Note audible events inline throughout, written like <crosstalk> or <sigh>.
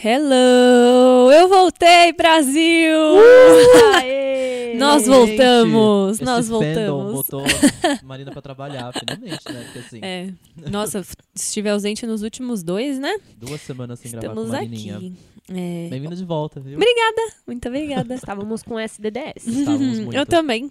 Hello! Eu voltei, Brasil! Aê! Nós Gente, voltamos, nós voltamos. botou <laughs> Marina pra trabalhar, finalmente, né? Porque assim, É, nossa, estive ausente nos últimos dois, né? duas semanas sem gravar Estamos com Marininha. aqui. É, Bem-vinda de volta, viu? muito obrigada. <laughs> Estávamos com SDDS. Estávamos muito. Eu também.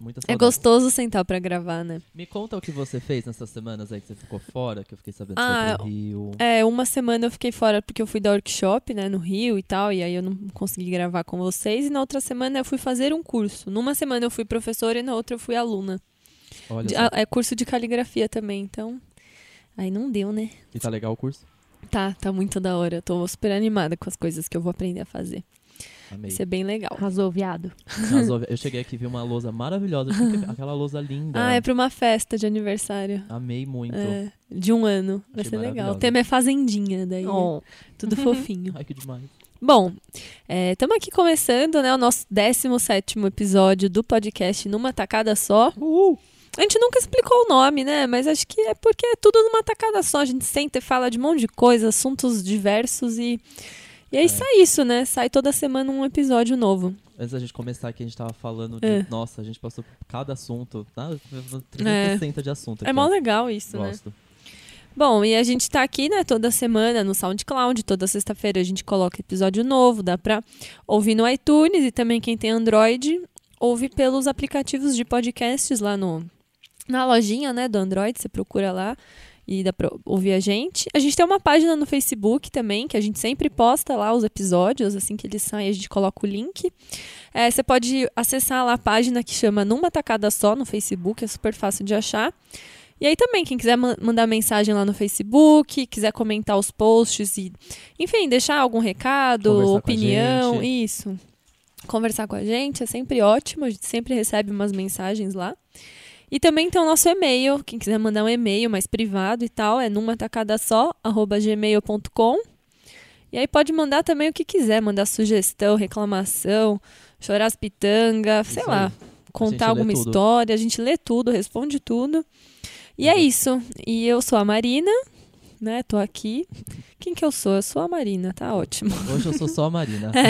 Muita É gostoso sentar pra gravar, né? Me conta o que você fez nessas semanas aí que você ficou fora, que eu fiquei sabendo que Ah, você foi pro Rio. É, uma semana eu fiquei fora porque eu fui dar workshop, né, no Rio e tal, e aí eu não consegui gravar com vocês. E na outra semana eu fui fazer um curso. Numa semana eu fui professora e na outra eu fui aluna. Olha De- ah, é curso de caligrafia também, então. Aí não deu, né? E tá legal o curso? Tá, tá muito da hora. Eu tô super animada com as coisas que eu vou aprender a fazer. Amei. Vai ser bem legal. Arrasou, viado. Arrasou. <laughs> Eu cheguei aqui e vi uma lousa maravilhosa. tipo, Aquela lousa linda. Ah, é pra uma festa de aniversário. Amei muito. É, de um ano. Vai Achei ser legal. O tema é fazendinha, daí Oh, tudo <laughs> fofinho. Ai, que demais. Bom, estamos aqui começando né, o nosso 17 episódio do podcast Numa Tacada Só. A gente nunca explicou o nome, né? Mas acho que é porque é tudo numa tacada só. A gente senta e fala de um monte de coisa, assuntos diversos e. E aí É. sai isso, né? Sai toda semana um episódio novo. Antes da gente começar aqui, a gente tava falando de. É. Nossa, a gente passou por cada assunto. Tá? É. 360 de assunto. É aqui, mó ó. legal isso, né? Gosto. Bom, e a gente tá aqui, né, toda semana no SoundCloud, toda sexta-feira a gente coloca episódio novo, dá pra ouvir no iTunes e também quem tem Android ouve pelos aplicativos de podcasts lá no na lojinha, né, do Android, você procura lá e dá pra ouvir a gente. A gente tem uma página no Facebook também, que a gente sempre posta lá os episódios, assim que eles saem a gente coloca o link. É, você pode acessar lá a página que chama Numa Tacada Só no Facebook, é super fácil de achar. E aí também, quem quiser ma- mandar mensagem lá no Facebook, quiser comentar os posts e, enfim, deixar algum recado, Conversar opinião, isso. Conversar com a gente é sempre ótimo, a gente sempre recebe umas mensagens lá. E também tem o nosso e-mail, quem quiser mandar um e-mail mais privado e tal, é numa tacada só, arroba gmail.com. E aí pode mandar também o que quiser, mandar sugestão, reclamação, chorar as pitangas, sei Isso lá, aí. contar alguma história, a gente lê tudo, responde tudo. E é Uhum. isso. E eu sou a Marina, né? Tô aqui. Quem que eu sou? Eu sou a Marina, tá ótimo. Hoje eu sou só a Marina. <laughs>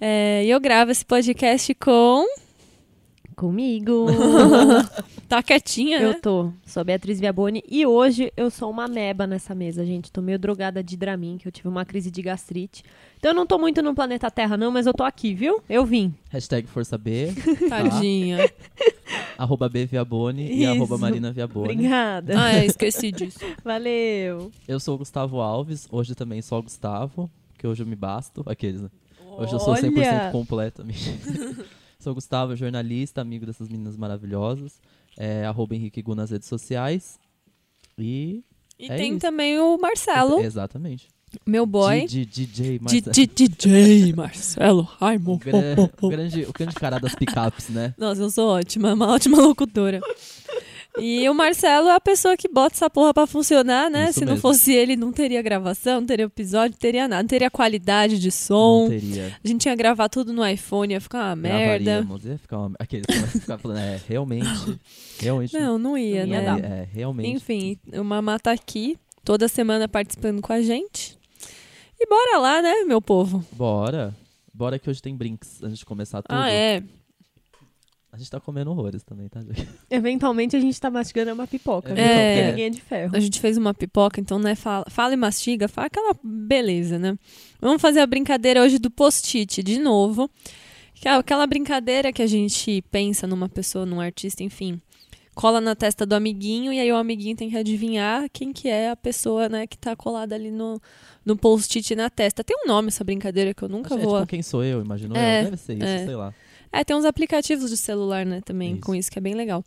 É, e eu gravo esse podcast com. Comigo. <laughs> Tá quietinha, né? eu tô. Sou Beatriz Viaboni e hoje eu sou uma meba nessa mesa, gente. Tô meio drogada de Dramin, que eu tive uma crise de gastrite. Então eu não tô muito no planeta Terra, não, mas eu tô aqui, viu? Eu vim. Hashtag Força B, <laughs> Tadinha. <laughs> arroba B Viaboni e Isso. arroba Marina Viaboni. Obrigada. Ah, é, esqueci disso. Valeu. Eu sou o Gustavo Alves, hoje também só o Gustavo, que hoje eu me basto. Aqueles, né? Hoje eu sou 100% Olha. Sou o Gustavo, jornalista, amigo dessas meninas maravilhosas. É, arroba Henrique Gu nas redes sociais. E. E É tem isso. também o Marcelo, Exatamente. meu boy. D- D- DJ Marcelo. de- DJ Marcelo O, Raimon. gra- o grande, o grande cara das picapes, né? Nossa, eu sou ótima, uma ótima locutora. E o Marcelo é a pessoa que bota essa porra pra funcionar, né? Isso Se não mesmo. fosse ele, não teria gravação, não teria episódio, não teria nada, não teria qualidade de som. Não teria. A gente ia gravar tudo no iPhone, ia ficar uma merda. Ia ficar uma... Aqueles que ficar falando, é, realmente. Realmente. Não, não ia, Não ia né? É, realmente. Enfim, o Mamá tá aqui, toda semana participando com a gente. E bora lá, né, meu povo? Bora. Bora que hoje tem brinks antes de começar tudo. Ah, é. A gente tá comendo horrores também, tá? gente? Eventualmente a gente tá mastigando uma pipoca. É, viu? é. Porque ninguém é de ferro. A gente fez uma pipoca, então, né, fala, fala e mastiga, fala aquela beleza, né? Vamos fazer a brincadeira hoje do post-it de novo. Que é aquela brincadeira que a gente pensa numa pessoa, num artista, enfim. Cola na testa do amiguinho e aí o amiguinho tem que adivinhar quem que é a pessoa, né, que tá colada ali no, no post-it na testa. Tem um nome essa brincadeira que eu nunca Acho que vou... É tipo quem sou eu, imagino É, eu. Deve ser isso, é. sei lá. É, tem uns aplicativos de celular, né, também, Isso. com isso, que é bem legal.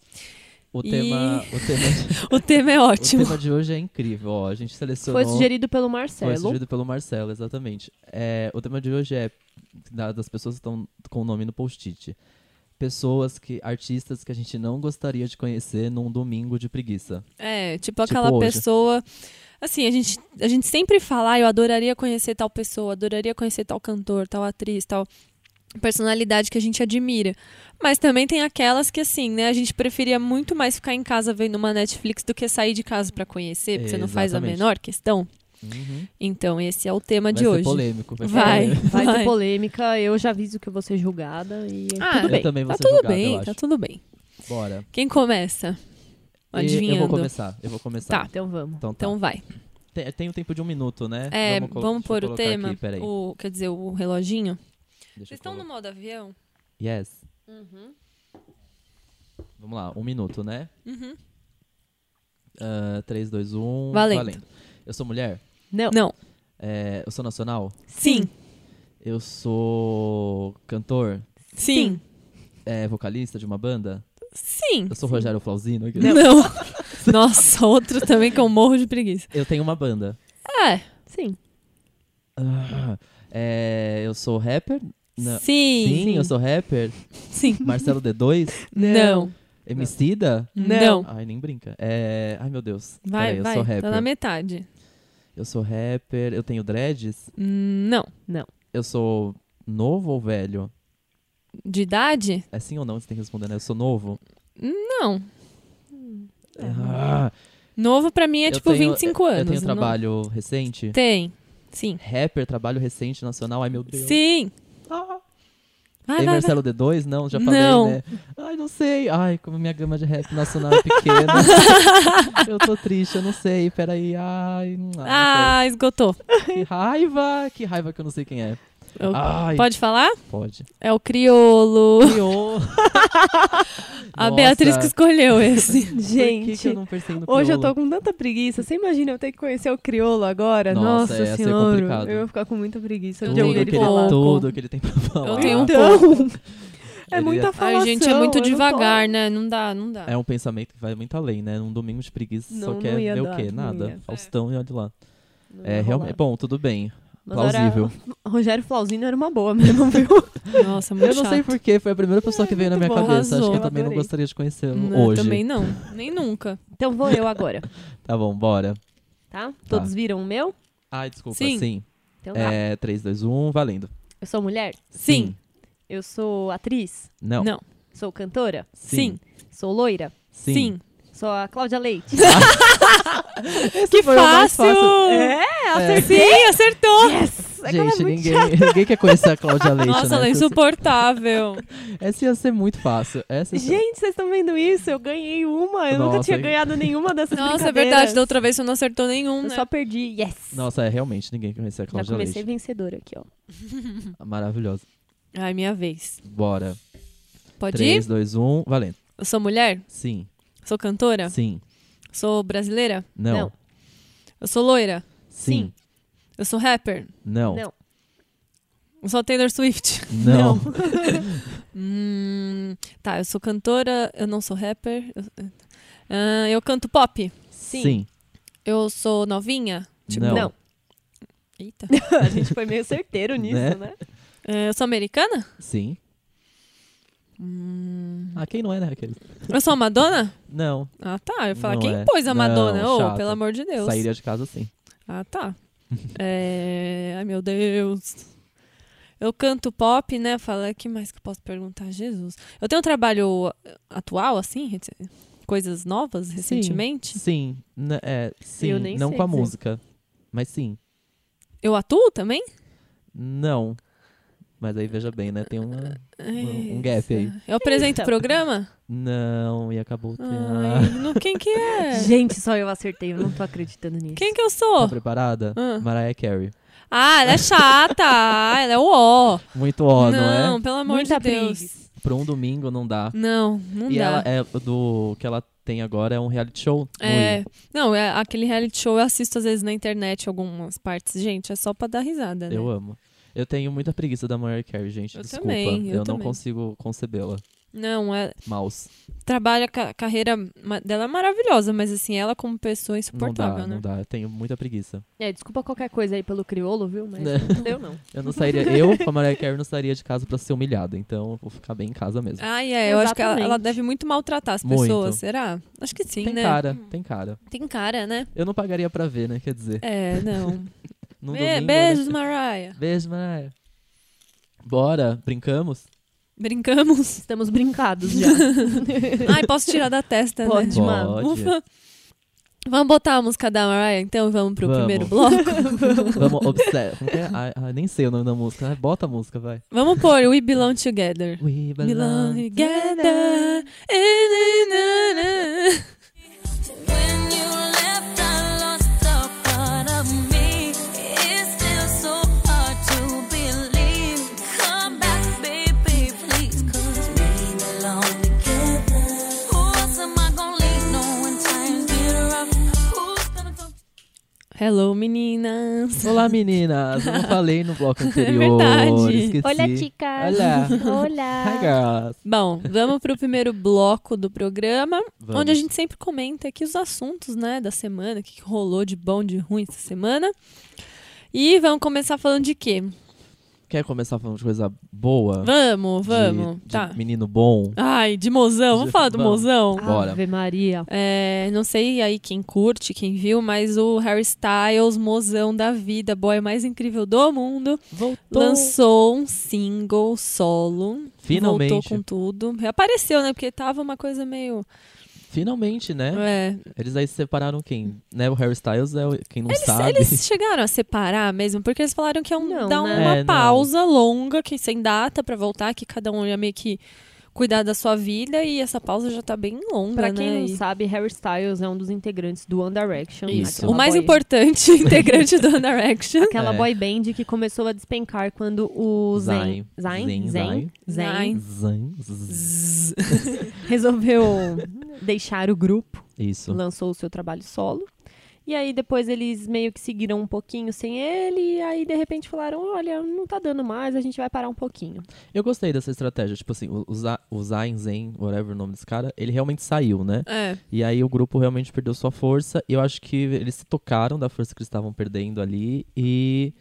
O E- tema, o tema, <laughs> O tema é <laughs> o ótimo. tema de hoje é incrível, ó. A gente selecionou. Foi sugerido pelo Foi Marcelo. sugerido pelo Marcelo, exatamente. É, o tema de hoje é da- das pessoas que estão com o nome no post-it. Pessoas que. artistas que a gente não gostaria de conhecer num domingo de preguiça. É, tipo Tipo aquela hoje. pessoa. Assim, a gente, a gente sempre fala, ah, eu adoraria conhecer tal pessoa, adoraria conhecer tal cantor, tal atriz, tal personalidade que a gente admira. Mas também tem aquelas que, assim, né, a gente preferia muito mais ficar em casa vendo uma Netflix do que sair de casa pra conhecer, porque você não faz a menor questão. Uhum. Então, esse é o tema Vai de ser hoje. polêmico. Vai, ser Vai. polêmico. <laughs> Vai ter Vai. polêmica, eu já aviso que eu vou ser julgada e Ah, tudo Eu bem. também vou Tá ser tudo julgado, bem, tá tudo bem. Bora. Quem começa? Adivinhando. Eu vou começar, eu vou começar. Tá. Então vamos. Então, tá. Então vai. Tem, tem um tempo de um minuto, né? É, vamos eu pôr o tema, Aqui, o, quer dizer, o reloginho. Deixa Vocês estão no modo avião? Yes. Uhum. Vamos lá, um minuto, né? Uhum. Uh, 3, 2, 1. Valendo. Eu sou mulher? Não. Não. É, eu sou nacional? Sim. Eu sou cantor? Sim. É, vocalista de uma banda? Sim. Eu sou Rogério Flauzino? Não. <laughs> <laughs> Nossa, outro também que eu morro de preguiça. Eu tenho uma banda. É. Sim. Ah, é, eu sou rapper? Não. Sim. Sim, eu sou rapper. Sim. Marcelo D2? <laughs> Não. Emicida? Não. Ai, nem brinca. É... Ai, meu Deus. Vai, Peraí, eu vai. sou Tá rapper. na metade. Eu sou rapper. Eu tenho dreads? Não. Eu sou novo ou velho? De idade? É sim ou não? Você tem que responder, né? Eu sou novo? Não. Ah, Novo pra mim é eu tipo tenho- 25 eu- anos. Eu tenho não- trabalho recente? Tem. Sim. Rapper, trabalho recente, nacional. Ai, meu Deus. Sim. Ah. Vai, Ei, vai, vai. Marcelo D2? Não, já falei, Não. né? Ai, não sei. Ai, como minha gama de rap nacional é pequena. <laughs> eu tô triste, eu não sei. Peraí. Ai, não, ah, Ah, esgotou. que raiva. Que raiva que eu não sei quem é. Eu- Ai, Pode falar? pode. É o criolo. Criou. <laughs> A Beatriz que escolheu esse. Por que, Gente, que eu não pensei no hoje eu tô com tanta preguiça. Você imagina eu ter que conhecer o criolo agora? Nossa, Nossa, ser senhora. complicado. Eu ia ficar com muita preguiça Eu de tenho ouvir tudo, ele falar. tudo que ele tem pra falar. Eu tenho um Então, <laughs> é Ele muita falação. Ai, gente, é muito eu não devagar, né? Não dá, não dá. É um pensamento que vai muito além, né? Num domingo de preguiça Não, só quer ver o quê? Nada. Faustão e olha lá. Não É, realmente. Bom, tudo bem. Mas era- Plausível. Rogério Flauzino era uma boa mesmo, <laughs> viu? Nossa, muito Eu não sei porquê, foi a primeira pessoa que veio na minha bom, cabeça. Acho que eu também não gostaria de conhecê-lo hoje. Também não. Nem nunca. Então vou eu agora, <laughs> Tá bom, bora. tá? Todos viram o meu? Ai, desculpa, Sim. sim. Então tá. É 3, 2, 1, valendo. Eu sou mulher? Sim. Eu sou atriz? Não. Não. Sou cantora? Sim. Sou loira? Sim. Sou a Cláudia Leite? <laughs> Que foi o mais fácil! fácil. É, Sim, acertou! yes! É é Gente, ninguém, ninguém quer conhecer a Cláudia Leite, Nossa, né? ela é Essa- insuportável. Essa ia ser muito fácil. Essa Gente, vocês estão vendo isso? Eu ganhei uma. Eu nunca Nossa, tinha hein? ganhado nenhuma dessas Nossa, é verdade. Da outra vez você não acertou nenhum, Eu né? só perdi. Yes! Nossa, é realmente ninguém quer conhecer a Já Cláudia comecei Leite. vencedora aqui, ó. <laughs> Maravilhosa. Ai, minha vez. Bora. Pode 3, ir? 2, 1, valendo. Eu sou mulher? Sim. Sou cantora? Sim. Sou brasileira? Não. Não. Eu sou loira? Sim. Eu sou rapper? Não. Não. Eu sou Taylor Swift? <laughs> Não. <laughs> Hum, tá, eu sou cantora, eu não sou rapper. Eu, Ah, eu canto pop? Sim. Sim. Eu sou novinha? Tipo, Não. Não. Eita. <laughs> A gente foi meio certeiro nisso, Né? né? É, eu sou americana? Sim. Hum, Ah, quem não é, né, aquele? eu sou a Madonna? Não. Ah, tá. Eu ia falar, Não quem é. pôs a Não, Madonna? Ô, chata. pelo amor de Deus. Sairia de casa sim. Ah, tá. <laughs> É... Ai, meu Deus. Eu canto pop, né? Fala, que mais que eu posso perguntar? Jesus. Eu tenho um trabalho atual, assim? Coisas novas, recentemente? Sim. N- é, sim. Não com a dizer. música. Mas sim. Eu atuo também? Não. Mas aí veja bem, né? Tem uma, um gap aí. Eu apresento Eita. programa? Não, e acabou o tempo. Não, quem que é? <laughs> Gente, só eu acertei. Eu não tô acreditando nisso. Quem que eu Tá sou? preparada? Ah. Mariah Carey. Ah, ela é chata. Ah, <laughs> ela é o ó. Muito ó, não, não, é? pelo amor Muita de Deus. preguiça. Pra um domingo não dá. Não, não e dá. ela é do que ela tem agora é um reality show. É, não, é aquele reality show eu assisto às vezes na internet algumas partes. Gente, é só pra dar risada, né? Eu amo. Eu tenho muita preguiça da Mariah Carey, gente. Eu Desculpa. também, eu não também. consigo concebê-la. Não, é, Mouse. trabalha a carreira dela é maravilhosa, mas assim, ela como pessoa é Não insuportável, dá, né? não dá. Eu tenho muita preguiça. É, desculpa qualquer coisa aí pelo criolo, viu? Mas Né? eu não. <laughs> Eu não sairia. eu, com a Mariah Carey, não sairia de casa pra ser humilhada. Então eu vou ficar bem em casa mesmo. Ai, é, eu acho que ela, ela deve muito maltratar as Muito. pessoas, será? Acho que sim, tem né? cara, tem cara. Tem cara, né? Eu não pagaria pra ver, né? Quer dizer. É, não. <laughs> No Be- domingo, beijos, né? Mariah. Beijo, Mariah. Bora, brincamos? Brincamos. Estamos brincados já. <laughs> Ai, posso tirar da testa, Pode, né? mano. Pode. Ufa. Vamos botar a música da Mariah, então vamos pro Vamos. primeiro bloco? <laughs> Vamos. Como que é? Nem sei o nome da música. Bota a música, vai. Vamos pôr We Belong Together. We Belong belong together. When Hello, meninas. Olá, meninas! Eu não falei no bloco <laughs> anterior. É verdade. Esqueci. Olha, chicas. Olá. Hi, Olá. girls. Bom, vamos pro primeiro bloco do programa, Vamos. onde a gente sempre comenta aqui os assuntos, né, da semana, o que que rolou de bom, de ruim essa semana. E vamos começar falando de quê? Quer começar falando de coisa boa? Vamos, De- vamos. de tá. menino bom? Ai, de mozão. Vamos falar do Vamos. mozão? Bora. Ave Maria. É, não sei aí quem curte, quem viu, mas o Harry Styles, mozão da vida, boy mais incrível do mundo, Voltou. lançou um single solo. Finalmente. Voltou com tudo. Reapareceu, né? Porque tava uma coisa meio. Finalmente, né? É. Eles aí separaram quem? Né? O Harry Styles é o- quem não Eles, sabe. eles chegaram a separar mesmo, porque eles falaram que é um, Não, dar né? uma É, não. pausa longa, que sem data pra voltar, que cada um ia meio que cuidar da sua vida e essa pausa já tá bem longa, Pra né? quem não E- sabe, Harry Styles é um dos integrantes do One Direction. Isso. O mais boy- importante <laughs> integrante do One Direction. Aquela É. boy band que começou a despencar quando o Zayn, Zayn. Zayn, Zayn, Zayn, resolveu deixar o grupo, Isso. lançou o seu trabalho solo. E aí depois eles meio que seguiram um pouquinho sem ele, e aí de repente falaram, olha, não tá dando mais, a gente vai parar um pouquinho. Eu gostei dessa estratégia. Tipo assim, o, o, Za- o Zayn, Zen, whatever o nome desse cara, ele realmente saiu, né? É. E aí o grupo realmente perdeu sua força. E eu acho que eles se tocaram da força que eles estavam perdendo ali. E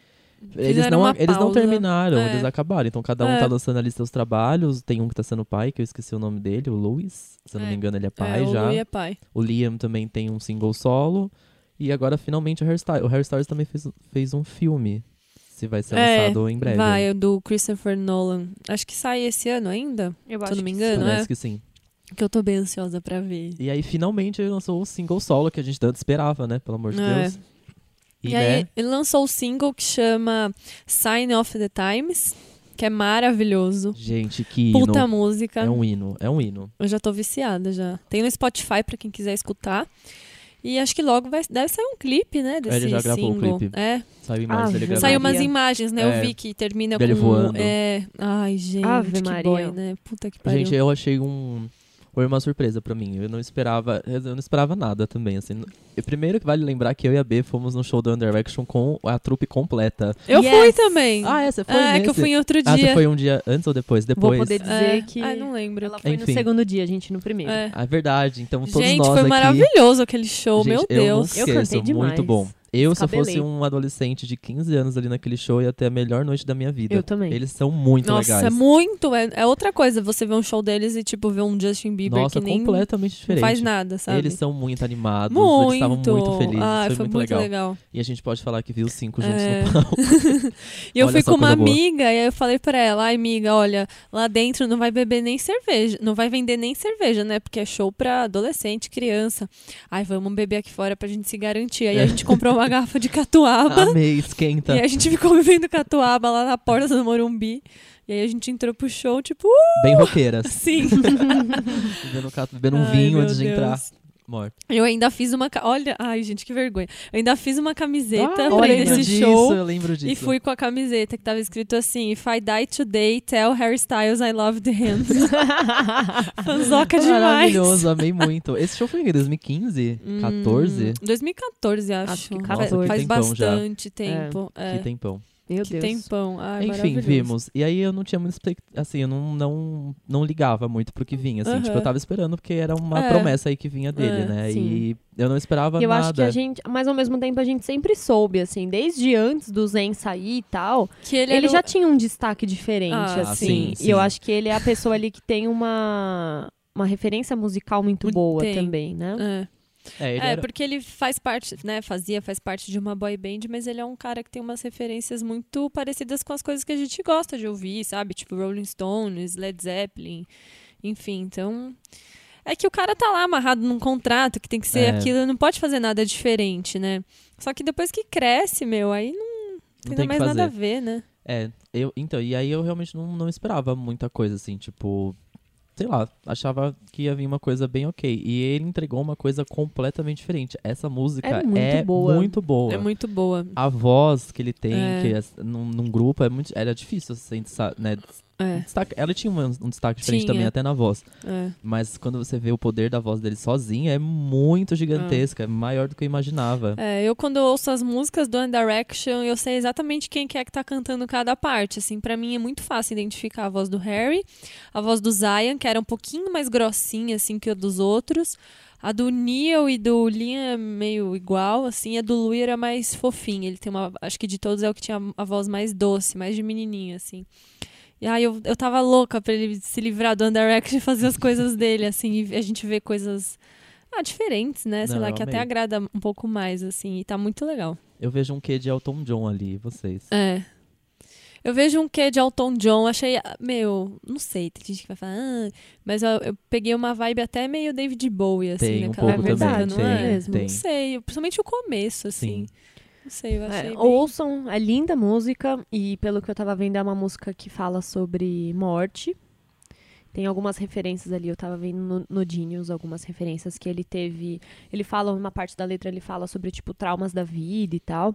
eles não, eles não terminaram, É. eles acabaram. Então cada um É. tá lançando ali seus trabalhos. Tem um que tá sendo pai, que eu esqueci o nome dele, o Louis. Se eu não É. me engano, ele é pai é, o já. Louis é pai. O Liam também tem um single solo. E agora finalmente o Harry Styles. O Harry Styles também fez, fez um filme. Se vai ser É, lançado em breve. Vai, é do Christopher Nolan. Acho que sai esse ano ainda, Eu se eu não me que engano, Parece é? que sim. Que eu tô bem ansiosa pra ver. E aí, finalmente, ele lançou o single solo que a gente tanto esperava, né? Pelo amor de É. Deus. E, E, aí, né? ele lançou o single que chama Sign of the Times, que é maravilhoso. Gente, que hino. Puta música. É um hino, é um hino. Eu já tô viciada já. Tem no Spotify pra quem quiser escutar. E acho que logo vai, deve sair um clipe, né, desse Ele já gravou o single. clipe. É, Saiu imagens Ave dele gravando. saiu umas imagens, né? Eu É. vi que termina Dele com... voando. É, ai, gente, Ave que Maria. boy, né? Puta que pariu. Gente, eu achei um... Foi uma surpresa pra mim. Eu não esperava... Eu não esperava nada também, assim. E primeiro que vale lembrar que eu e a B fomos no show do One Direction com a trupe completa. Eu Yes. fui também. Ah, é? Você foi é, nesse? que eu fui em outro dia. Ah, você foi um dia antes ou depois? Vou Depois. poder dizer É. que Ai, não lembro. ela foi Enfim. no segundo dia, a gente no primeiro. É. Ah, é verdade. Então todos Gente, nós foi aqui... maravilhoso aquele show, Gente, meu eu não Deus. Eu esqueço, cantei demais. muito bom. Eu, se eu fosse um adolescente de 15 anos ali naquele show, ia ter a melhor noite da minha vida. Eu também. Eles são muito Nossa, legais. é muito. É, é outra coisa você ver um show deles e, tipo, ver um Justin Bieber Nossa, que nem completamente diferente. faz nada, sabe? Eles são muito animados, muito. eles estavam muito felizes, Ai, foi, muito, legal. E a gente pode falar que viu cinco juntos É. no <laughs> palco. E eu Olha fui com uma coisa boa. amiga e aí eu falei pra ela, ai amiga, olha, lá dentro não vai beber nem cerveja, não vai vender nem cerveja, né? Porque é show pra adolescente, criança. Ai, vamos beber aqui fora pra gente se garantir. Aí a gente comprou <laughs> uma garrafa de catuaba Amei, esquenta. e a gente ficou bebendo catuaba lá na porta do Morumbi. E aí a gente entrou pro show, tipo, uh, Bem roqueiras. <laughs> assim. <laughs> bebendo, um Ai, vinho antes de Deus. entrar. Morto. Eu ainda fiz uma. Olha, ai, gente, que vergonha. Eu ainda fiz uma camiseta Ah, eu pra nesse disso, show. eu lembro disso. E fui com a camiseta que tava escrito assim: If I die today, tell Harry Styles I loved him. <laughs> Fanzoca demais. Maravilhoso, amei muito. Esse show foi em 2015? Hum, 14? 2014, acho. Acho que Fa- 14. Faz Tempão já. bastante tempo. É. Que tempão. Meu Que Deus. tempão. Ai, Enfim, vimos. E aí eu não tinha muito expect- assim, eu não, não, não ligava muito pro que vinha, assim. Tipo, eu tava esperando porque era uma É. promessa aí que vinha dele, É, né? sim. E eu não esperava E eu nada. acho que a gente, mas ao mesmo tempo a gente sempre soube, assim, desde antes do Zen sair e tal, Que ele, ele, já o- tinha um destaque diferente, Ah, assim. sim, sim. E eu acho que ele é a pessoa ali que tem uma, uma referência musical muito Muito boa tem. também, né? É. É, É, era... porque ele faz parte, né? Fazia, faz parte de uma boy band, mas ele é um cara que tem umas referências muito parecidas com as coisas que a gente gosta de ouvir, sabe? Tipo Rolling Stones, Led Zeppelin, enfim, então. É que o cara tá lá amarrado num contrato que tem que ser É. aquilo, não pode fazer nada diferente, né? Só que depois que cresce, meu, aí não Não tem, mais nada a ver, né? É, eu, então, e aí eu realmente não, não esperava muita coisa, assim, tipo, sei lá, achava que ia vir uma coisa bem ok. E ele entregou uma coisa completamente diferente. Essa música É muito boa. muito boa. É muito boa. A voz que ele tem, É. que é, num, num grupo, é muito, era difícil, assim, né? É, Destaque, ela tinha um, um destaque diferente Tinha. também, até na voz. é. Mas quando você vê o poder da voz dele sozinha, é muito gigantesca, é maior do que eu imaginava. É, eu quando eu ouço as músicas do One Direction, eu sei exatamente quem que é que tá cantando cada parte, assim, para mim é muito fácil identificar a voz do Harry, a voz do Zion, que era um pouquinho mais grossinha assim que a dos outros. A do Neil e do Liam é meio igual, assim, a do Louis era mais fofinha. Ele tem uma, acho que de todos é o que tinha a voz mais doce, mais de menininho assim. E aí eu, eu tava louca pra ele se livrar do One Direction e fazer as coisas dele, assim, e a gente vê coisas ah, diferentes, né? Sei Não, lá, que até amei. agrada um pouco mais, assim, e tá muito legal. Eu vejo um quê de Elton John ali, vocês. É. Eu vejo um quê de Elton John, achei, ah, meu, não sei, tem gente que vai falar, ah, mas eu, eu peguei uma vibe até meio David Bowie, assim, Tem um naquela pouco música, também, não tem, é? mesmo. tem. Não sei, principalmente o começo, assim. Sim. Não sei, eu achei É, bem... ouçam, é linda música e pelo que eu tava vendo é uma música que fala sobre morte. Tem algumas referências ali, eu tava vendo no, no Genius algumas referências que ele teve. Ele fala, uma parte da letra ele fala sobre, tipo, traumas da vida e tal.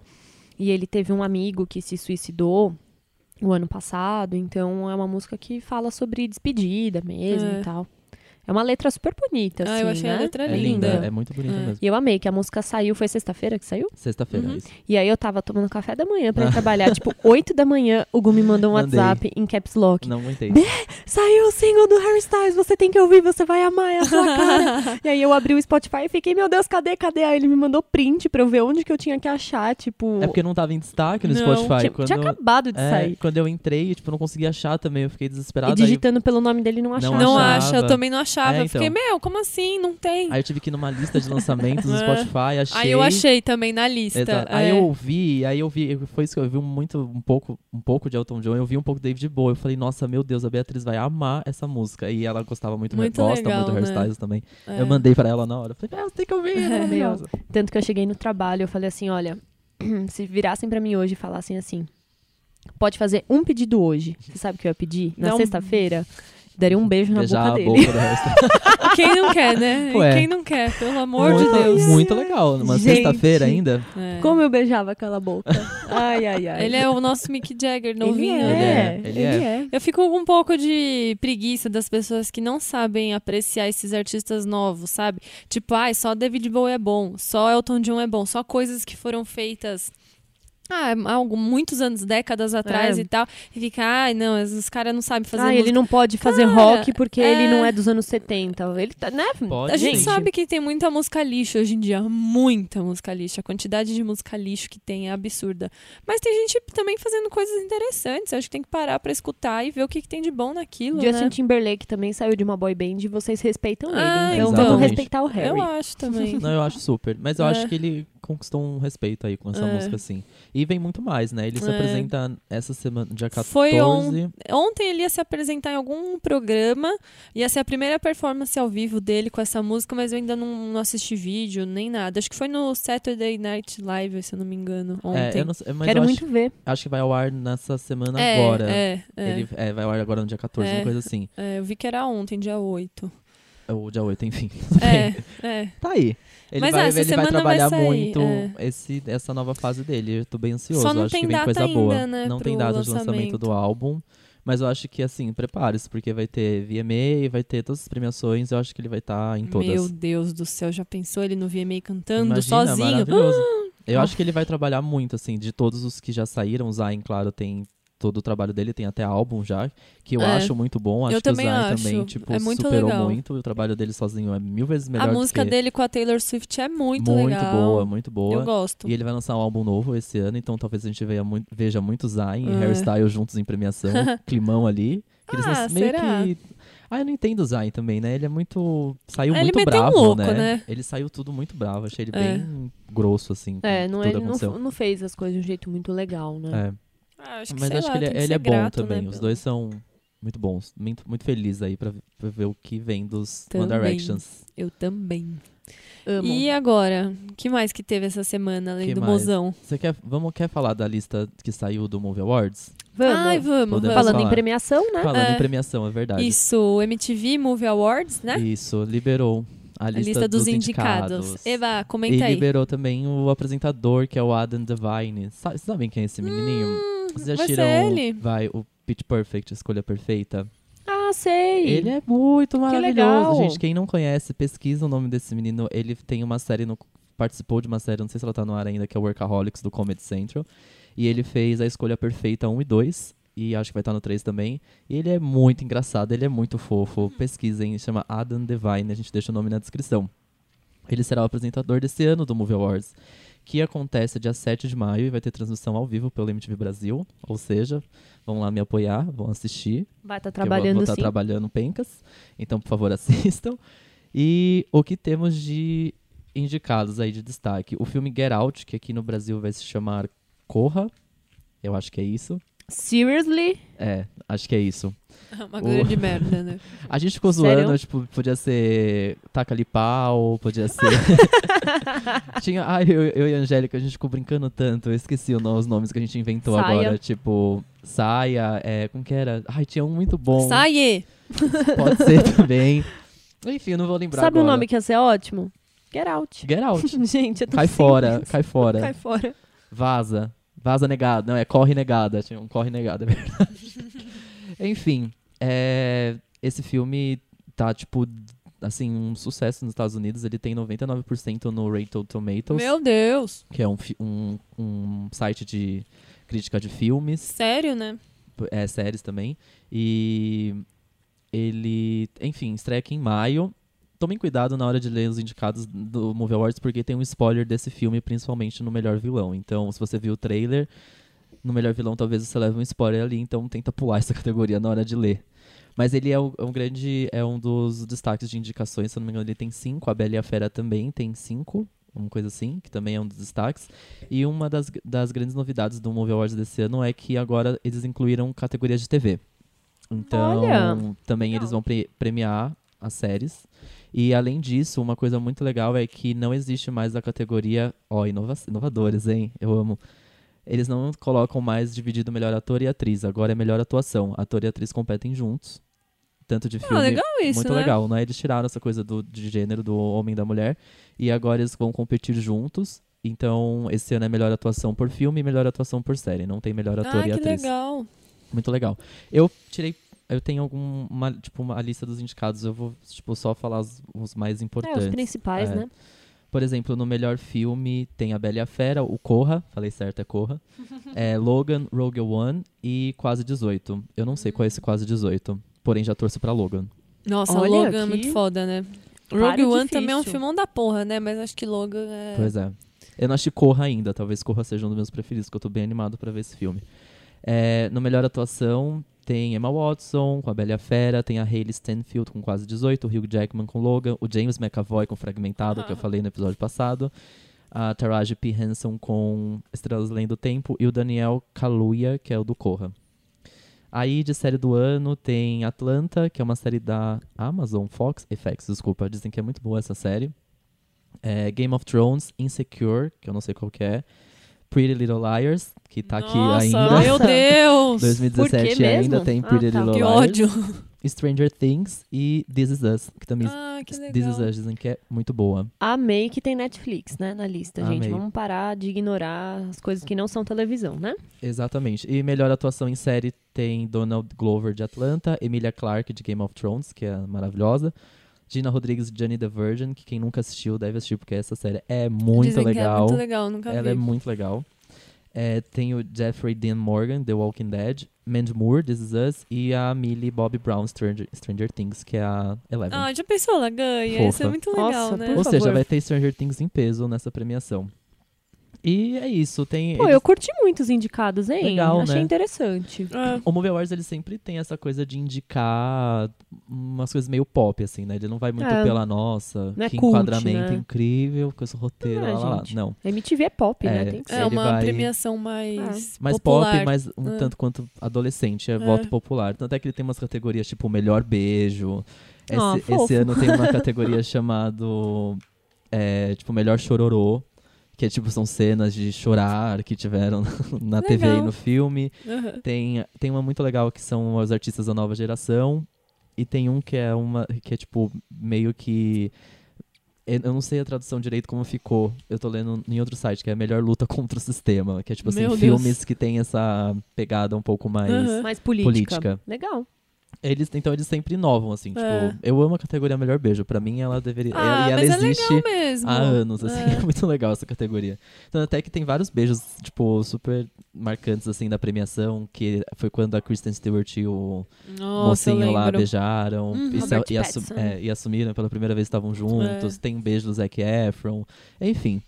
E ele teve um amigo que se suicidou o ano passado, então é uma música que fala sobre despedida mesmo É. e tal. É uma letra super bonita, Ah, assim, eu achei né? a letra É linda. linda, é muito bonita É. mesmo. E eu amei que a música saiu, foi sexta-feira que saiu? Sexta-feira, Uhum. isso. E aí eu tava tomando café da manhã pra ir trabalhar, tipo, <laughs> 8 da manhã, o Gu me mandou um Mandei. WhatsApp em caps lock. Não aguentei. Saiu o single do Harry Styles, você tem que ouvir, você vai amar, é a sua cara. <laughs> e aí eu abri o Spotify e fiquei, meu Deus, cadê, cadê? Aí ele me mandou print pra eu ver onde que eu tinha que achar, tipo... É porque não tava em destaque no Não, Spotify. tinha, quando, tinha acabado de é, sair. quando eu entrei, tipo, eu não consegui achar também, eu fiquei E desesperado. Aí, digitando pelo nome dele não achava. Não achava. acha, eu também não achava. É, Eu fiquei, então. meu, como assim? Não tem. aí eu tive que ir numa lista de lançamentos do <laughs> É. Spotify, achei. Aí eu achei também na lista. Exato. é. Aí eu ouvi, aí eu vi, foi isso que eu vi muito, um pouco, um pouco de Elton John, eu vi um pouco de David Bowie, eu falei, nossa, meu Deus, a Beatriz vai amar essa música, e ela gostava muito, Muito gosta legal, muito do né? Styles também. É. Eu mandei pra ela na hora, falei, ah, você tem que ouvir, é. <laughs> Tanto que eu cheguei no trabalho, eu falei assim, olha, <clears throat> se virassem pra mim hoje e falassem assim, pode fazer um pedido hoje. Você sabe o que eu ia pedir? Na sexta-feira, daria um beijo na Beijar boca a dele. boca. <laughs> Quem não quer, né? Ué. Quem não quer, pelo amor muito, de Deus. Muito legal, numa sexta-feira ainda. É. Como eu beijava aquela boca. Ai, ai, ai. Ele é o nosso Mick Jagger Ele novinho, é, né? Ele ele é, é. ele Eu fico com um pouco de preguiça das pessoas que não sabem apreciar esses artistas novos, sabe? Tipo, ai, só David Bowie é bom, só Elton John é bom, só coisas que foram feitas ah, há algum- muitos anos, décadas atrás É. e tal. E fica, ai, não, os caras não sabem fazer Ah, música. ele não pode fazer Cara, rock porque ele é. não é dos anos 70. Ele tá, né? Pode, A gente Gente. sabe que tem muita música lixo hoje em dia, muita música lixo. A quantidade de música lixo que tem é absurda. Mas tem gente também fazendo coisas interessantes. Acho que tem que parar pra escutar e ver o que, que tem de bom naquilo, Justin né? Timberlake também saiu de uma boy band e vocês respeitam ele. Ah, então, então. vamos respeitar o Harry. Eu acho também. Não, eu acho super. Mas eu É. acho que ele conquistou um respeito aí com essa É. música, assim. E vem muito mais, né? Ele se É. apresenta essa semana, dia 14. Foi on- Ontem ele ia se apresentar em algum programa, ia ser a primeira performance ao vivo dele com essa música, mas eu ainda não, não assisti vídeo, nem nada. Acho que foi no Saturday Night Live, se eu não me engano, ontem. É, eu não sei, Quero eu muito acho, ver. acho que vai ao ar nessa semana É, agora. É, é, Ele é, vai ao ar agora no dia 14, É. uma coisa assim. é, eu vi que era ontem, dia 8. Ou dia 8, enfim. É, <laughs> é. Tá aí. Ele Mas, vai, ah, essa ele vai trabalhar vai sair, muito é. esse, essa nova fase dele. Eu tô bem ansioso. Só não eu acho tem que vem data coisa ainda, boa. né, não tem data de lançamento do álbum. Mas eu acho que, assim, prepare-se, porque vai ter VMA, vai ter todas as premiações. Eu acho que ele vai estar em todas. Meu Deus do céu, já pensou ele no VMA cantando Imagina, sozinho? maravilhoso. <gasps> Eu Ah. acho que ele vai trabalhar muito, assim, de todos os que já saíram. O Zayn, claro, tem todo o trabalho dele, tem até álbum já, que eu É. acho muito bom. Acho Eu que também o Zayn acho. também, tipo, É muito superou legal. muito. O trabalho dele sozinho é mil vezes melhor A música dele com a Taylor Swift é muito, muito legal. boa, muito boa. Eu gosto. E ele vai lançar um álbum novo esse ano, então talvez a gente veja muito, veja muito Zayn e É. Harry Styles juntos em premiação, <laughs> climão ali. Que eles Ah, meio será? que. Ah, eu não entendo o Zayn também, né? Ele é muito. Saiu Ah, ele muito meteu um bravo, louco, né? né? Ele saiu tudo muito bravo. Achei ele É. bem grosso, assim. É, não, tudo ele que não, não fez as coisas de um jeito muito legal, né? É. Ah, acho que, Mas sei acho lá, que ele, tem ele ser é bom grato, também. né, Os pelo- dois são. muito bons. Muito, muito feliz aí pra, pra ver o que vem dos One Também. Directions. Eu também. Amo. E agora, o que mais que teve essa semana, além Que do mais? mozão? Você quer, vamos, quer falar da lista que saiu do Movie Awards? Vamos. Ai, vamos, vamos. Falando falar. em premiação, né? Falando É. em premiação, é verdade. Isso, o MTV Movie Awards, né? Isso, liberou a A lista, lista dos, indicados. Eva, E comenta aí. liberou também o apresentador, que é o Adam Devine. Sa- Vocês sabem quem é esse menininho? Vocês já Hum, vai assistiram ser o- ele. Vai, o Pitch Perfect, Escolha Perfeita? Ah, sei. Ele é muito maravilhoso, legal. gente. Quem não conhece, pesquisa o nome desse menino. Ele tem uma série, no, participou de uma série, não sei se ela tá no ar ainda, que é o Workaholics, do Comedy Central. E ele fez a Escolha Perfeita 1 e 2. E acho que vai estar no 3 também. E ele é muito engraçado, ele é muito fofo. Pesquisem, chama Adam Devine, a gente deixa o nome na descrição. Ele será o apresentador desse ano do Movie Awards, que acontece dia 7 de maio e vai ter transmissão ao vivo pelo MTV Brasil. Ou seja, vão lá me apoiar, vão assistir. Vai estar vou- trabalhando vou estar sim. trabalhando pencas. Então, por favor, <laughs> assistam. E o que temos de indicados aí de destaque? O filme Get Out, que aqui no Brasil vai se chamar Corra. Eu acho que é isso. Seriously? É, acho que é isso. <laughs> Uma grande O- merda, né? <laughs> A gente ficou Sério? zoando, tipo, podia ser Taca ali pau, podia ser. <laughs> Tinha. Ai, eu, eu e a Angélica, a gente ficou brincando tanto. Eu esqueci os nomes que a gente inventou Saia. agora. Tipo, saia, é. Como que era? Ai, tinha um muito bom. Saie! Pode ser também. Enfim, eu não vou lembrar Sabe o agora. nome que ia ser ótimo? Get out. Get out. Gente, é tão Cai fora, cai fora. Cai fora. Vaza. Vaza negado. Não, é corre negada. Tinha um corre negado, é verdade. <laughs> Enfim, é, esse filme tá, tipo, assim, um sucesso nos Estados Unidos. Ele tem 99% no Rotten Tomatoes, Meu Deus! que é um, um, um site de crítica de filmes. Sério, né? é, séries também. E ele, enfim, estreia aqui em maio. Tomem cuidado na hora de ler os indicados do Movie Awards, porque tem um spoiler desse filme, principalmente no melhor vilão. Então, se você viu o trailer, no melhor vilão talvez você leve um spoiler ali, então tenta pular <laughs> essa categoria na hora de ler. Mas ele é um, é um grande. É um dos destaques de indicações, se eu não me engano, ele tem cinco. A Bela e a Fera também tem cinco. Uma coisa assim, que também é um dos destaques. E uma das, das grandes novidades do Movie Awards desse ano é que agora eles incluíram categorias de TV. Então, Olha, também eles vão pre- premiar as séries. E além disso, uma coisa muito legal é que não existe mais a categoria. Ó, inova inovadores, hein? Eu amo. Eles não colocam mais dividido melhor ator e atriz. Agora é melhor atuação. Ator e atriz competem juntos. Tanto de filme. Ah, legal isso, muito né? legal, né? Eles tiraram essa coisa do, de gênero do homem e da mulher. E agora eles vão competir juntos. Então, esse ano é melhor atuação por filme e melhor atuação por série. Não tem melhor ator Ah, e que atriz. legal. Muito legal. Eu tirei. Eu tenho alguma, tipo, uma lista dos indicados. Eu vou, tipo, só falar os, os mais É, importantes. os principais, É. né? Por exemplo, no melhor filme tem A Bela e a Fera, o Corra, falei certo, é Corra. <laughs> é, Logan, Rogue One e Quase 18. Eu não sei qual é esse Quase 18, porém já torço pra Logan. Nossa, Olha, Logan é que muito foda, né? Rogue One também é um filmão da porra, né? Mas acho que Logan é. Pois é. Eu não assisti Corra ainda, talvez Corra seja um dos meus preferidos, porque eu tô bem animado pra ver esse filme. É, no melhor atuação tem Emma Watson com A Bela Fera, tem a Hayley Stanfield com Quase 18, o Hugh Jackman com Logan, o James McAvoy com Fragmentado, que eu falei no episódio passado, a Taraji P. Henson com Estrelas Além do Tempo e o Daniel Kaluuya, que é o do Corra. Aí, de série do ano, tem Atlanta, que é uma série da Amazon, Fox, FX, desculpa, dizem que é muito boa essa série. É, Game of Thrones, Insecure, que eu não sei qual que é. Pretty Little Liars, que tá aqui Nossa, ainda. Meu <laughs> Deus! 2017 Por quê ainda mesmo? tem Ah, Pretty tá. Little Que Liars. ódio. Stranger Things e This Is Us, que também Ah, que legal. This Is Us dizem que é muito boa. Amei que tem Netflix, né, na lista, gente. Amei. Vamos parar de ignorar as coisas que não são televisão, né? Exatamente. E melhor atuação em série tem Donald Glover de Atlanta, Emilia Clarke de Game of Thrones, que é maravilhosa. Gina Rodrigues de Johnny the Virgin, que quem nunca assistiu deve assistir, porque essa série é muito Dizem legal. Que é muito legal, nunca Ela vi. é muito legal. É, tem o Jeffrey Dean Morgan, The Walking Dead, Mandy Moore, This Is Us, e a Millie Bobby Brown, Stranger, Stranger Things, que é a Eleven. Ah, já pensou? Ela ganha. Fofa. Isso é muito legal, Nossa, né? por Ou seja, favor. vai ter Stranger Things em peso nessa premiação. E é isso, tem. Pô, eles- eu curti muito os indicados, hein? Legal, Achei né? interessante. É. O Movie Awards ele sempre tem essa coisa de indicar umas coisas meio pop, assim, né? Ele não vai muito É. pela nossa, Não é que cult, enquadramento né? incrível, com esse roteiro, É, lá, lá. Não. MTV é pop, né? É, Tem que ser. É uma vai- premiação mais, Mais popular. pop, mais um É. tanto quanto adolescente, é, voto popular. Tanto é que ele tem umas categorias tipo Melhor Beijo. Esse, Ah, esse ano tem uma <laughs> categoria chamado é, tipo Melhor Chororô. Que é, tipo, são cenas de chorar que tiveram <laughs> na TV e Legal. no filme. Aham. Tem, tem uma muito legal que são os artistas da nova geração. E tem um que é uma. que é tipo meio que. Eu não sei a tradução direito como ficou. Eu tô lendo em outro site, que é a melhor luta contra o sistema. Que é tipo assim, Meu Deus. filmes que tem essa pegada um pouco mais. Aham. Mais política. Política. Legal. Eles, então eles sempre inovam, assim, tipo, É. eu amo a categoria Melhor Beijo. Pra mim, ela deveria. Ah, e ela mas é existe legal mesmo. há anos, assim. É. <laughs> É. muito legal essa categoria. Então, até que tem vários beijos, tipo, super marcantes, assim, da premiação, que foi quando a Kristen Stewart e o mocinho lá beijaram Uhum. e, e assu- é, e assumiram pela primeira vez que estavam juntos. É. Tem um beijo do Zac Efron. Enfim.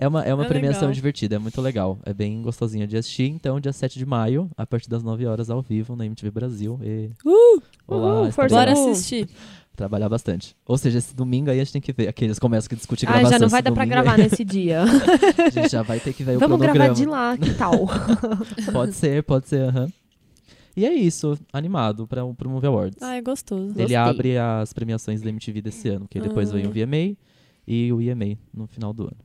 É uma, é uma É premiação legal. divertida, é muito legal. É bem gostosinha de assistir. Então, dia 7 de maio, a partir das 9 horas, ao vivo, na MTV Brasil. E... Uh, Olá, estarei força bora assistir. Trabalhar bastante. Ou seja, esse domingo aí a gente tem que ver. Aqueles começam a discutir Ah, gravação. já não vai dar pra gravar aí. nesse <laughs> dia. A gente já vai ter que ver o Vamos cronograma. gravar de lá, que tal? <laughs> Pode ser, pode ser, aham. E é isso, animado para o Movie Awards. Ah, é gostoso. Gostei. Ele abre as premiações da MTV desse ano, que depois Ah. vem o VMA e o EMA no final do ano.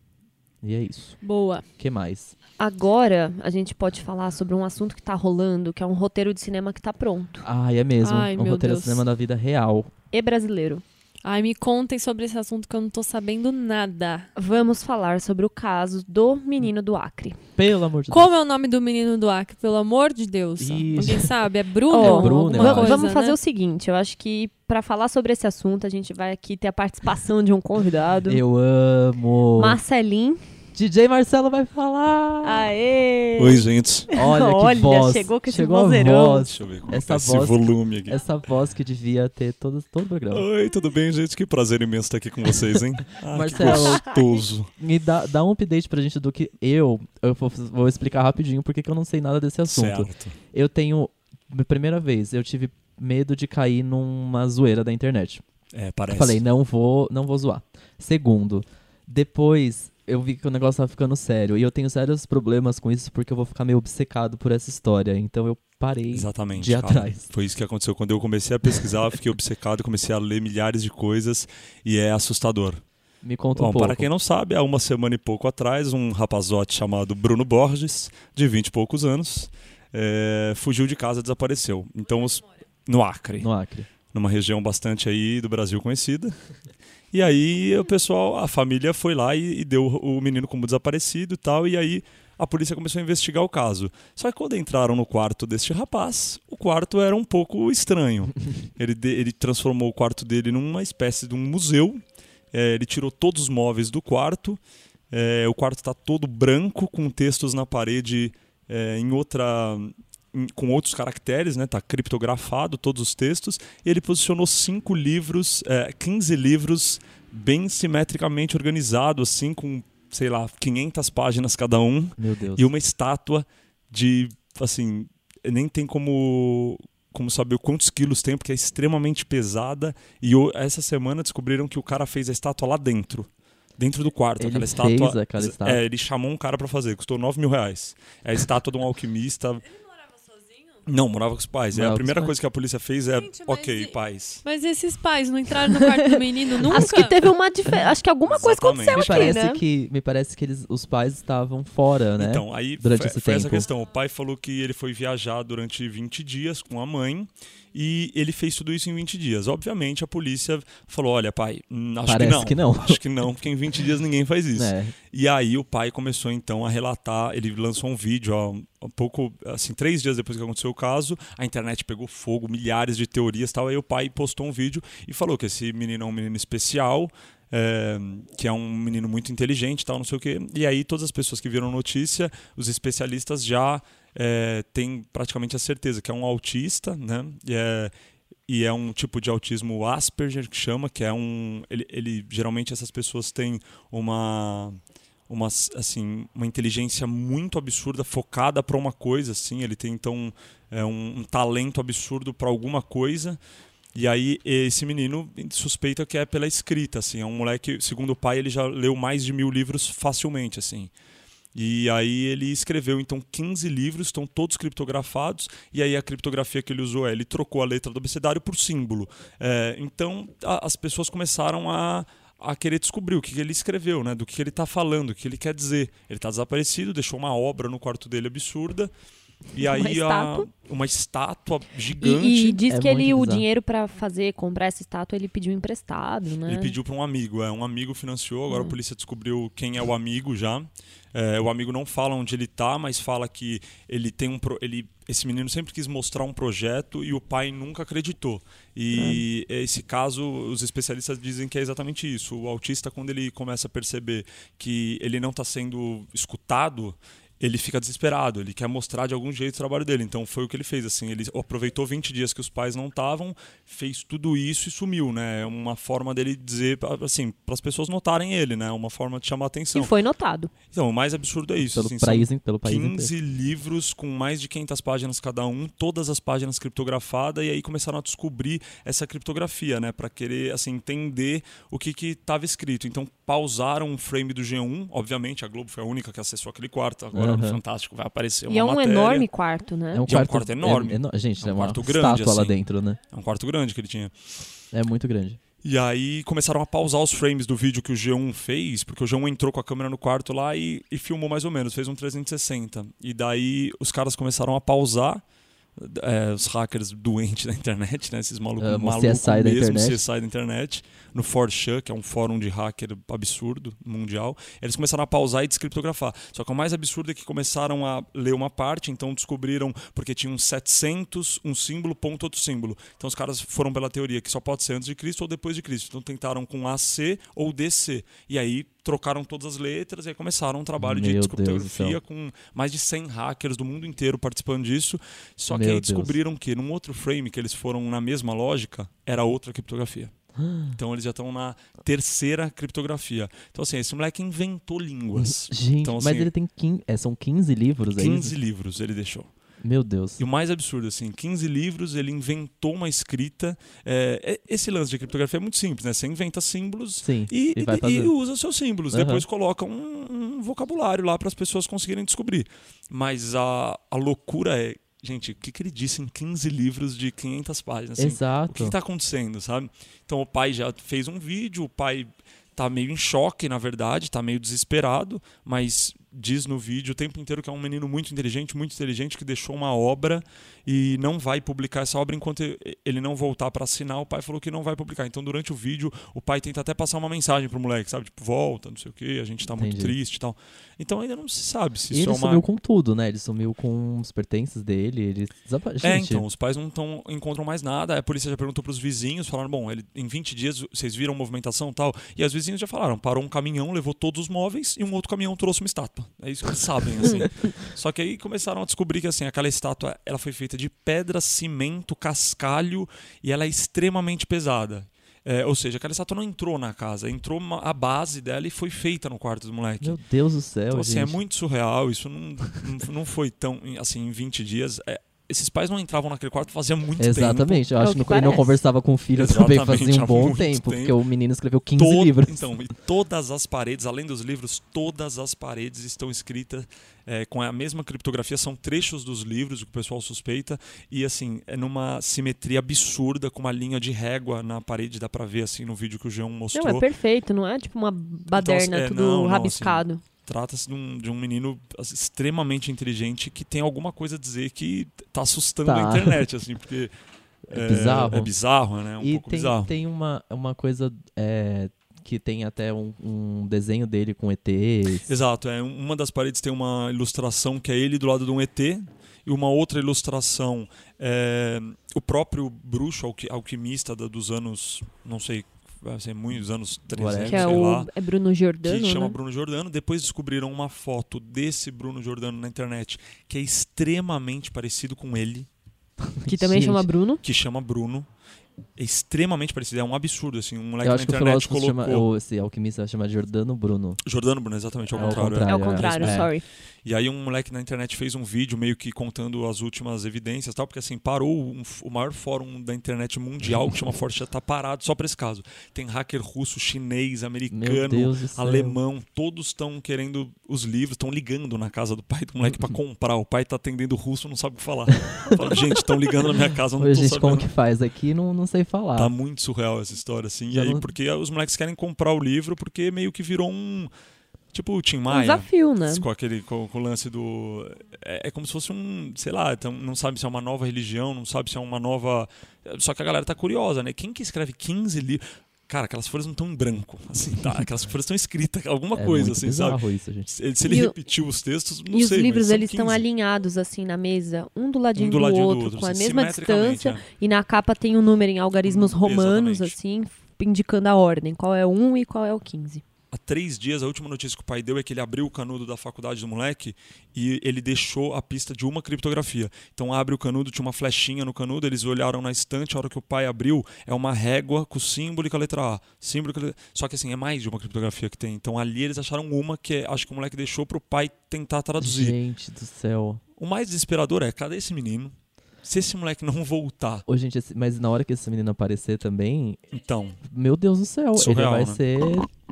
E é isso. Boa. O que mais? Agora, a gente pode falar sobre um assunto que tá rolando, que é um roteiro de cinema que tá pronto. Ah, é mesmo. Ai, um meu roteiro de Deus. cinema da vida real. E brasileiro. Ai, me contem sobre esse assunto que eu não tô sabendo nada. Vamos falar sobre o caso do menino do Acre. Pelo amor de Como Deus. é o nome do menino do Acre? Pelo amor de Deus. Alguém sabe? É Bruno? Bruno, eu va- acho. coisa, vamos fazer né? o seguinte, eu acho que pra falar sobre esse assunto, a gente vai aqui ter a participação de um convidado. Eu amo. Marcelim. DJ Marcelo vai falar. Aê! Oi, gente. <laughs> Olha que Olha, voz. chegou com esse Chegou a vozeirão. voz. Deixa eu ver como Essa tá esse voz- volume aqui. Essa voz que devia ter todo, todo o programa. Oi, tudo bem, gente? Que prazer imenso estar aqui com vocês, hein? <laughs> Ah, Marcelo. que gostoso. Me dá, dá um update pra gente do que eu. Eu vou, vou explicar rapidinho porque que eu não sei nada desse assunto. Certo. Eu tenho. Primeira vez, eu tive medo de cair numa zoeira da internet. É, parece. Falei, não vou, não vou zoar. Segundo, depois eu vi que o negócio tava ficando sério. E eu tenho sérios problemas com isso porque eu vou ficar meio obcecado por essa história. Então eu parei. Exatamente. de atrás. Foi isso que aconteceu. Quando eu comecei a pesquisar, eu fiquei obcecado, comecei a ler milhares de coisas e é assustador. Me conta um Bom, pouco. para quem não sabe, há uma semana e pouco atrás, um rapazote chamado Bruno Borges, de 20 e poucos anos, é, fugiu de casa e desapareceu. Então, os- no Acre. No Acre. numa região bastante aí do Brasil conhecida. E aí o pessoal, a família foi lá e, e deu o menino como desaparecido e tal, e aí a polícia começou a investigar o caso. Só que quando entraram no quarto deste rapaz, o quarto era um pouco estranho. <laughs> Ele, de- ele transformou o quarto dele numa espécie de um museu. É, ele tirou todos os móveis do quarto. É, o quarto está todo branco, com textos na parede é, em outra com outros caracteres, né? Tá criptografado todos os textos. E ele posicionou cinco livros, é, 15 livros bem simetricamente organizados, assim, com, sei lá, 500 páginas cada um. Meu Deus. E uma estátua de, assim, nem tem como como saber quantos quilos tem, porque é extremamente pesada. E o- essa semana descobriram que o cara fez a estátua lá dentro. Dentro do quarto, Ele aquela fez estátua. aquela estátua? É, ele chamou um cara pra fazer, custou 9 mil reais. É a estátua de um alquimista. Não, morava com os pais. É, Morava a com os primeira coisa que a polícia fez é, Gente, ok, e- pais. Mas esses pais não entraram no quarto do menino nunca? <laughs> Acho que teve uma diferença. Acho que alguma coisa Exatamente. aconteceu me aqui, parece né? que me parece que eles, os pais estavam fora, né? Então, aí Durante foi, esse foi essa tempo. questão. O pai falou que ele foi viajar durante 20 dias com a mãe e ele fez tudo isso em 20 dias. Obviamente, a polícia falou: olha, pai, hum, acho Parece que não. que não. <laughs> Acho que não, porque em 20 dias ninguém faz isso. É. E aí o pai começou então a relatar, ele lançou um vídeo ó, um pouco, assim, três dias depois que aconteceu o caso, a internet pegou fogo, milhares de teorias e tal, aí o pai postou um vídeo e falou que esse menino é um menino especial, é, que é um menino muito inteligente e tal, não sei o quê. E aí todas as pessoas que viram notícia, os especialistas já é, têm praticamente a certeza que é um autista, né? E é, e é um tipo de autismo Asperger que chama, que é um. Ele, ele geralmente essas pessoas têm uma uma assim uma inteligência muito absurda focada para uma coisa assim ele tem então é, um, um talento absurdo para alguma coisa e aí esse menino suspeita que é pela escrita assim é um moleque segundo o pai ele já leu mais de mil livros facilmente assim e aí ele escreveu então 15 livros, estão todos criptografados, e aí a criptografia que ele usou é, ele trocou a letra do abecedário por símbolo. É, então a- as pessoas começaram a, a querer descobrir o que, ele escreveu, né? do que ele está falando, o que ele quer dizer. Ele está desaparecido, deixou uma obra no quarto dele absurda, e Uma aí a- estátua. uma estátua E, gigante. e diz É que ele, muito o bizarro. dinheiro pra fazer, comprar essa estátua, ele pediu emprestado, né? Ele pediu para um amigo, é, um amigo financiou, agora Hum. a polícia descobriu quem é o amigo já. É, o amigo não fala onde ele tá, mas fala que ele tem um pro- ele esse menino sempre quis mostrar um projeto e o pai nunca acreditou. E esse caso, os especialistas dizem que é exatamente isso. O autista quando ele começa a perceber que ele não está sendo escutado, ele fica desesperado, ele quer mostrar de algum jeito o trabalho dele. Então foi o que ele fez, assim, ele aproveitou 20 dias que os pais não estavam, fez tudo isso e sumiu, né? É uma forma dele dizer, assim, para as pessoas notarem ele, né? Uma forma de chamar a atenção. E foi notado. Então, o mais absurdo é isso, Pelo assim, são país, pelo país 15 inteiro. livros com mais de 500 páginas cada um, todas as páginas criptografadas, e aí começaram a descobrir essa criptografia, né, para querer assim entender o que que estava escrito. Então pausaram um frame do G1, obviamente a Globo foi a única que acessou aquele quarto. Agora no Aham. Fantástico vai aparecer uma e é um matéria. enorme quarto, né? É um E é um quarto, quarto enorme. é eno- gente, É um é, quarto grande, estátua lá assim. dentro, né? É um quarto grande que ele tinha. É muito grande. E aí começaram a pausar os frames do vídeo que o G1 fez, porque o G1 entrou com a câmera no quarto lá e, e filmou mais ou menos, fez um 360. E daí os caras começaram a pausar. É, os hackers doentes <laughs> da internet, né? Esses malucos Amo malucos CSI da mesmo. CSI da internet, no 4chan, que é um fórum de hacker absurdo, mundial. Eles começaram a pausar e descriptografar. Só que o mais absurdo é que começaram a ler uma parte, então descobriram, porque tinha um 700, um símbolo, ponto, outro símbolo. Então os caras foram pela teoria que só pode ser antes de Cristo ou depois de Cristo. Então tentaram com AC ou DC. E aí trocaram todas as letras e aí começaram um trabalho de Meu Deus do descriptografia céu. com mais de 100 hackers do mundo inteiro participando disso. Só que Meu aí Deus. descobriram que num outro frame que eles foram na mesma lógica, era outra criptografia. <gasps> Então eles já estão na terceira criptografia. Então assim, esse moleque inventou línguas. Gente, Então, mas assim, ele tem 15, é, são 15 livros, é 15 isso? livros ele deixou. Meu Deus. E o mais absurdo, assim, 15 livros, ele inventou uma escrita. é, é- esse lance de criptografia é muito simples, né? Você inventa símbolos Sim, e, e e- usa seus símbolos. Aham. Depois coloca um, um vocabulário lá para as pessoas conseguirem descobrir. Mas a, a loucura é, gente, o que, que ele disse em 15 livros de 500 páginas? Assim, o Exato. que está acontecendo, sabe? Então o pai já fez um vídeo, o pai tá meio em choque, na verdade, tá meio desesperado, mas diz no vídeo o tempo inteiro que é um menino muito inteligente, muito inteligente, que deixou uma obra e não vai publicar essa obra enquanto ele não voltar para assinar. O pai falou que não vai publicar. Então, durante o vídeo, o pai tenta até passar uma mensagem pro moleque, sabe? Tipo, volta, não sei o quê, a gente tá muito Entendi. triste e tal. Então, ainda não se sabe se E isso ele é uma. sumiu com tudo, né? Ele sumiu com os pertences dele, ele desapa... É, então, os pais não tão, encontram mais nada. A polícia já perguntou pros vizinhos, falaram, bom, ele, em 20 dias vocês viram movimentação e tal. E os vizinhos já falaram, parou um caminhão, levou todos os móveis e um outro caminhão trouxe uma estátua. É isso que eles sabem, assim. <laughs> Só que aí começaram a descobrir que, assim, aquela estátua, ela foi feita de pedra, cimento, cascalho e ela é extremamente pesada. É, ou seja, aquela estátua não entrou na casa, entrou uma- a base dela e foi feita no quarto do moleque. meu Deus do céu, Então, assim, é gente. muito surreal. Isso não, não, <laughs> não foi tão, assim, em 20 dias. É, esses pais não entravam naquele quarto fazia muito tempo. Exatamente, eu É acho que que ele não conversava com o filho também Exatamente, fazia um bom tempo, tempo. porque o menino escreveu 15 Todo- livros. Então, e todas as paredes, além dos livros, todas as paredes estão escritas é, com a mesma criptografia, são trechos dos livros, o que o pessoal suspeita, e assim, é numa simetria absurda, com uma linha de régua na parede, dá pra ver assim no vídeo que o João mostrou. Não, é perfeito, não é tipo uma baderna, é, tudo não, não, rabiscado. Trata-se de um, de um menino extremamente inteligente que tem alguma coisa a dizer que tá assustando Tá. a internet, assim, porque É bizarro. É bizarro, né? É um e pouco tem, bizarro. tem uma, uma coisa é, que tem até um, um desenho dele com ETs. Exato, é uma das paredes tem uma ilustração que é ele do lado de um ET e uma outra ilustração é o próprio bruxo alqui- alquimista da- dos anos, não sei, vai ser muitos anos 300, Whatever. Que é sei lá. o é Bruno Giordano, que chama né? Bruno Jordano. Depois descobriram uma foto desse Bruno Jordano na internet que é extremamente parecido com ele, <laughs> Que também Gente, chama Bruno. que chama Bruno. É extremamente parecido, é um absurdo, assim. Um moleque Eu na acho que o internet se chama, colocou. ou esse alquimista chama Giordano Bruno. Jordano Bruno, exatamente, ao É o contrário. contrário. É o é, contrário, é. sorry. E aí um moleque na internet fez um vídeo meio que contando as últimas evidências tal, porque assim, parou um o maior fórum da internet mundial, que chama Forte, já tá parado só pra esse caso. Tem hacker russo, chinês, americano, alemão, todos estão querendo os livros, estão ligando na casa do pai do moleque pra <laughs> comprar. O pai tá atendendo russo, não sabe o que falar. Fala, gente, estão ligando na minha casa, não Oi, tô gente, sabendo. como que faz aqui? Não, não sei falar. Tá muito surreal essa história, assim. E aí, não- porque os moleques querem comprar o livro, porque meio que virou um. Tipo o Tim Um Maia. desafio, né? Com aquele com, com o lance do. É, é como se fosse um. Sei lá, então, não sabe se é uma nova religião, não sabe se é uma nova. Só que a galera tá curiosa, né? Quem que escreve 15 livros. Cara, aquelas folhas não estão em branco, <laughs> assim, tá? Aquelas folhas estão escritas, alguma é coisa, assim, sabe? isso, gente. Se, se ele E o- repetiu os textos, não E os sei. mas livros, são eles estão 15. alinhados assim na mesa, um do ladinho, um do ladinho do, do outro, com a assim, mesma simetricamente, distância. é. E na capa tem um número em algarismos romanos, exatamente. assim, indicando a ordem. Qual é o 1 e qual é o 15. Há três dias, a última notícia que o pai deu é que ele abriu o canudo da faculdade do moleque e ele deixou a pista de uma criptografia. Então abre o canudo, tinha uma flechinha no canudo, eles olharam na estante, a hora que o pai abriu, é uma régua com o símbolo e com a letra A. Símbolo letra... Só que assim, é mais de uma criptografia que tem. Então ali eles acharam uma que é, acho que o moleque deixou pro pai tentar traduzir. Gente do céu. O mais desesperador é, cadê esse menino? Se esse moleque não voltar, Ô, gente, mas na hora que esse menino aparecer também, então, meu Deus do céu, Surreal, ele vai né? ser.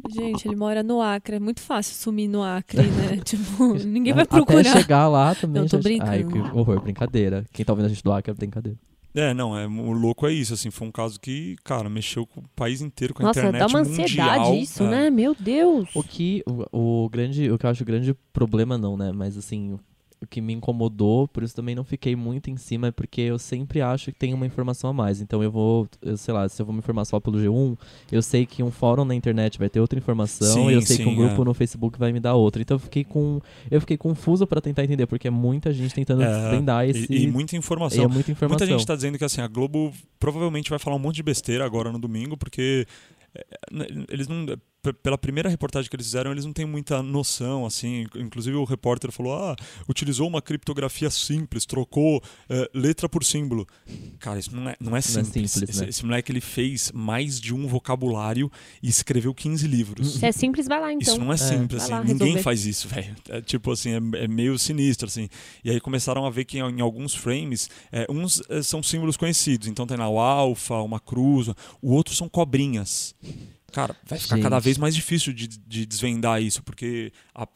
Gente, ele mora no Acre. É muito fácil sumir no Acre, né? <laughs> tipo, ninguém vai Até procurar. chegar lá também. Não, tô Ai, brincando. que horror, brincadeira. Quem tá ouvindo a gente do Acre é brincadeira. É, não, é, o louco é isso, assim, foi um caso que, cara, mexeu com o país inteiro, com a Nossa, internet dá uma mundial. ansiedade isso, é. né? Meu Deus. O que o, o grande, o que eu acho o grande problema não, né? Mas assim, que me incomodou, por isso também não fiquei muito em cima, é porque eu sempre acho que tem uma informação a mais. Então eu vou, eu sei lá, se eu vou me informar só pelo G1, eu sei que um fórum na internet vai ter outra informação Sim, e eu sei que um sim, grupo é. no Facebook vai me dar outra. Então eu fiquei com eu fiquei confuso pra tentar entender, porque é muita gente tentando É, desvendar e- esse e, muita e informação. é muita informação. Muita gente tá dizendo que assim, a Globo provavelmente vai falar um monte de besteira agora no domingo, porque é, n- eles não. Pela primeira reportagem que eles fizeram, eles não têm muita noção, assim. Inclusive o repórter falou: ah, utilizou uma criptografia simples, trocou é, letra por símbolo. Cara, isso não é, não é simples. simples, esse, né? esse moleque ele fez mais de um vocabulário e escreveu 15 livros. Se é simples, vai lá então. Isso não é simples, Vai assim. lá Ninguém resolver. faz isso, velho. É tipo assim, é, é meio sinistro, assim. E aí começaram a ver que em, em alguns frames, é, uns é, são símbolos conhecidos. Então tem lá o alfa, uma cruz, o outro são cobrinhas. Cara, vai ficar Gente. cada vez mais difícil de, de desvendar isso, porque a-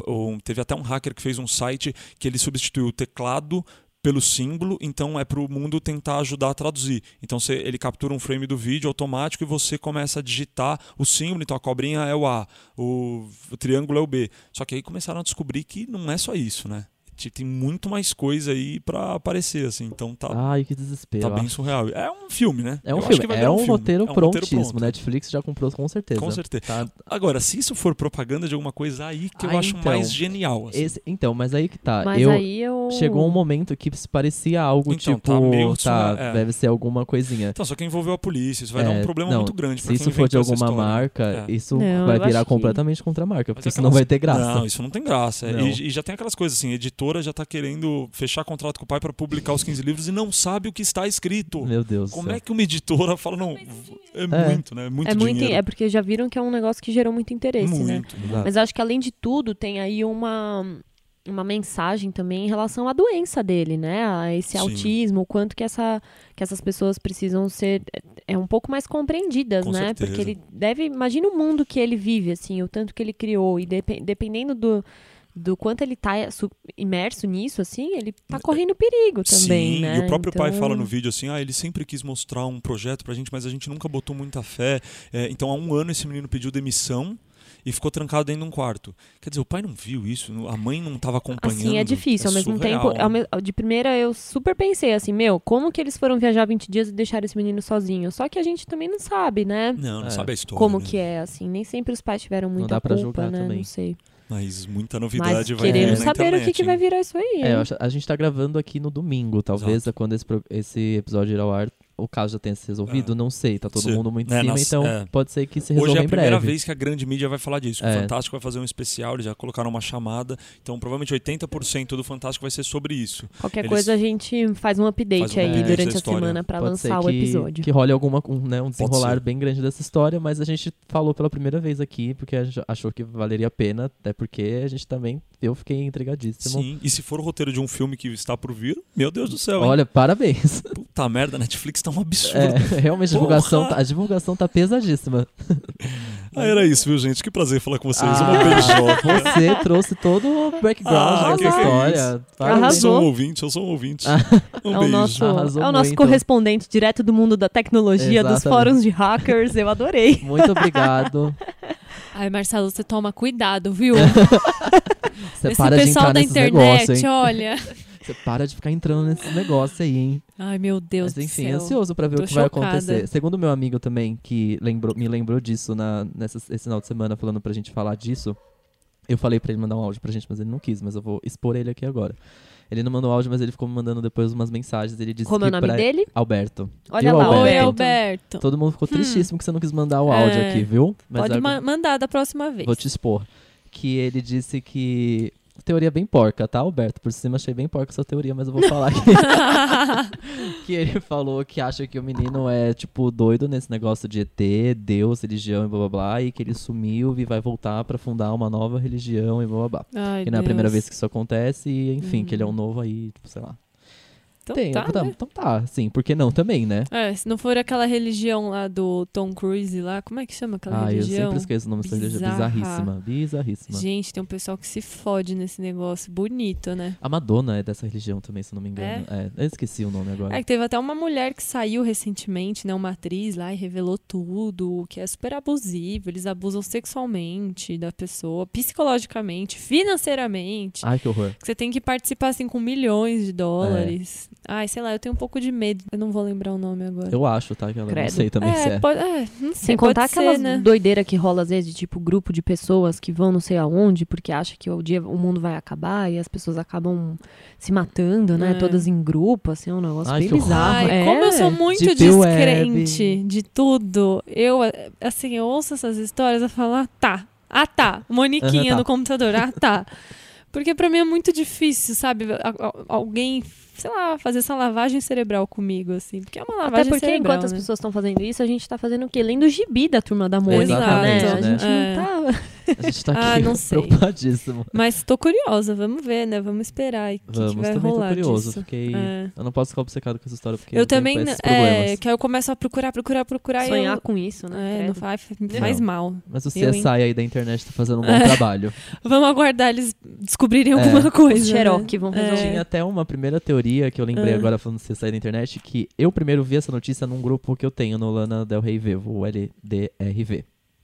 teve até um hacker que fez um site que ele substituiu o teclado pelo símbolo, então é para o mundo tentar ajudar a traduzir. Então você, ele captura um frame do vídeo automático e você começa a digitar o símbolo. Então a cobrinha é o A, o, o triângulo é o B. Só que aí começaram a descobrir que não é só isso, né? Tem muito mais coisa aí para aparecer, assim. Então tá, Ai, que desespero. tá bem surreal. É um filme, né? É um Eu acho filme, que vai é virar um, filme. roteiro É um roteiro prontíssimo. pronto. Netflix já comprou com certeza. Com certeza. Tá, Agora, se isso for propaganda de alguma coisa, aí que eu Ah, acho então. mais genial. assim. esse- então, mas aí que tá. Mas eu, aí eu. Chegou um momento que parecia algo Então, tipo, tá meio tá, é. deve ser alguma coisinha. Então, só que envolveu a polícia. Isso vai dar É, um problema não, muito grande. pra Se isso for de alguma história. marca, É. isso Não, vai virar que- completamente contra a marca, porque é senão aquelas- vai ter graça. Não, isso não tem graça. É, Não. E, e já tem aquelas coisas assim, a editora já tá querendo fechar contrato com o pai para publicar os 15 livros e não sabe o que está escrito. Meu Deus. Como céu. é que uma editora <laughs> fala, não, é, muito, né? Muito É muito. dinheiro. É porque já viram que é um negócio que gerou muito interesse, né? muito. Exato. Mas eu acho que além de tudo, tem aí uma, uma mensagem também em relação à doença dele, né? A esse Sim. autismo, o quanto que, essa, que essas pessoas precisam ser é um pouco mais compreendidas, Com né? certeza. Porque ele deve. Imagina o mundo que ele vive, assim, o tanto que ele criou. E depe- dependendo do. Do quanto ele tá imerso nisso, assim, ele tá correndo perigo também, Sim, né? e o próprio pai Então- fala no vídeo assim, ah, ele sempre quis mostrar um projeto pra gente, mas a gente nunca botou muita fé. É, então há um ano esse menino pediu demissão e ficou trancado dentro de um quarto. Quer dizer, o pai não viu isso, a mãe não estava acompanhando. Assim, é difícil. Ao mesmo surreal, tempo, ao né? me- de primeira eu super pensei assim, meu, como que eles foram viajar 20 dias e deixaram esse menino sozinho? Só que a gente também não sabe, né? Não, não É. sabe a história. Como né? que é, assim. Nem sempre os pais tiveram muita dá pra culpa, julgar né? também. Não sei. Mas muita Mas novidade vai vir queremos saber o que, internet, que vai virar isso aí, É, a gente tá gravando aqui no domingo, talvez é quando esse, esse episódio ir ao ar o caso já tenha se resolvido, não sei, tá todo Sim. mundo muito em É, cima, nas- então é. pode ser que se resolva Hoje é a em primeira breve. vez que a grande mídia vai falar disso. que É. O Fantástico vai fazer um especial, eles já colocaram uma chamada. Então, provavelmente 80% do Fantástico vai ser sobre isso. Qualquer Eles- coisa a gente faz um update Faz um aí durante a semana ser lançar o que, episódio. que role alguma, um, né, um desenrolar bem grande dessa história, mas a gente falou pela primeira vez aqui, porque a gente achou que valeria a pena, até porque a gente também, eu fiquei intrigadíssimo. Sim. E se for o roteiro de um filme que está por vir, meu Deus do céu, hein? Olha, parabéns. Puta merda, Netflix tá um absurdo. É, <laughs> realmente a divulgação, tá, a divulgação tá pesadíssima. Ah, era isso, viu, gente? Que prazer falar com vocês. Ah, Uma beijoca. Você trouxe todo o background Ah, dessa é história. Arrasou. Eu sou um ouvinte, eu sou um ouvinte. Um É o beijo. nosso, Arrasou é o nosso muito. correspondente direto do mundo da tecnologia, dos Exatamente. fóruns de hackers. Eu adorei. Muito obrigado. <laughs> Ai, Marcelo, você toma cuidado, viu? <laughs> Você Esse para de pessoal da internet, negócios, hein? olha. Você para de ficar entrando nesses negócios aí, hein? Ai, meu Deus Mas enfim, do céu. ansioso pra ver Tô o que vai chocada. acontecer. Segundo meu amigo também, que lembrou, me lembrou disso na, nessa, esse final de semana, falando pra gente falar disso. Eu falei pra ele mandar um áudio pra gente, mas ele não quis, mas eu vou expor ele aqui agora. Ele não mandou áudio, mas ele ficou me mandando depois umas mensagens. Ele disse Como é que o nome pra- dele? Alberto. Olha Viu, lá, Alberto? Oi, Alberto. Todo mundo ficou tristíssimo que você não quis mandar o áudio É. aqui, viu? Mas Pode agora- mandar da próxima vez. Vou te expor. Que ele disse que. Teoria bem porca, tá, Alberto? Por cima achei bem porca essa teoria, mas eu vou falar aqui. <laughs> que ele falou que acha que o menino é, tipo, doido nesse negócio de ET, Deus, religião e blá blá blá, e que ele sumiu e vai voltar pra fundar uma nova religião e blá blá blá. Ai, E não é a primeira vez que isso acontece, e enfim, Hum. que ele é um novo aí, tipo, sei lá. Então Tem, tá, tá, né? então tá, sim, por que não também, né? É, se não for aquela religião lá do Tom Cruise lá, como é que chama aquela Ah, eu religião? sempre esqueço o nome dessa religião. Bizarríssima, bizarríssima. Gente, tem um pessoal que se fode nesse negócio. Bonito, né? A Madonna é dessa religião também, se eu não me engano. É, eu esqueci o nome agora. É que teve até uma mulher que saiu recentemente, né? Uma atriz lá e revelou tudo, que é super abusivo. Eles abusam sexualmente da pessoa, psicologicamente, financeiramente. Ai, que horror. Que você tem que participar assim com milhões de dólares. Ai, sei lá, eu tenho um pouco de medo. Eu não vou lembrar o nome agora. Eu acho, tá? Que ela não Credo. sei também se é, é. pode, é, não sei, Sem contar ser, aquelas né? doideira que rola às vezes de tipo grupo de pessoas que vão não sei aonde porque acha que o dia o mundo vai acabar e as pessoas acabam se matando, né? É. Todas em grupo, assim, é um negócio Ai, bem bizarro. Ai, é. como eu sou muito Web. descrente de tudo, eu, assim, eu ouço essas histórias e falo, ah, tá. Ah, tá. Moniquinha Aham, tá. no computador, ah, tá. <laughs> Porque pra mim é muito difícil, sabe? Alguém, sei lá, fazer essa lavagem cerebral comigo, assim. Porque é uma lavagem Até porque cerebral, enquanto as né? pessoas estão fazendo isso, a gente tá fazendo o quê? Lendo o gibi da turma da Mônica, né? A né? gente É. não tá. A gente tá <laughs> Ah, aqui não <laughs> sei. preocupadíssimo. Mas tô curiosa, vamos ver, né? Vamos esperar aí o que, que Vamos, vai também tô rolar curioso. disso. Fiquei... É. Eu não posso ficar obcecado com essa história, porque Eu também, é, que aí eu começo a procurar, procurar, procurar e Sonhar eu... com isso, né? É, não faz, faz Não. mal. Mas o CSI aí da internet tá fazendo um bom <laughs> É. trabalho. Vamos aguardar eles descobrirem É. alguma coisa. Os né? Cherokee vão resolver. Tinha até uma primeira teoria que eu lembrei Ah. agora falando do CSI da internet, que eu primeiro vi essa notícia num grupo que eu tenho no Lana Del Rey Vivo, o LDRV.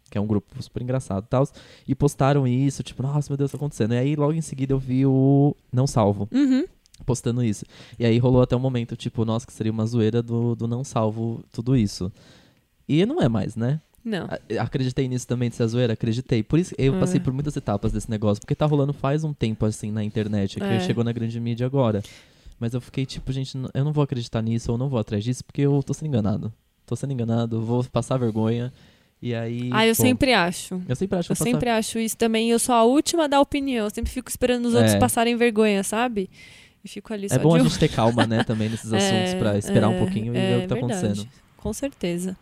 Que é um grupo super engraçado e tal. E postaram isso, tipo, nossa, meu Deus, tá acontecendo. E aí logo em seguida eu vi o Não Salvo Uhum. postando isso. E aí rolou até um momento, tipo, nossa, que seria uma zoeira do, do Não Salvo tudo isso. E não é mais, né? Não. A- Acreditei nisso também de ser zoeira? Acreditei. Por isso eu passei por muitas etapas desse negócio, porque tá rolando faz um tempo assim na internet, que É. chegou na grande mídia agora. Mas eu fiquei tipo, gente, eu não vou acreditar nisso, ou não vou atrás disso, porque eu tô sendo enganado. Tô sendo enganado, vou passar vergonha. E aí. Ah, eu pô, sempre acho. Eu sempre acho Eu passar- sempre acho isso também. Eu sou a última a dar opinião. Eu sempre fico esperando os outros É. passarem vergonha, sabe? E fico ali só É bom a gente ter calma, né, também <laughs> nesses assuntos, É, pra esperar um é, pouquinho e é ver o que tá verdade. acontecendo. Com certeza.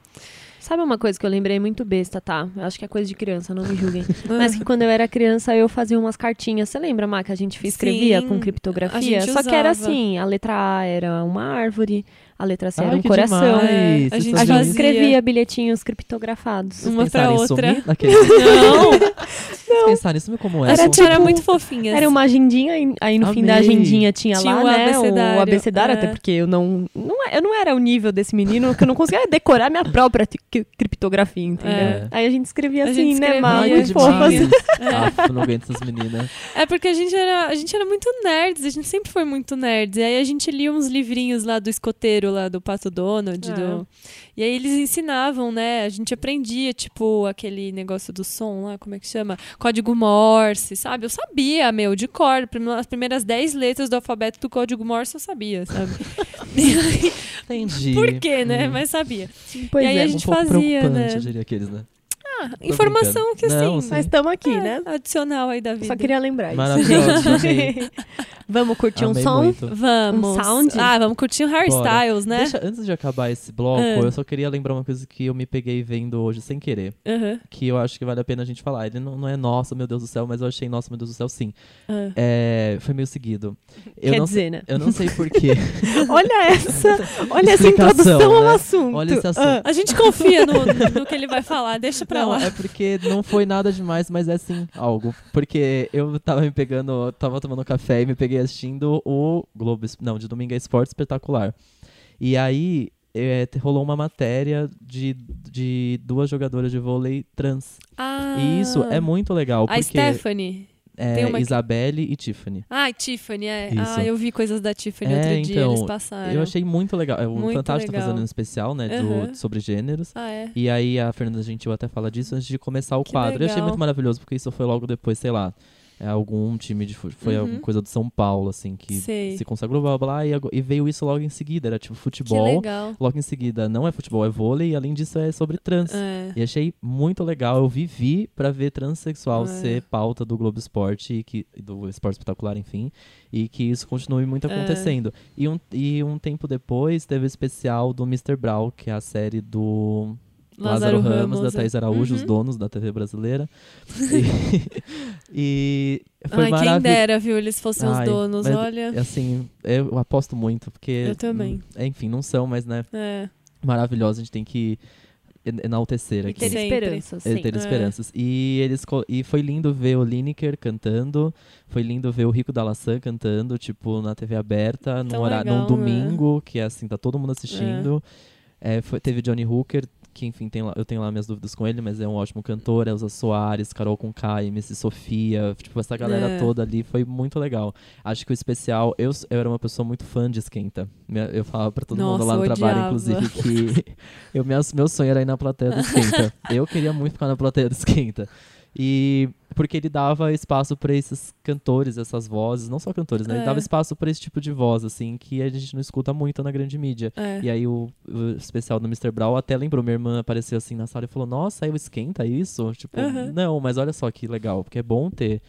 Sabe uma coisa que eu lembrei muito besta, tá? Eu acho que é coisa de criança, não me julguem. <laughs> Mas que quando eu era criança eu fazia umas cartinhas. Você lembra, Má, que a gente escrevia Sim, com criptografia? Só que era usava. assim, a letra A era uma árvore, a letra C era Ai, um que coração. demais, a gente A gente isso? escrevia bilhetinhos criptografados. Vocês uma pra outra. <laughs> Não, Vocês pensaram sumir como Era era tipo- muito fofinha. Era uma agendinha, aí no fim da Amei. agendinha tinha, Tinha lá, o né, abecedário, o abecedário, é. até porque eu não, não, eu não era o nível desse menino que eu não conseguia decorar minha própria criptografia, entendeu? É. Aí a gente escrevia A assim, gente né, escrevia. que Muito fofa. assim. demais. <laughs> Ah, não aguento essas meninas. É porque a gente era, a gente era muito nerds, a gente sempre foi muito nerds. E aí a gente lia uns livrinhos lá do escoteiro, lá do Pato Donald. É. do- E aí eles ensinavam, né? A gente aprendia, tipo, aquele negócio do som lá, como é que chama? Código Morse, sabe? Eu sabia, meu, de cor. As primeiras 10 letras do alfabeto do código Morse eu sabia, sabe? <laughs> Entendi. Por quê, né? Hum. Mas sabia. Pois E aí é. a Um gente pouco fazia, né? eu diria aqueles, né? Ah, Tô informação que brincando. Não, assim. sim. Mas estamos aqui, é, né? Adicional aí da vida. Só queria lembrar isso. Maravilhoso. <laughs> Vamos curtir um Amei som? muito. Vamos. Um sound? Ah, vamos curtir um hairstyles, né? Deixa, antes de acabar esse bloco, Ah. eu só queria lembrar uma coisa que eu me peguei vendo hoje sem querer. Aham. Que eu acho que vale a pena a gente falar. Ele não, não é nossa, meu Deus do céu, mas eu achei nossa, meu Deus do céu, sim. Ah. É, foi meio seguido. Eu Quer não, dizer, né? eu não sei porquê. <laughs> Olha essa, olha essa introdução ao né? assunto. Olha esse assunto. Ah, A gente confia no, no que ele vai falar, deixa pra Não, lá. é porque não foi nada demais, mas é sim algo. Porque eu tava me pegando, tava tomando café e me peguei assistindo o Globo, não, de domingo é Esporte Espetacular. E aí é, rolou uma matéria de, de duas jogadoras de vôlei trans. Ah, E isso é muito legal, A porque Stephanie. É uma que- Isabelle e Tiffany. Ah, Tiffany, é. Isso. Ah, eu vi coisas da Tiffany É, outro dia, então, eles passaram. Eu achei muito legal. É, O Muito Fantástico tá legal. fazendo um especial, né, do- Aham. sobre gêneros. Ah, é? E aí a Fernanda Gentil até fala disso antes de começar o Que quadro. Eu achei legal. muito maravilhoso, porque isso foi logo depois, sei lá, é algum time de foi Uhum. alguma coisa do São Paulo, assim, que Sei. se consagrou, blá, blá, blá, e, e veio isso logo em seguida, era tipo futebol. Logo em seguida, não é futebol, é vôlei, e além disso é sobre trans. É. E achei muito legal, eu vivi pra ver transexual É. ser pauta do Globo Esporte, e que, do Esporte Espetacular, enfim, e que isso continue muito É. acontecendo. E, um, e um tempo depois teve o especial do Mr. Brown, que é a série do Lázaro, Ramos, da Thaís Araújo, os Uhum. donos da TV brasileira. <laughs> E, e foi Ai, quem dera, viu? Eles fossem os Ai, donos, mas, olha. Assim, eu aposto muito, porque. Eu também. hum, Enfim, não são, mas, né? É. Maravilhoso, a gente tem que en- enaltecer e aqui. ter Sempre. esperança, sim. É, ter É. esperanças. E eles e foi lindo ver o Lineker cantando, foi lindo ver o Rico da Laçã cantando, tipo, na TV aberta, num, Tão legal, num né? domingo, que é assim, tá todo mundo assistindo. É, foi- teve Johnny Hooker, que enfim, tem lá- eu tenho lá minhas dúvidas com ele, mas é um ótimo cantor, Elza Soares, Carol Conká, MC Sofia, tipo, essa galera É. toda ali foi muito legal. Acho que o especial, eu, eu era uma pessoa muito fã de Esquenta. Eu falava pra todo mundo Nossa, lá no trabalho, inclusive, que <laughs> eu, meu, meu sonho era ir na plateia do Esquenta. eu queria muito ficar na plateia do Esquenta. E porque ele dava espaço pra esses cantores, essas vozes, não só cantores, né? Ele É. dava espaço pra esse tipo de voz, assim, que a gente não escuta muito na grande mídia. É. E aí o, o especial do Mr. Brown até lembrou, minha irmã apareceu assim na sala e falou, nossa, aí o esquenta isso? Tipo, Aham. não, mas olha só que legal, porque é bom ter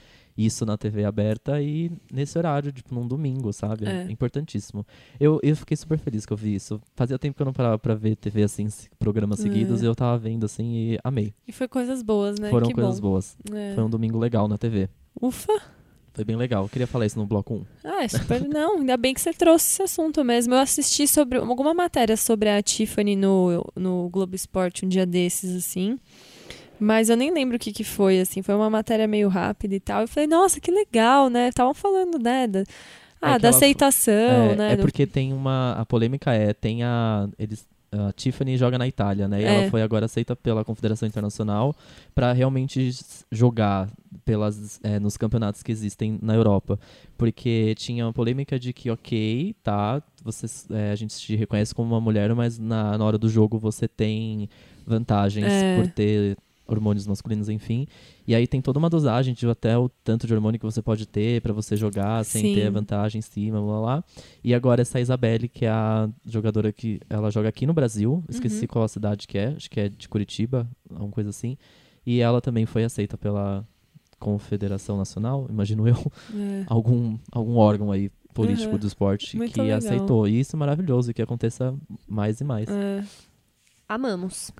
isso na TV aberta e nesse horário, tipo, num domingo, sabe? É. importantíssimo. Eu, eu fiquei super feliz que eu vi isso. Fazia tempo que eu não parava pra ver TV assim, programas É. seguidos, e eu tava vendo assim e amei. E foi coisas boas, né? Foram que coisas bom. boas. É. Foi um domingo legal na TV. Ufa. Foi bem legal. Eu queria falar isso no bloco 1. Ah, é super. <laughs> Não, ainda bem que você trouxe esse assunto mesmo. Eu assisti sobre alguma matéria sobre a Tiffany no, no Globo Esporte um dia desses, assim. Mas eu nem lembro o que, que foi, assim. Foi uma matéria meio rápida e tal. Eu falei, nossa, que legal, né? Estavam falando, né? Da, ah, É da ela- aceitação, É, né? é do- porque tem uma. A polêmica é, tem a. Eles, a Tiffany joga na Itália, né? E É. ela foi agora aceita pela Confederação Internacional para realmente jogar pelas, é, nos campeonatos que existem na Europa. Porque tinha uma polêmica de que, ok, tá, vocês, é, a gente te reconhece como uma mulher, mas na, na hora do jogo você tem vantagens É. por ter hormônios masculinos, enfim. E aí tem toda uma dosagem de até o tanto de hormônio que você pode ter para você jogar sem Sim. ter a vantagem em cima, blá blá. E agora essa Isabelle, que é a jogadora que ela joga aqui no Brasil, esqueci Uhum. qual a cidade que é, acho que é de Curitiba, alguma coisa assim. E ela também foi aceita pela Confederação Nacional, imagino eu, É. <laughs> algum, algum órgão aí político Uhum. do esporte Muito que legal. aceitou. E isso é maravilhoso, que aconteça mais e mais. É. Amamos.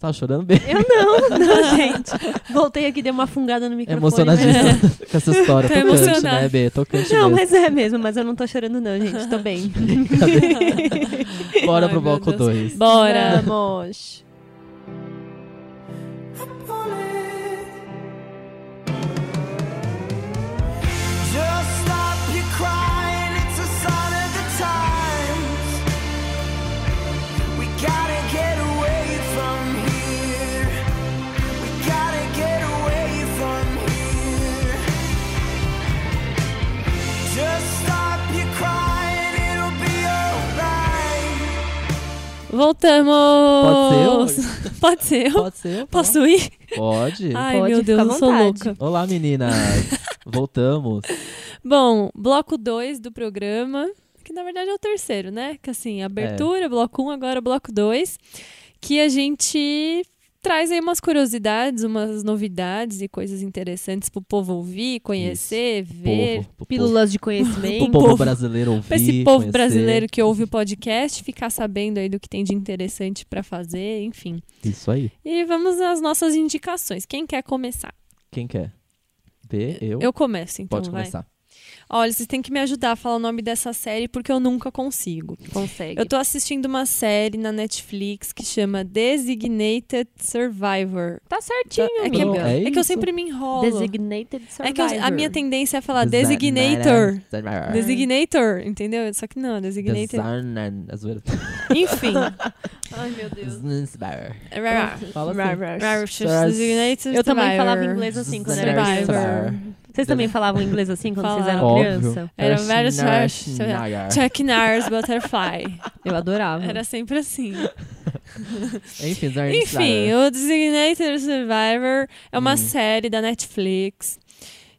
Você tá chorando bem? Eu não, <laughs> não, gente. Voltei aqui, dei uma fungada no microfone. Emocionadíssima mas- com essa história. Tô tocante, emocionada. né, B? Tocante Não, mesmo. mas é mesmo, mas eu não tô chorando não, gente. Tô bem. <laughs> Bora Ai, pro bloco Deus. 2. Bora! Vamos. Voltamos! Pode ser eu? <laughs> Pode ser? Posso ir? Pode. Ai, Pode, meu Deus, eu sou louca. Olá, meninas. <laughs> Voltamos. Bom, bloco 2 do programa. Que na verdade é o terceiro, né? Que assim, abertura, bloco 1, agora bloco 2, que a gente traz aí umas curiosidades, umas novidades e coisas interessantes pro povo ouvir, conhecer, ver. Povo, pro Pílulas de povo, <laughs> conhecimento. pro povo povo- brasileiro ouvir, Pra esse povo conhecer. brasileiro que ouve o podcast ficar sabendo aí do que tem de interessante pra fazer, enfim. Isso aí. E vamos às nossas indicações. Quem quer começar? Quem quer? B, eu? Eu começo, então, Pode vai. começar. Olha, vocês têm que me ajudar a falar o nome dessa série porque eu nunca consigo. Consegue. Eu tô assistindo uma série na Netflix que chama Designated Survivor. Tá certinho, É que, é é que eu sempre me enrolo. Designated Survivor. É que eu- a minha tendência é falar Designator. Designator. Designator, entendeu? Só que não, Designated. Enfim. <laughs> Ai, meu Deus. Fala assim. Designated Eu também Survivor. falava inglês assim quando era. Vocês também falavam inglês assim quando vocês eram Óbvio. criança? Era vários Designator. Chuck Norris Butterfly. Eu adorava. Era sempre assim. <laughs> Enfim, o Designated Survivor é uma Hum. série da Netflix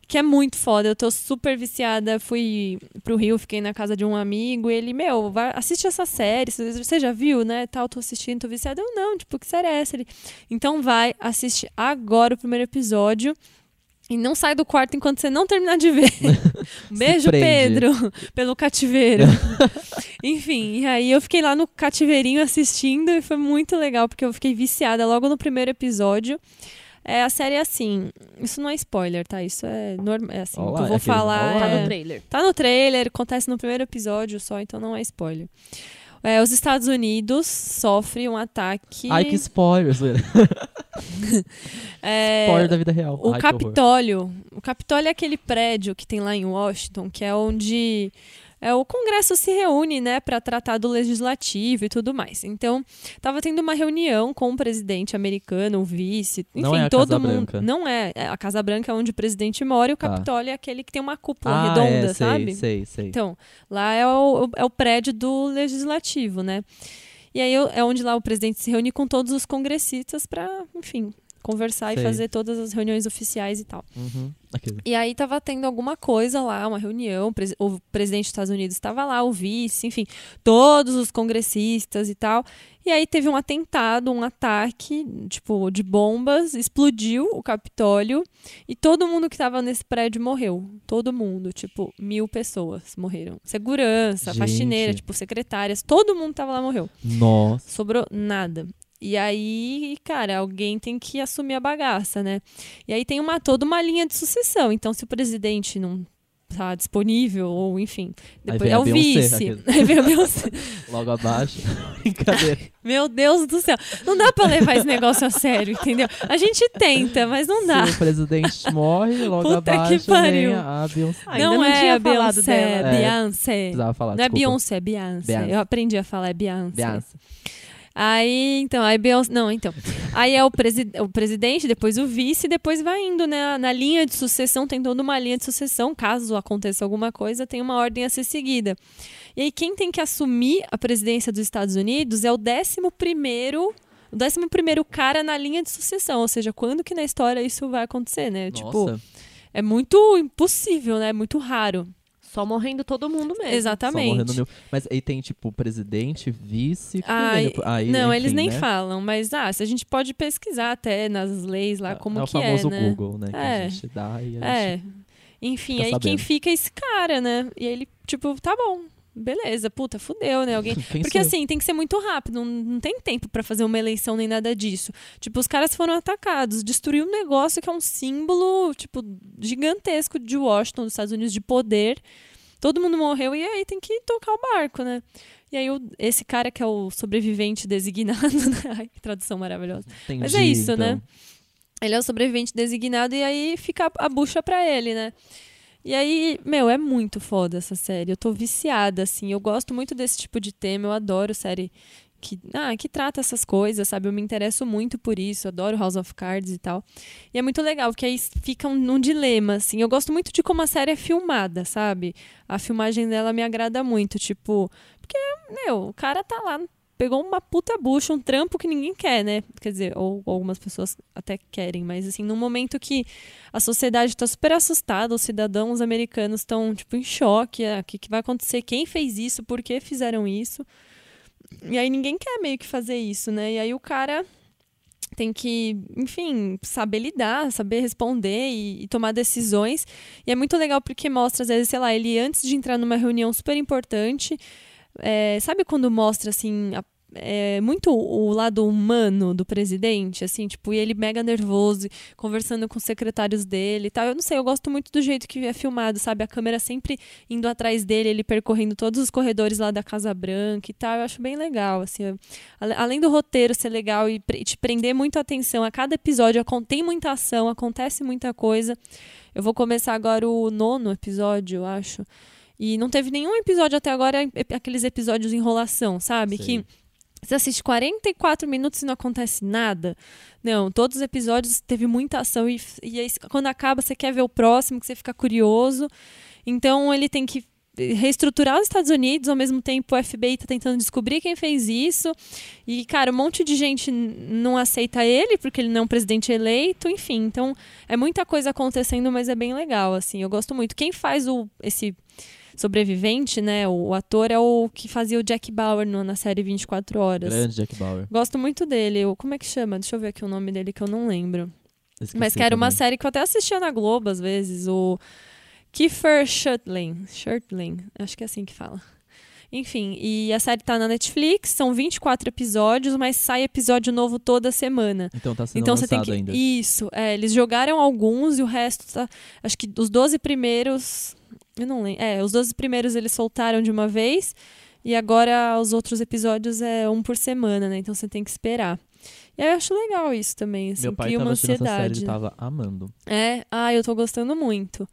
que é muito foda. Eu tô super viciada. Fui pro Rio, fiquei na casa de um amigo. E ele, meu, vai, assiste essa série. Você você já viu, né? Tal, tô assistindo, tô viciada. Eu, não, tipo, que série é essa? Ele, então vai, assiste agora o primeiro episódio. E não sai do quarto enquanto você não terminar de ver. <laughs> Beijo. Pedro, pelo cativeiro. <laughs> Enfim, e aí eu fiquei lá no cativeirinho assistindo e foi muito legal, porque eu fiquei viciada logo no primeiro episódio. É, a série é assim, isso não é spoiler, tá? Isso é normal, é assim, o Olá, que eu vou é falar. Tá é- no trailer. Tá no trailer, acontece no primeiro episódio só, então não é spoiler. É, os Estados Unidos sofrem um ataque. Ai, que spoiler, <laughs> é, Spoiler da vida real. o Ai. Capitólio. O Capitólio é aquele prédio que tem lá em Washington, que é onde é, o Congresso se reúne, né, para tratar do legislativo e tudo mais. Então, tava tendo uma reunião com o presidente americano, o vice, enfim, Não é a todo Casa mundo. Branca. Não é, É a Casa Branca é onde o presidente mora e o Tá. Capitólio é aquele que tem uma cúpula Ah, redonda, é, sei, sabe? Sei, sei. Então, lá é o, é o prédio do legislativo, né? E aí é onde lá o presidente se reúne com todos os congressistas para, enfim, conversar Sei. e fazer todas as reuniões oficiais e tal. Uhum. E aí tava tendo alguma coisa lá, uma reunião, o presi- o presidente dos Estados Unidos estava lá, o vice, enfim, todos os congressistas e tal. E aí teve um atentado, um ataque, tipo, de bombas, explodiu o Capitólio e todo mundo que tava nesse prédio morreu. Todo mundo, tipo, mil pessoas morreram. Segurança, Gente. faxineira, tipo, secretárias, todo mundo que tava lá morreu. Nossa. Sobrou nada. E aí, cara, alguém tem que assumir a bagaça, né? E aí tem uma toda uma linha de sucessão. Então, se o presidente não tá disponível, ou enfim, depois vem é a o vice. aquele. <laughs> Aí vem a Beyoncé. <laughs> Logo abaixo. <laughs> Brincadeira. Meu Deus do céu. Não dá pra levar esse negócio a sério, entendeu? A gente tenta, mas não dá. Se o presidente morre, logo Puta que abaixo pariu. vem a Beyoncé. Ainda não, não é tinha a falado Beyoncé, dela. é É. Beyoncé. Precisava falar, Não é desculpa. Beyoncé, é Beyoncé. Beyoncé. Eu aprendi a falar é Beyoncé. Beyoncé. Aí, então, aí Beyoncé. Não, então. Aí é o, presi o presidente, depois o vice, depois vai indo, né? Na linha de sucessão, tem toda uma linha de sucessão. Caso aconteça alguma coisa, tem uma ordem a ser seguida. E aí, quem tem que assumir a presidência dos Estados Unidos é o décimo primeiro. O décimo primeiro cara na linha de sucessão, ou seja, quando que na história isso vai acontecer, né? Tipo, Nossa. é muito impossível, né? Muito raro. Só morrendo todo mundo mesmo. Só Exatamente. morrendo mil. Mas aí tem, tipo, presidente, vice. Ai, aí, aí, não, enfim, eles nem né? falam, mas ah, se a gente pode pesquisar até nas leis lá como é o que é, famoso né? Google, né? Que É. a gente dá e a É. gente... Enfim, fica aí quem sabendo. fica é esse cara, né? E aí ele, tipo, tá bom, beleza, puta, fudeu, né? Alguém. <laughs> Porque assim, tem que ser muito rápido, não, não tem tempo pra fazer uma eleição nem nada disso. Tipo, os caras foram atacados, destruiu um negócio que é um símbolo, tipo, gigantesco de Washington, dos Estados Unidos, de poder. Todo mundo morreu e aí tem que tocar o barco, né? E aí o- esse cara que é o sobrevivente designado, <laughs> né? Ai, que tradução maravilhosa. Mas é Entendi, isso, né? então. Ele é o sobrevivente designado e aí fica a bucha pra ele, né? E aí, meu, é muito foda essa série. Eu tô viciada, assim. Eu gosto muito desse tipo de tema. Eu adoro série que, ah, que trata essas coisas, sabe? Eu me interesso muito por isso. Adoro House of Cards e tal. E é muito legal, porque aí fica um, num dilema, assim. Eu gosto muito de como a série é filmada, sabe? A filmagem dela me agrada muito. Tipo, porque, meu, o cara tá lá pegou uma puta bucha, um trampo que ninguém quer, né? Quer dizer, ou, ou algumas pessoas até querem, mas assim, num momento que a sociedade tá super assustada, os cidadãos americanos estão, tipo, em choque. ah, O que, que vai acontecer? Quem fez isso? Por que fizeram isso? E aí ninguém quer meio que fazer isso, né? E aí o cara tem que, enfim, saber lidar, saber responder e, e tomar decisões. E é muito legal porque mostra, às vezes, sei lá, ele antes de entrar numa reunião super importante, é, sabe quando mostra, assim, a- é, muito o lado humano do presidente, assim, tipo, e ele mega nervoso, conversando com os secretários dele e tal. Eu não sei, eu gosto muito do jeito que é filmado, sabe? A câmera sempre indo atrás dele, ele percorrendo todos os corredores lá da Casa Branca e tal. Eu acho bem legal, assim. Além do roteiro ser legal e te prender muito a atenção, a cada episódio tem muita ação, acontece muita coisa. Eu vou começar agora o nono episódio, eu acho. E não teve nenhum episódio até agora, aqueles episódios de enrolação, sabe? Sei. Que você assiste 44 minutos e não acontece nada. Não, todos os episódios teve muita ação e, e aí, quando acaba você quer ver o próximo, que você fica curioso. Então ele tem que reestruturar os Estados Unidos, ao mesmo tempo o FBI tá tentando descobrir quem fez isso. E, cara, um monte de gente não aceita ele porque ele não é um presidente eleito, enfim. Então, é muita coisa acontecendo, mas é bem legal, assim. Eu gosto muito. Quem faz o esse sobrevivente, né, o, o ator é o que fazia o Jack Bauer no- na série 24 horas. Grande Jack Bauer. Gosto muito dele. O- Como é que chama? Deixa eu ver aqui o nome dele que eu não lembro. Esqueci Mas que era uma também. série que eu até assistia na Globo às vezes. O Kiefer Sutherland. Sutherland, acho que é assim que fala. Enfim, e a série tá na Netflix, são 24 episódios, mas sai episódio novo toda semana. Então tá sendo Então você tem que. ainda. Isso, é, eles jogaram alguns e o resto tá. Acho que os 12 primeiros. Eu não lembro. É, os 12 primeiros eles soltaram de uma vez. E agora os outros episódios é um por semana, né? Então você tem que esperar. E aí eu acho legal isso também, assim, Meu pai cria uma série, ansiedade. ele tava amando. É, ah, eu tô gostando muito.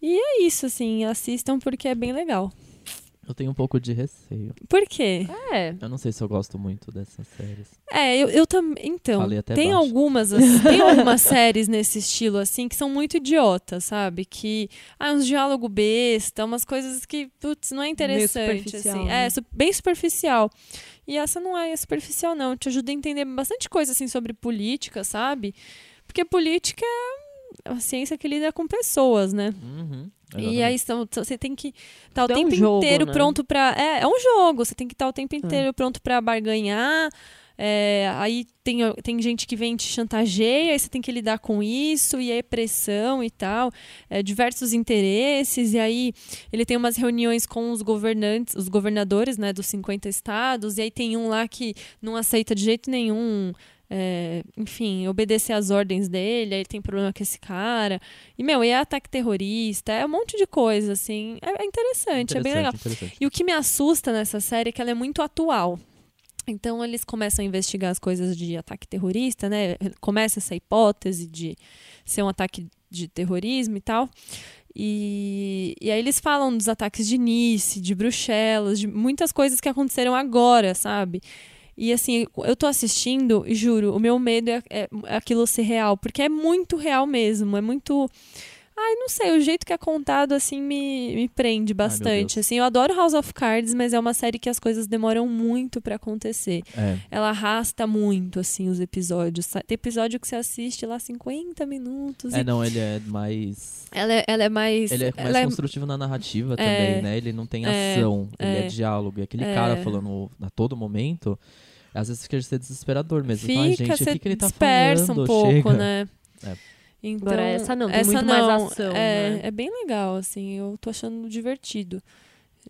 E é isso, assim, assistam porque é bem legal. Eu tenho um pouco de receio. Por quê? É. Eu não sei se eu gosto muito dessas séries. É, eu, eu também. Então, Falei até tem baixo. algumas, assim, <laughs> tem algumas séries nesse estilo, assim, que são muito idiotas, sabe? Que. Ah, uns diálogo besta, umas coisas que, putz, não é interessante, assim. né? É, su- bem superficial. E essa não é superficial, não. Te ajuda a entender bastante coisa, assim, sobre política, sabe? Porque política é a ciência que lida com pessoas, né? Uhum. E aí são, você tem que estar o Então é um tempo jogo, inteiro né? pronto pra. É, é um jogo, você tem que estar o tempo inteiro pronto pra barganhar. É, aí tem, tem gente que vem te chantageia, aí você tem que lidar com isso, e aí pressão e tal, é, diversos interesses, e aí ele tem umas reuniões com os governantes, os governadores né, dos 50 estados, e aí tem um lá que não aceita de jeito nenhum. É, enfim, obedecer às ordens dele, aí ele tem problema com esse cara. E, meu, e é ataque terrorista, é um monte de coisa, assim. É, é interessante, é bem legal. Interessante. E o que me assusta nessa série é que ela é muito atual. Então eles começam a investigar as coisas de ataque terrorista, né? Começa essa hipótese de ser um ataque de terrorismo e tal. E, e aí eles falam dos ataques de Nice, de Bruxelas, de muitas coisas que aconteceram agora, sabe? E assim, eu tô assistindo e juro, o meu medo é, é aquilo ser real, porque é muito real mesmo, é muito. Ai, não sei, o jeito que é contado assim me, me prende bastante. Deus. assim, eu adoro House of Cards, mas é uma série que as coisas demoram muito pra acontecer. É. Ela arrasta muito assim os episódios. Tem episódio que você assiste lá 50 minutos É, e não, ele é mais. ela, é, ela é mais Ele é mais ela é- construtivo na narrativa É. também, né? Ele não tem É. ação, ele é, É. diálogo. E aquele É. cara falando a todo momento, às vezes fica de ser desesperador mesmo. Fala, fica, gente, o você que, que ele tá dispersa falando? um pouco, Chega. né? É. Então, Agora, essa não, tem essa muito mais não, ação, É, né? é bem legal, assim, eu tô achando divertido.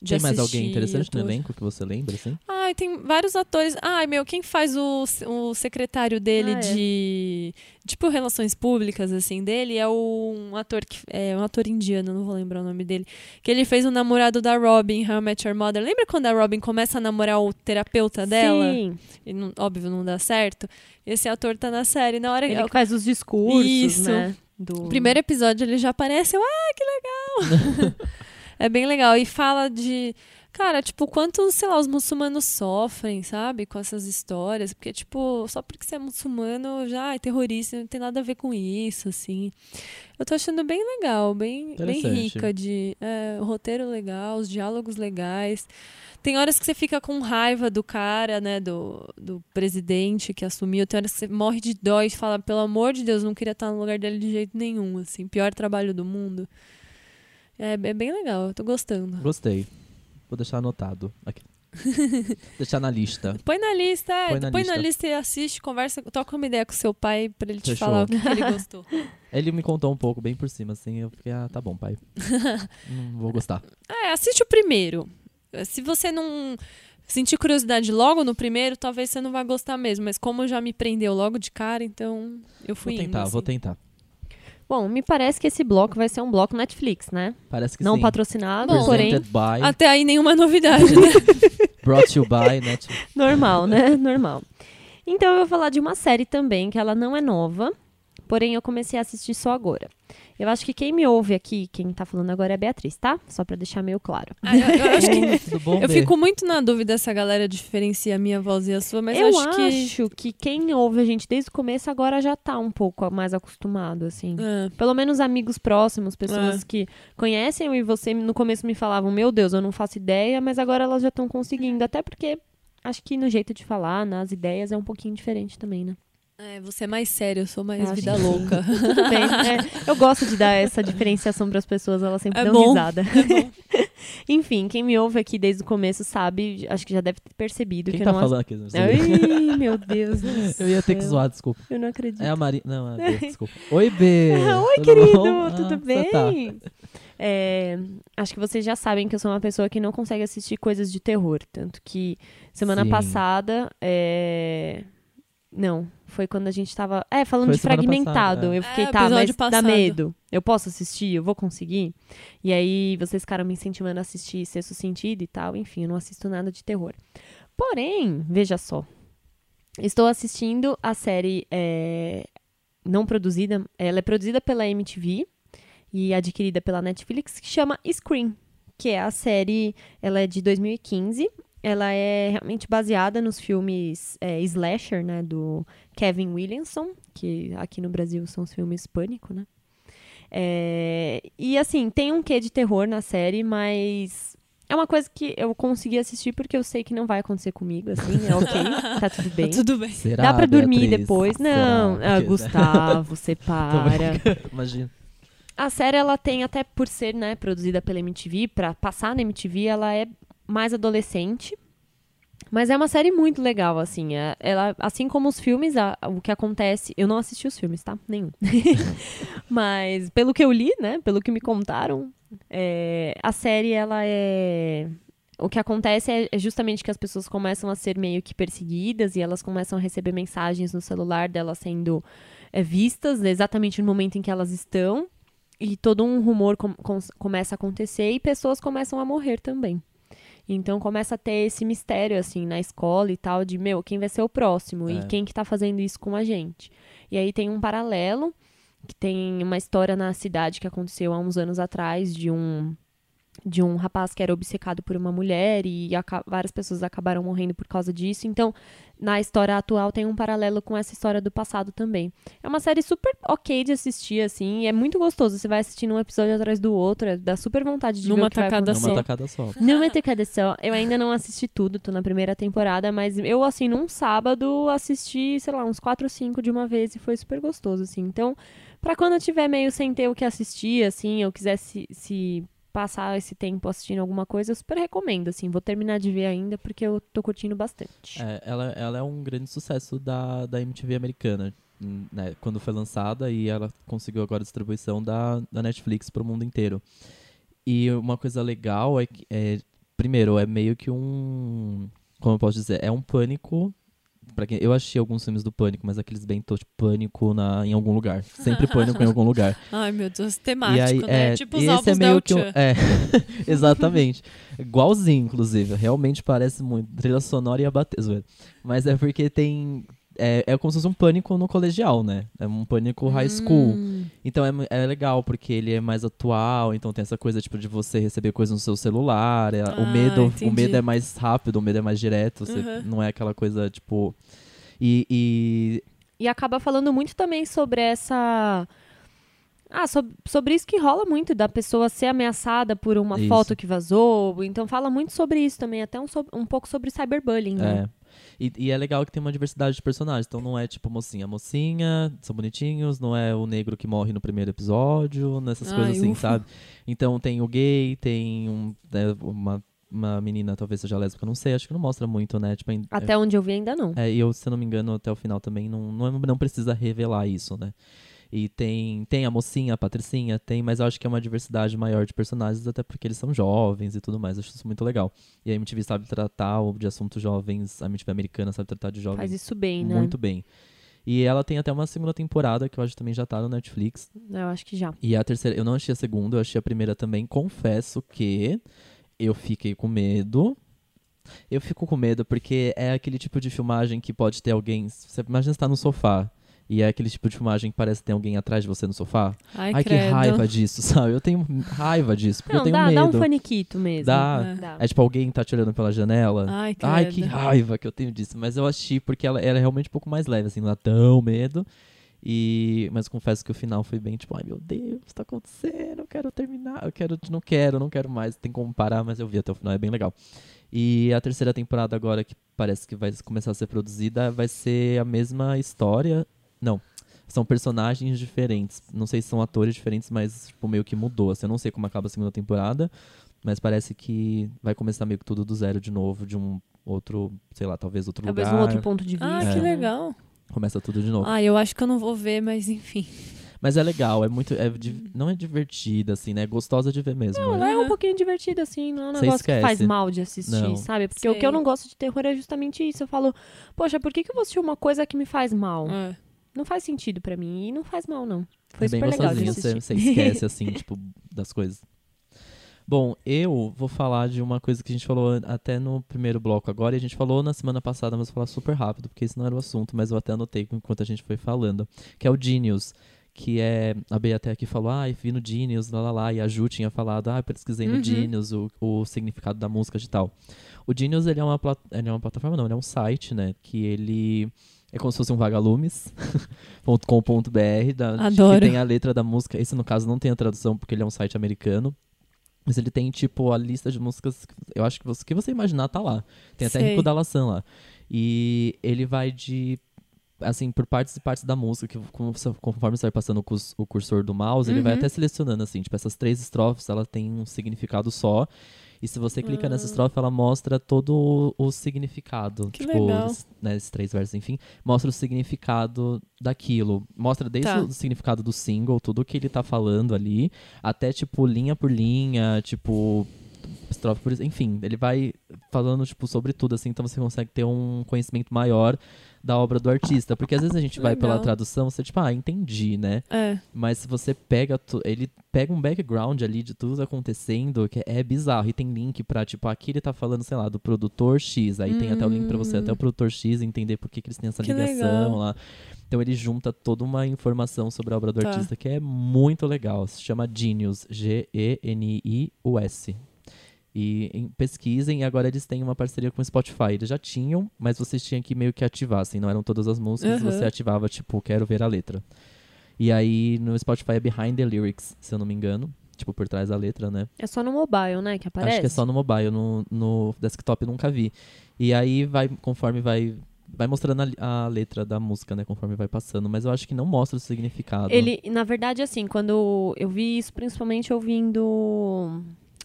De Tem mais alguém interessante no elenco que você lembra, assim? Ai, tem vários atores. Ai, meu, quem faz o, o secretário dele Ah, é. de. Tipo, relações públicas, assim, dele é o, um ator que. É um ator indiano, não vou lembrar o nome dele. Que ele fez o namorado da Robin, How I Met Your Mother. Lembra quando a Robin começa a namorar o terapeuta dela? Sim, E, não- óbvio, não dá certo. Esse ator tá na série. Na hora ele que faz os discursos, Isso. né? Do... primeiro episódio ele já aparece, eu, ah, que legal! <laughs> é bem legal. E fala de. Cara, tipo, quanto, sei lá, os muçulmanos sofrem, sabe? Com essas histórias. Porque, tipo, só porque você é muçulmano já é terrorista, não tem nada a ver com isso, assim. Eu tô achando bem legal, bem, bem rica de. É, roteiro legal, os diálogos legais. Tem horas que você fica com raiva do cara, né? Do, do presidente que assumiu. Tem horas que você morre de dó e fala, pelo amor de Deus, não queria estar no lugar dele de jeito nenhum, assim. Pior trabalho do mundo. É, é bem legal, eu tô gostando. Gostei. Vou deixar anotado. Aqui. <laughs> deixar na lista. Põe na lista, Põe na põe na lista. lista e assiste, conversa, toca uma ideia com seu pai pra ele te Fechou. falar o que, que ele gostou. <laughs> Ele me contou um pouco, bem por cima, assim. Eu fiquei, ah, tá bom, pai. <laughs> vou gostar. É, assiste o primeiro. Se você não sentir curiosidade logo no primeiro, talvez você não vá gostar mesmo. Mas como já me prendeu logo de cara, então eu fui Vou indo, tentar, assim. vou tentar. Bom, me parece que esse bloco vai ser um bloco Netflix, né? Parece que Não sim. patrocinado, Bom. porém by, Até aí nenhuma novidade, né? <laughs> brought to you by Netflix. normal, né? Normal. Então eu vou falar de uma série também, que ela não é nova, porém eu comecei a assistir só agora. Eu acho que quem me ouve aqui, quem tá falando agora é a Beatriz, tá? Só pra deixar meio claro. Ah, eu, eu acho que <laughs> Tudo bom, eu fico muito na dúvida se a galera diferencia a minha voz e a sua, mas eu eu acho que. acho que quem ouve a gente desde o começo agora já tá um pouco mais acostumado, assim. Ah, Pelo menos amigos próximos, pessoas É. que conhecem eu e você no começo me falavam, meu Deus, eu não faço ideia, mas agora elas já estão conseguindo. Até porque acho que no jeito de falar, nas ideias, é um pouquinho diferente também, né? É, você é mais sério, eu sou mais Acho vida louca. <laughs> Tudo bem. é, eu gosto de dar essa diferenciação para as pessoas, elas sempre É dão bom, risada. <laughs> Enfim, quem me ouve aqui desde o começo sabe, acho que já deve ter percebido Quem que tá eu não falando aqui? Não. Ai, <laughs> meu Deus do Eu ia ter que zoar, desculpa. Eu não acredito. É a Maria. Não, é a Bê, desculpa. Oi, B. Oi, Tudo querido, bom? tudo Ah, bem? tá. É, acho que vocês já sabem que eu sou uma pessoa que não consegue assistir coisas de terror. Tanto que semana Sim. passada. é, Não, foi quando a gente tava. É, falando Foi de fragmentado. passada, é. Eu fiquei, É, tá, mas episódio dá passado. medo. Eu posso assistir? Eu vou conseguir? E aí vocês ficaram me incentivando a assistir Sexto Sentido e tal. Enfim, eu não assisto nada de terror. Porém, veja só. Estou assistindo a série é, não produzida. Ela é produzida pela MTV e adquirida pela Netflix, que chama Scream, que é a série, ela é de 2015. Ela é realmente baseada nos filmes é, slasher, né, do Kevin Williamson, que aqui no Brasil são os filmes Pânico, né? É, e assim, tem um quê de terror na série, mas é uma coisa que eu consegui assistir porque eu sei que não vai acontecer comigo, assim, é ok, <laughs> tá tudo bem. Tudo bem. Será, Dá pra dormir Beatriz? depois? Não, ah, Gustavo, você para. Imagina. A série, ela tem, até por ser, né, produzida pela MTV, pra passar na MTV, ela é mais adolescente. Mas é uma série muito legal, assim. é- ela, assim como os filmes, a- o que acontece. Eu não assisti os filmes, tá? Nenhum. <laughs> Mas pelo que eu li, né? Pelo que me contaram, é, a série, ela é. O que acontece é, é justamente que as pessoas começam a ser meio que perseguidas e elas começam a receber mensagens no celular delas sendo é, vistas exatamente no momento em que elas estão. E todo um rumor com- com- começa a acontecer e pessoas começam a morrer também. Então começa a ter esse mistério, assim, na escola e tal, de, meu, quem vai ser o próximo? É. E quem que tá fazendo isso com a gente? E aí tem um paralelo, que tem uma história na cidade que aconteceu há uns anos atrás, de um de um rapaz que era obcecado por uma mulher e várias pessoas acabaram morrendo por causa disso. Então, na história atual tem um paralelo com essa história do passado também. É uma série super ok de assistir, assim, e é muito gostoso. Você vai assistindo um episódio atrás do outro, é- dá super vontade de ver Numa o que tacada acontecer. Numa tacada só. Numa tacada só. Eu ainda não assisti tudo, tô na primeira temporada, mas eu, assim, num sábado assisti, sei lá, uns 4 ou 5 de uma vez e foi super gostoso, assim. Então, pra quando eu tiver meio sem ter o que assistir, assim, eu quiser se, se passar esse tempo assistindo alguma coisa, eu super recomendo, assim. Vou terminar de ver ainda porque eu tô curtindo bastante. É, ela, ela é um grande sucesso da, da MTV americana. hum, Né, quando foi lançada e ela conseguiu agora a distribuição da, da Netflix pro mundo inteiro. E uma coisa legal é que, é, primeiro, é meio que um. Como eu posso dizer? É um pânico. Pra quem, eu achei alguns filmes do Pânico, mas aqueles bem tô, tipo, pânico na, em algum lugar. Sempre <laughs> pânico em algum lugar. Ai, meu Deus, temático, E aí, né? é, tipo os e esse álbuns é meio da que um-. É, <laughs> exatamente. Igualzinho, inclusive. Realmente parece muito. Trilha sonora bater, zoeira. Mas é porque tem. É, é como se fosse um pânico no colegial, né? É um pânico high school. Hum. Então é, é legal, porque ele é mais atual, então tem essa coisa, tipo, de você receber coisas no seu celular. é- o, Ah, medo, o medo é mais rápido, o medo é mais direto. Você Uhum. não é aquela coisa, tipo. E, e E acaba falando muito também sobre essa. Ah, sob- sobre isso que rola muito, da pessoa ser ameaçada por uma Isso. foto que vazou. Então fala muito sobre isso também, até um, um pouco sobre cyberbullying, né? É. E, e é legal que tem uma diversidade de personagens. Então não é tipo mocinha, mocinha, são bonitinhos, não é o negro que morre no primeiro episódio, nessas Ai, coisas assim, ufa. sabe? Então tem o gay, tem um, né, uma, uma menina, talvez seja lésbica, não sei, acho que não mostra muito, né? Tipo, Até onde eu vi ainda não. é, e eu, se eu não me engano, até o final também não, não, é- não precisa revelar isso, né? E tem, tem a mocinha, a patricinha, tem, mas eu acho que é uma diversidade maior de personagens, até porque eles são jovens e tudo mais. Acho isso muito legal. E a MTV sabe tratar de assuntos jovens, a MTV americana sabe tratar de jovens Faz isso bem, né? muito bem. E ela tem até uma segunda temporada, que eu acho que também já tá no Netflix. Eu acho que já. E a terceira, eu não achei a segunda, eu achei a primeira também. Confesso que eu fiquei com medo. Eu fico com medo porque é aquele tipo de filmagem que pode ter alguém. Você imagina você tá no sofá. E é aquele tipo de filmagem que parece que tem alguém atrás de você no sofá. Ai, Ai, que raiva disso, <laughs> sabe? Eu tenho raiva disso, porque Não, eu tenho dá, medo. dá um faniquito mesmo. Dá. É. Dá. É tipo alguém tá te olhando pela janela. Ai, Ai, credo. que raiva que eu tenho disso. Mas eu achei porque ela, ela é realmente um pouco mais leve, assim, não dá tão medo. E, mas confesso que o final foi bem tipo, ai meu Deus, o que tá acontecendo? Eu quero terminar, eu quero, não quero, não quero mais. Tem como parar, mas eu vi até o final, é bem legal. E a terceira temporada agora, que parece que vai começar a ser produzida, vai ser a mesma história. Não, são personagens diferentes. Não sei se são atores diferentes, mas tipo, meio que mudou. Assim, eu não sei como acaba a segunda temporada, mas parece que vai começar meio que tudo do zero de novo, de um outro, sei lá, talvez outro Talvez lugar. um outro ponto de vista. Ah, que É. legal. Começa tudo de novo. Ah, eu acho que eu não vou ver, mas enfim. Mas é legal, é muito. É não é divertida, assim, né? É gostosa de ver mesmo. Não, né? é um pouquinho divertida, assim, não é um Você negócio que faz esquece. mal de assistir, Não. sabe? Porque o Sei. que eu não gosto de terror é justamente isso. Eu falo, poxa, por que, que eu vou assistir uma coisa que me faz mal? É. Não faz sentido pra mim. E não faz mal, não. Foi é bem super legal gostosinho, você, você esquece, assim, <laughs> tipo, das coisas. Bom, eu vou falar de uma coisa que a gente falou até no primeiro bloco agora, e a gente falou na semana passada, mas vou falar super rápido, porque esse não era o assunto, mas eu até anotei enquanto a gente foi falando, que é o Genius, que é, a Bea até aqui falou, ah, vi no Genius, lá, lá, lá, e a Ju tinha falado, ah, pesquisei no Uhum. Genius o, o significado da música de tal. O Genius, ele é uma, ele é uma plataforma, não, ele é um site, né, que ele... É como se fosse um vagalumes.com.br, <laughs> da, que tem a letra da música. Esse, no caso, não tem a tradução, porque ele é um site americano. Mas ele tem, tipo, a lista de músicas. Eu acho que você, que você imaginar tá lá. Tem até Sei. Rico da Laçã lá. E ele vai de. Assim, por partes e partes da música, que conforme você vai passando o, cursor do mouse, ele vai Uhum. até selecionando, assim, tipo, essas três estrofes, ela tem um significado só. E se você clica nessa estrofe, ela mostra todo o, o significado. Que tipo, legal. es- né, esses três versos, enfim. Mostra o significado daquilo. Mostra desde Tá. o significado do single, tudo que ele tá falando ali, até, tipo, linha por linha, tipo, estrofe por enfim, ele vai falando, tipo, sobre tudo, assim, então você consegue ter um conhecimento maior da obra do artista. Porque às vezes a gente vai pela Legal. tradução, você, tipo, ah, entendi, né? É. Mas se você pega, ele pega um background ali de tudo acontecendo que é bizarro. E tem link pra, tipo, aqui ele tá falando, sei lá, do produtor X. Aí tem até o link pra você, até o produtor X, entender por que, que eles têm essa Que ligação legal. lá. Então ele junta toda uma informação sobre a obra do Tá. artista que é muito legal. Se chama Genius, G-E-N-I-U-S. E em- pesquisem, e agora eles têm uma parceria com o Spotify. Eles já tinham, mas vocês tinham que meio que ativar, assim, não eram todas as músicas, Uhum. você ativava, tipo, quero ver a letra. E aí no Spotify é Behind the Lyrics, se eu não me engano. Tipo, por trás da letra, né? É só no mobile, né, que aparece? Acho que é só no mobile, no, no desktop nunca vi. E aí vai, conforme vai. Vai mostrando a, a letra da música, né? Conforme vai passando. Mas eu acho que não mostra o significado. Ele, na verdade, assim, quando eu vi isso, principalmente ouvindo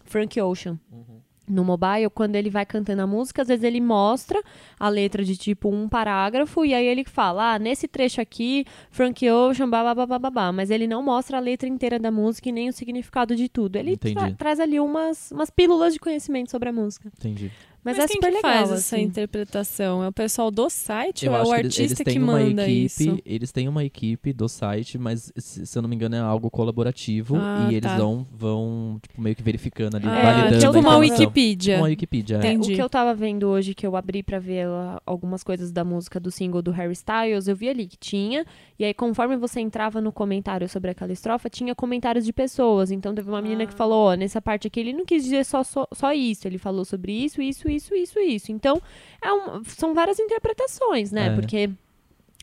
Frank Ocean Uhum. no mobile, quando ele vai cantando a música, às vezes ele mostra a letra de tipo um parágrafo e aí ele fala, ah, nesse trecho aqui, Frank Ocean, babá, mas ele não mostra a letra inteira da música e nem o significado de tudo. Ele tra- traz ali umas, umas pílulas de conhecimento sobre a música. Entendi. Mas, Mas é quem super que legal, faz essa assim. interpretação? É o pessoal do site Eu ou é o que eles, artista eles têm que uma manda equipe, isso? eles têm uma equipe do site, mas se, se eu não me engano é algo colaborativo Ah, e eles tá. vão, vão tipo, meio que verificando ali, Ah, validando tipo a uma. Wikipedia. Uma Wikipedia, é. É, Entendi. o que eu tava vendo hoje, que eu abri pra ver ah, algumas coisas da música do single do Harry Styles, eu vi ali que tinha. E aí, conforme você entrava no comentário sobre aquela estrofa, tinha comentários de pessoas. Então, teve uma menina que falou: ó, nessa parte aqui ele não quis dizer só, só, só isso. Ele falou sobre isso, isso, isso, isso, isso. Então, é um- são várias interpretações, né? É. Porque,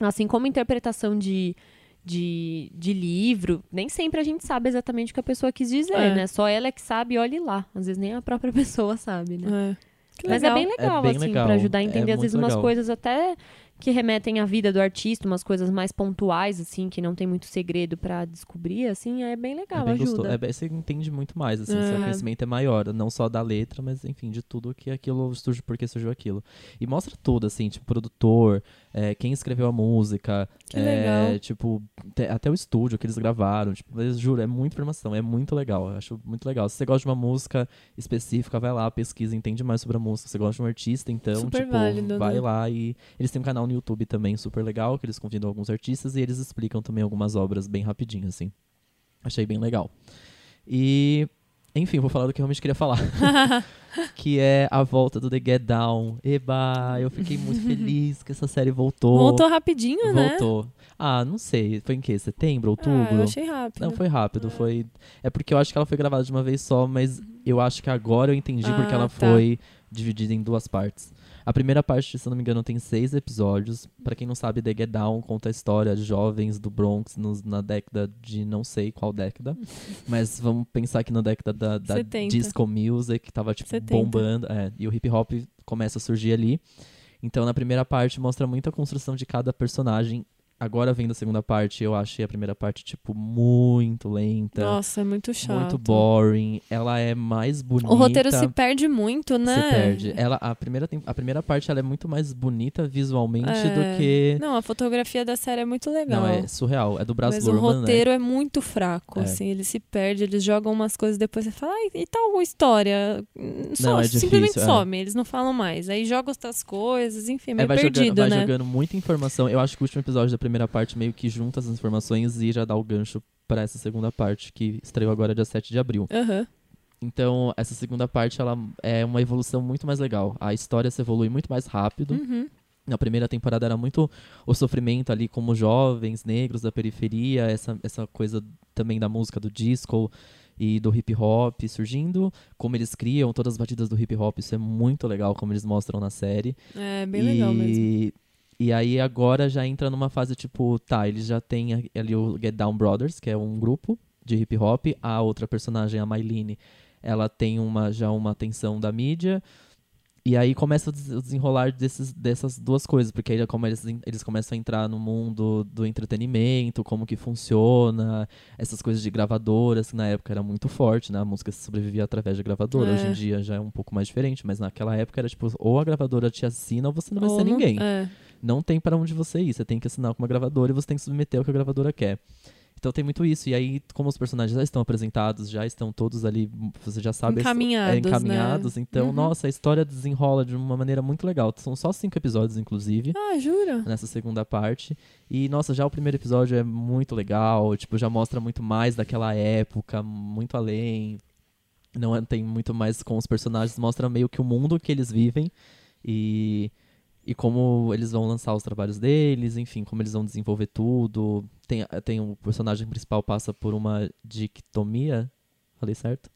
assim como interpretação de. De, de livro, nem sempre a gente sabe exatamente o que a pessoa quis dizer, É. né? Só ela é que sabe, olhe lá. Às vezes nem a própria <laughs> pessoa sabe, né? É. Mas é legal. bem legal, bem assim, legal. pra ajudar a É entender, às vezes, muito umas legal. coisas até que remetem à vida do artista, umas coisas mais pontuais, assim, que não tem muito segredo pra descobrir, assim, é bem É legal, bem ajuda. gostoso. É bem- você entende muito mais, assim, É. seu conhecimento é maior, não só da letra, mas enfim, de tudo que aquilo surge, porque surgiu aquilo. E mostra tudo, assim, tipo, produtor, é, quem escreveu a música, é, tipo, até o estúdio que eles gravaram, tipo, eu juro, é muita informação, é muito legal, eu acho muito legal. Se você gosta de uma música específica, vai lá, pesquisa, entende mais sobre a música. Se você gosta de um artista, então, Super tipo, válido, vai né? lá e eles têm um canal no YouTube também super legal, que eles convidam alguns artistas e eles explicam também algumas obras bem rapidinho, assim. Achei bem legal. E, enfim, vou falar do que eu realmente queria falar. <laughs> que é a volta do The Get Down. Eba, eu fiquei muito <laughs> feliz que essa série voltou. Voltou rapidinho, né? Voltou. Ah, não sei. Foi em que? Setembro, Ah, outubro? eu achei rápido. Não, foi rápido. Foi. É porque eu acho que ela foi gravada de uma vez só, mas eu acho que agora eu entendi porque Ah, ela tá. foi dividida em duas partes. A primeira parte, se não me engano, tem seis episódios. Pra quem não sabe, The Get Down conta a história de jovens do Bronx nos- na década de não sei qual década. <laughs> mas vamos pensar que na década da, da 70. disco music, que tava tipo 70. bombando. É, e o hip hop começa a surgir ali. Então, na primeira parte, mostra muito a construção de cada personagem. Agora, vendo a segunda parte, eu achei a primeira parte, tipo, muito lenta. Nossa, é muito chato. Muito boring. Ela é mais bonita. O roteiro se perde muito, né? Se perde. Ela, a, primeira, a primeira parte ela é muito mais bonita visualmente É. do que. Não, a fotografia da série é muito legal. Não, é surreal. É do Brás Mas o Luhrmann, né? roteiro é muito fraco, É. assim, ele se perde, eles jogam umas coisas depois você fala, "Ai, e tal história? Só, Não, é simplesmente difícil, é. some, eles não falam mais. Aí jogam outras coisas, enfim, é É, meio vai, perdido, jogando, vai né? jogando muita informação. Eu acho que o último episódio da primeira parte meio que junta as informações e já dá o gancho pra essa segunda parte, que estreou agora dia 7 de abril. Aham. Então, essa segunda parte ela é uma evolução muito mais legal. A história se evolui muito mais rápido. Uhum. Na primeira temporada era muito o sofrimento ali como jovens negros da periferia, essa, essa coisa também da música do disco e do hip hop surgindo, como eles criam todas as batidas do hip hop, isso é muito legal como eles mostram na série. É bem legal mesmo. E- aí agora já entra numa fase tipo, tá, eles já têm ali o Get Down Brothers, que é um grupo de hip hop, a outra personagem, a Mylene, ela tem uma já uma atenção da mídia. E aí começa o des- o desenrolar desses, dessas duas coisas, porque aí é como eles, eles começam a entrar no mundo do entretenimento, como que funciona, essas coisas de gravadoras, que na época era muito forte, né? A música sobrevivia através de gravadora. É. Hoje em dia já é um pouco mais diferente, mas naquela época era tipo, ou a gravadora te assina ou você não vai Ou ser não- ninguém. é. Não tem para onde você ir, você tem que assinar com uma gravadora e você tem que submeter o que a gravadora quer. Então tem muito isso. E aí, como os personagens já estão apresentados, já estão todos ali, você já sabe. Encaminhados, é, encaminhados. né? Então, Uhum. nossa, a história desenrola de uma maneira muito legal. São só cinco episódios, inclusive Ah, jura? nessa segunda parte. E, nossa, já o primeiro episódio é muito legal, tipo, já mostra muito mais daquela época, muito além. Não é- tem muito mais com os personagens, mostra meio que o mundo que eles vivem e, e como eles vão lançar os trabalhos deles, enfim, como eles vão desenvolver tudo. Tem, tem o personagem principal passa por uma dictomia, falei certo?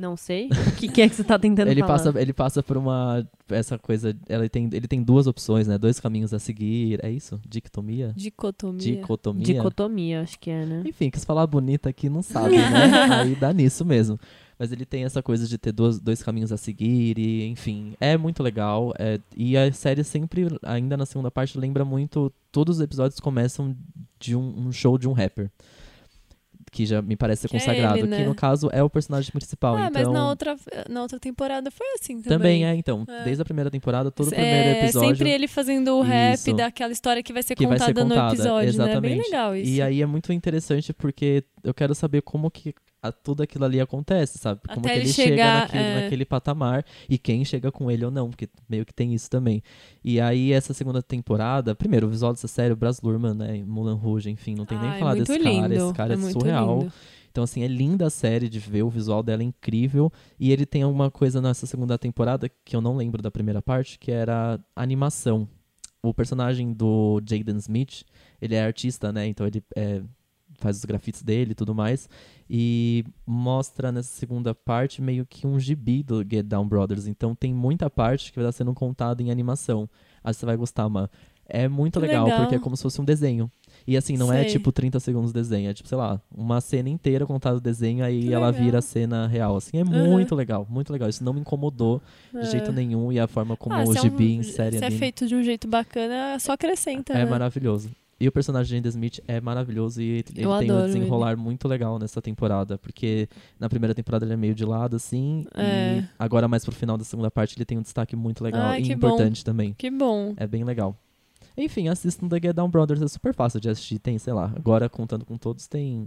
Não sei. O que, que é que você tá tentando ele falar? passa ele passa por uma essa coisa ele tem ele tem duas opções né? Dois caminhos a seguir. É isso? Dictomia Dicotomia. dicotomia? Dicotomia, acho que é, né? enfim quis falar bonita aqui não sabe né? <laughs> Aí dá nisso mesmo. Mas ele tem essa coisa de ter dois, dois caminhos a seguir e enfim é muito legal. É, e a série sempre ainda na segunda parte lembra muito todos os episódios começam de um, um show de um rapper que já me parece ser é consagrado ele, né? que no caso é o personagem principal Ah, então mas na outra, na outra temporada foi assim também. também é, então. É. Desde a primeira temporada, todo o É, primeiro episódio. sempre ele fazendo o rap Isso. daquela história que vai ser que contada vai ser contada. no episódio, né? É bem Exatamente. legal isso. E aí é muito interessante porque eu quero saber como que a- tudo aquilo ali acontece, sabe? Como Até que ele ele chega chegar, naquele, é. naquele patamar e quem chega com ele ou não, porque meio que tem isso também. E aí, essa segunda temporada, primeiro, o visual dessa série, o Braz Luhrmann, né? Mulan Rouge, enfim, não tem nem falar desse lindo. cara. Esse cara é, muito surreal. lindo. Então, assim, é linda a série de ver, o visual dela é incrível. E ele tem alguma coisa nessa segunda temporada que eu não lembro da primeira parte, que era animação. O personagem do Jaden Smith, ele é artista, né? Então ele é, faz os grafites dele e tudo mais. E mostra nessa segunda parte meio que um gibi do Get Down Brothers. Então tem muita parte que vai estar sendo contada em animação. Acho que você vai gostar, Má. É muito legal, legal. porque é como se fosse um desenho. E assim, não é Sei. tipo 30 segundos de desenho, é tipo, sei lá, uma cena inteira contada do desenho, aí Que ela legal. vira a cena real. Assim, é Aham. muito legal, muito legal. Isso não me incomodou de jeito É. nenhum e a forma como Ah, o se é um- gibi insere Se é feito de um jeito bacana, só acrescenta. é né? maravilhoso. E o personagem de Jaden Smith é maravilhoso e ele tem um desenrolar muito legal nessa temporada, porque na primeira temporada ele é meio de lado, assim, É. e agora mais pro final da segunda parte ele tem um destaque muito legal Ai, e que bom. importante também. Que bom. É bem legal. Enfim, assistam The Get Down Brothers, é super fácil de assistir. Tem, sei lá, agora contando com todos, tem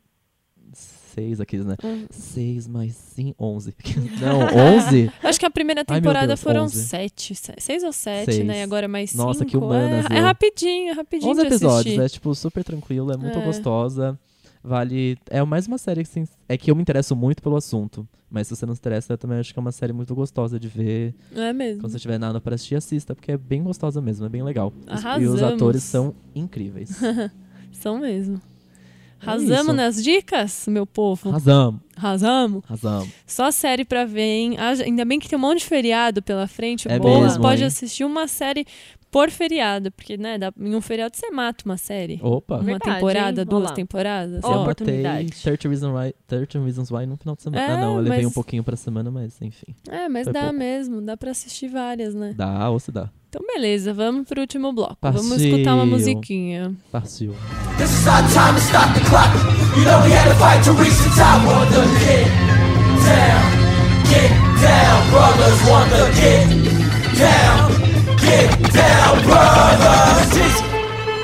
seis aqui, né? Hum. Seis mais sim, onze. <laughs> Não, onze? Acho que a primeira Ai, temporada Deus, foram 11. sete, se- seis ou sete, Seis. né? E agora mais Nossa, cinco. que humanas, é, é rapidinho, é rapidinho Onze episódios, é tipo super tranquilo, é muito É. gostosa. Vale. É mais uma série que assim, é que eu me interesso muito pelo assunto. Mas se você não se interessa, eu também acho que é uma série muito gostosa de ver. Não é mesmo? Quando você tiver nada pra assistir, assista, porque é bem gostosa mesmo, é bem legal. Os- E os Arrasamos. atores são incríveis. <laughs> São mesmo. É Arrasamos isso. nas dicas, meu povo. Arrasamos, Arrasamos. arrasamos. Só série pra ver, hein? Ah, ainda bem que tem um monte de feriado pela frente. É povo mesmo, pode hein? assistir uma série por feriado. Porque, né, dá- em um feriado você mata uma série. Opa! Uma Verdade, temporada, hein? duas Olá. temporadas. Eu oportunidade. matei 30 Reasons, Why, 30 Reasons Why no final de semana. É, ah, não, eu levei mas- um pouquinho pra semana, mas enfim. É, mas dá pouco. mesmo. Dá pra assistir várias, né? Dá ou se dá. Então, beleza. Vamos pro último bloco. Partiu. Vamos escutar uma musiquinha. Partiu. This is our time to stop the clock. You know we had to fight to reach the top. Want the get down, get down, brothers. Want the get down, get down, brothers.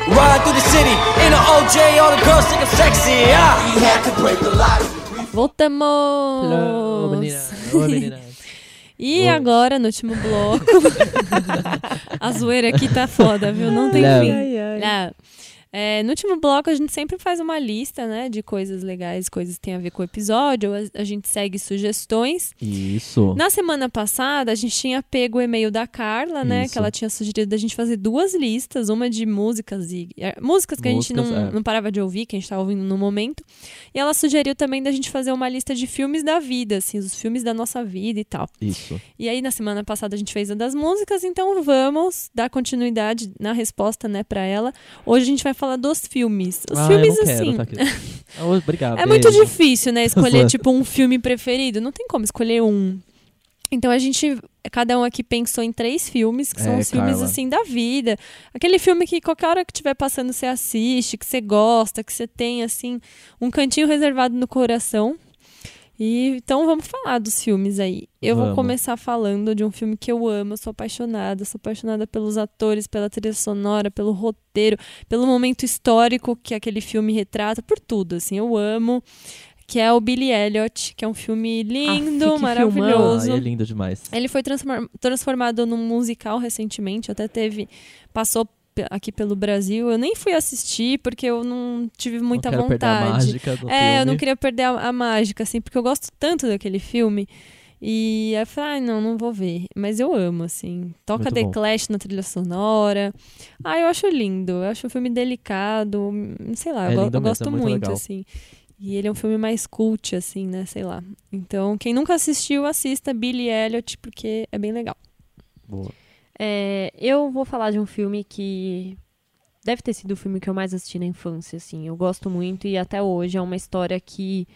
Ride through the city in an OJ, all the girls think I'm sexy. Ah, we had to break the lock. Voltamos! Alô, menina. Oi, menina. E Oi. agora, no último bloco. <laughs> a zoeira aqui tá foda, viu? Não tem Não. fim. Ai, ai. É, no último bloco a gente sempre faz uma lista, né, de coisas legais, coisas que tem a ver com o episódio, a, a gente segue sugestões. Isso. Na semana passada a gente tinha pego o e-mail da Carla, né, Isso. que ela tinha sugerido a gente fazer duas listas, uma de músicas e é, músicas que a gente Músicas, não, é. não parava de ouvir, que a gente tava ouvindo no momento. E ela sugeriu também da gente fazer uma lista de filmes da vida, assim, os filmes da nossa vida e tal. Isso. E aí, na semana passada, a gente fez a das músicas, então vamos dar continuidade na resposta, né, pra ela. Hoje a gente vai falar dos filmes. Os ah, filmes, eu não assim. Quero, tá <laughs> Obrigado. é muito difícil, né, escolher, <laughs> tipo, um filme preferido. Não tem como escolher um. Então a gente, cada um aqui pensou em três filmes, que são É, os filmes, Carla. assim, da vida. Aquele filme que qualquer hora que estiver passando você assiste, que você gosta, que você tem, assim, um cantinho reservado no coração. E então vamos falar dos filmes aí. Eu vou Vamos. começar falando de um filme que eu amo, eu sou apaixonada, sou apaixonada pelos atores, pela trilha sonora, pelo roteiro, pelo momento histórico que aquele filme retrata, por tudo, assim, eu amo. Que é o Billy Elliot, que é um filme lindo, que maravilhoso. É lindo demais. Ele foi transforma- transformado num musical recentemente, até teve. Passou aqui pelo Brasil. Eu nem fui assistir porque eu não tive muita não vontade. É, eu filme. não queria perder a, a mágica, assim, porque eu gosto tanto daquele filme. E aí eu falei, ai, não, não vou ver. Mas eu amo, assim. Toca Muito The bom. Clash na trilha sonora. Ah, eu acho lindo. Eu acho um filme delicado. hum, Sei lá, É eu, eu gosto é muito muito, assim. E ele é um filme mais cult, assim, né? Sei lá. Então, quem nunca assistiu, assista Billy Elliot, porque é bem legal. Boa. É, eu vou falar de um filme que deve ter sido o filme que eu mais assisti na infância, assim. Eu gosto muito e até hoje é uma história que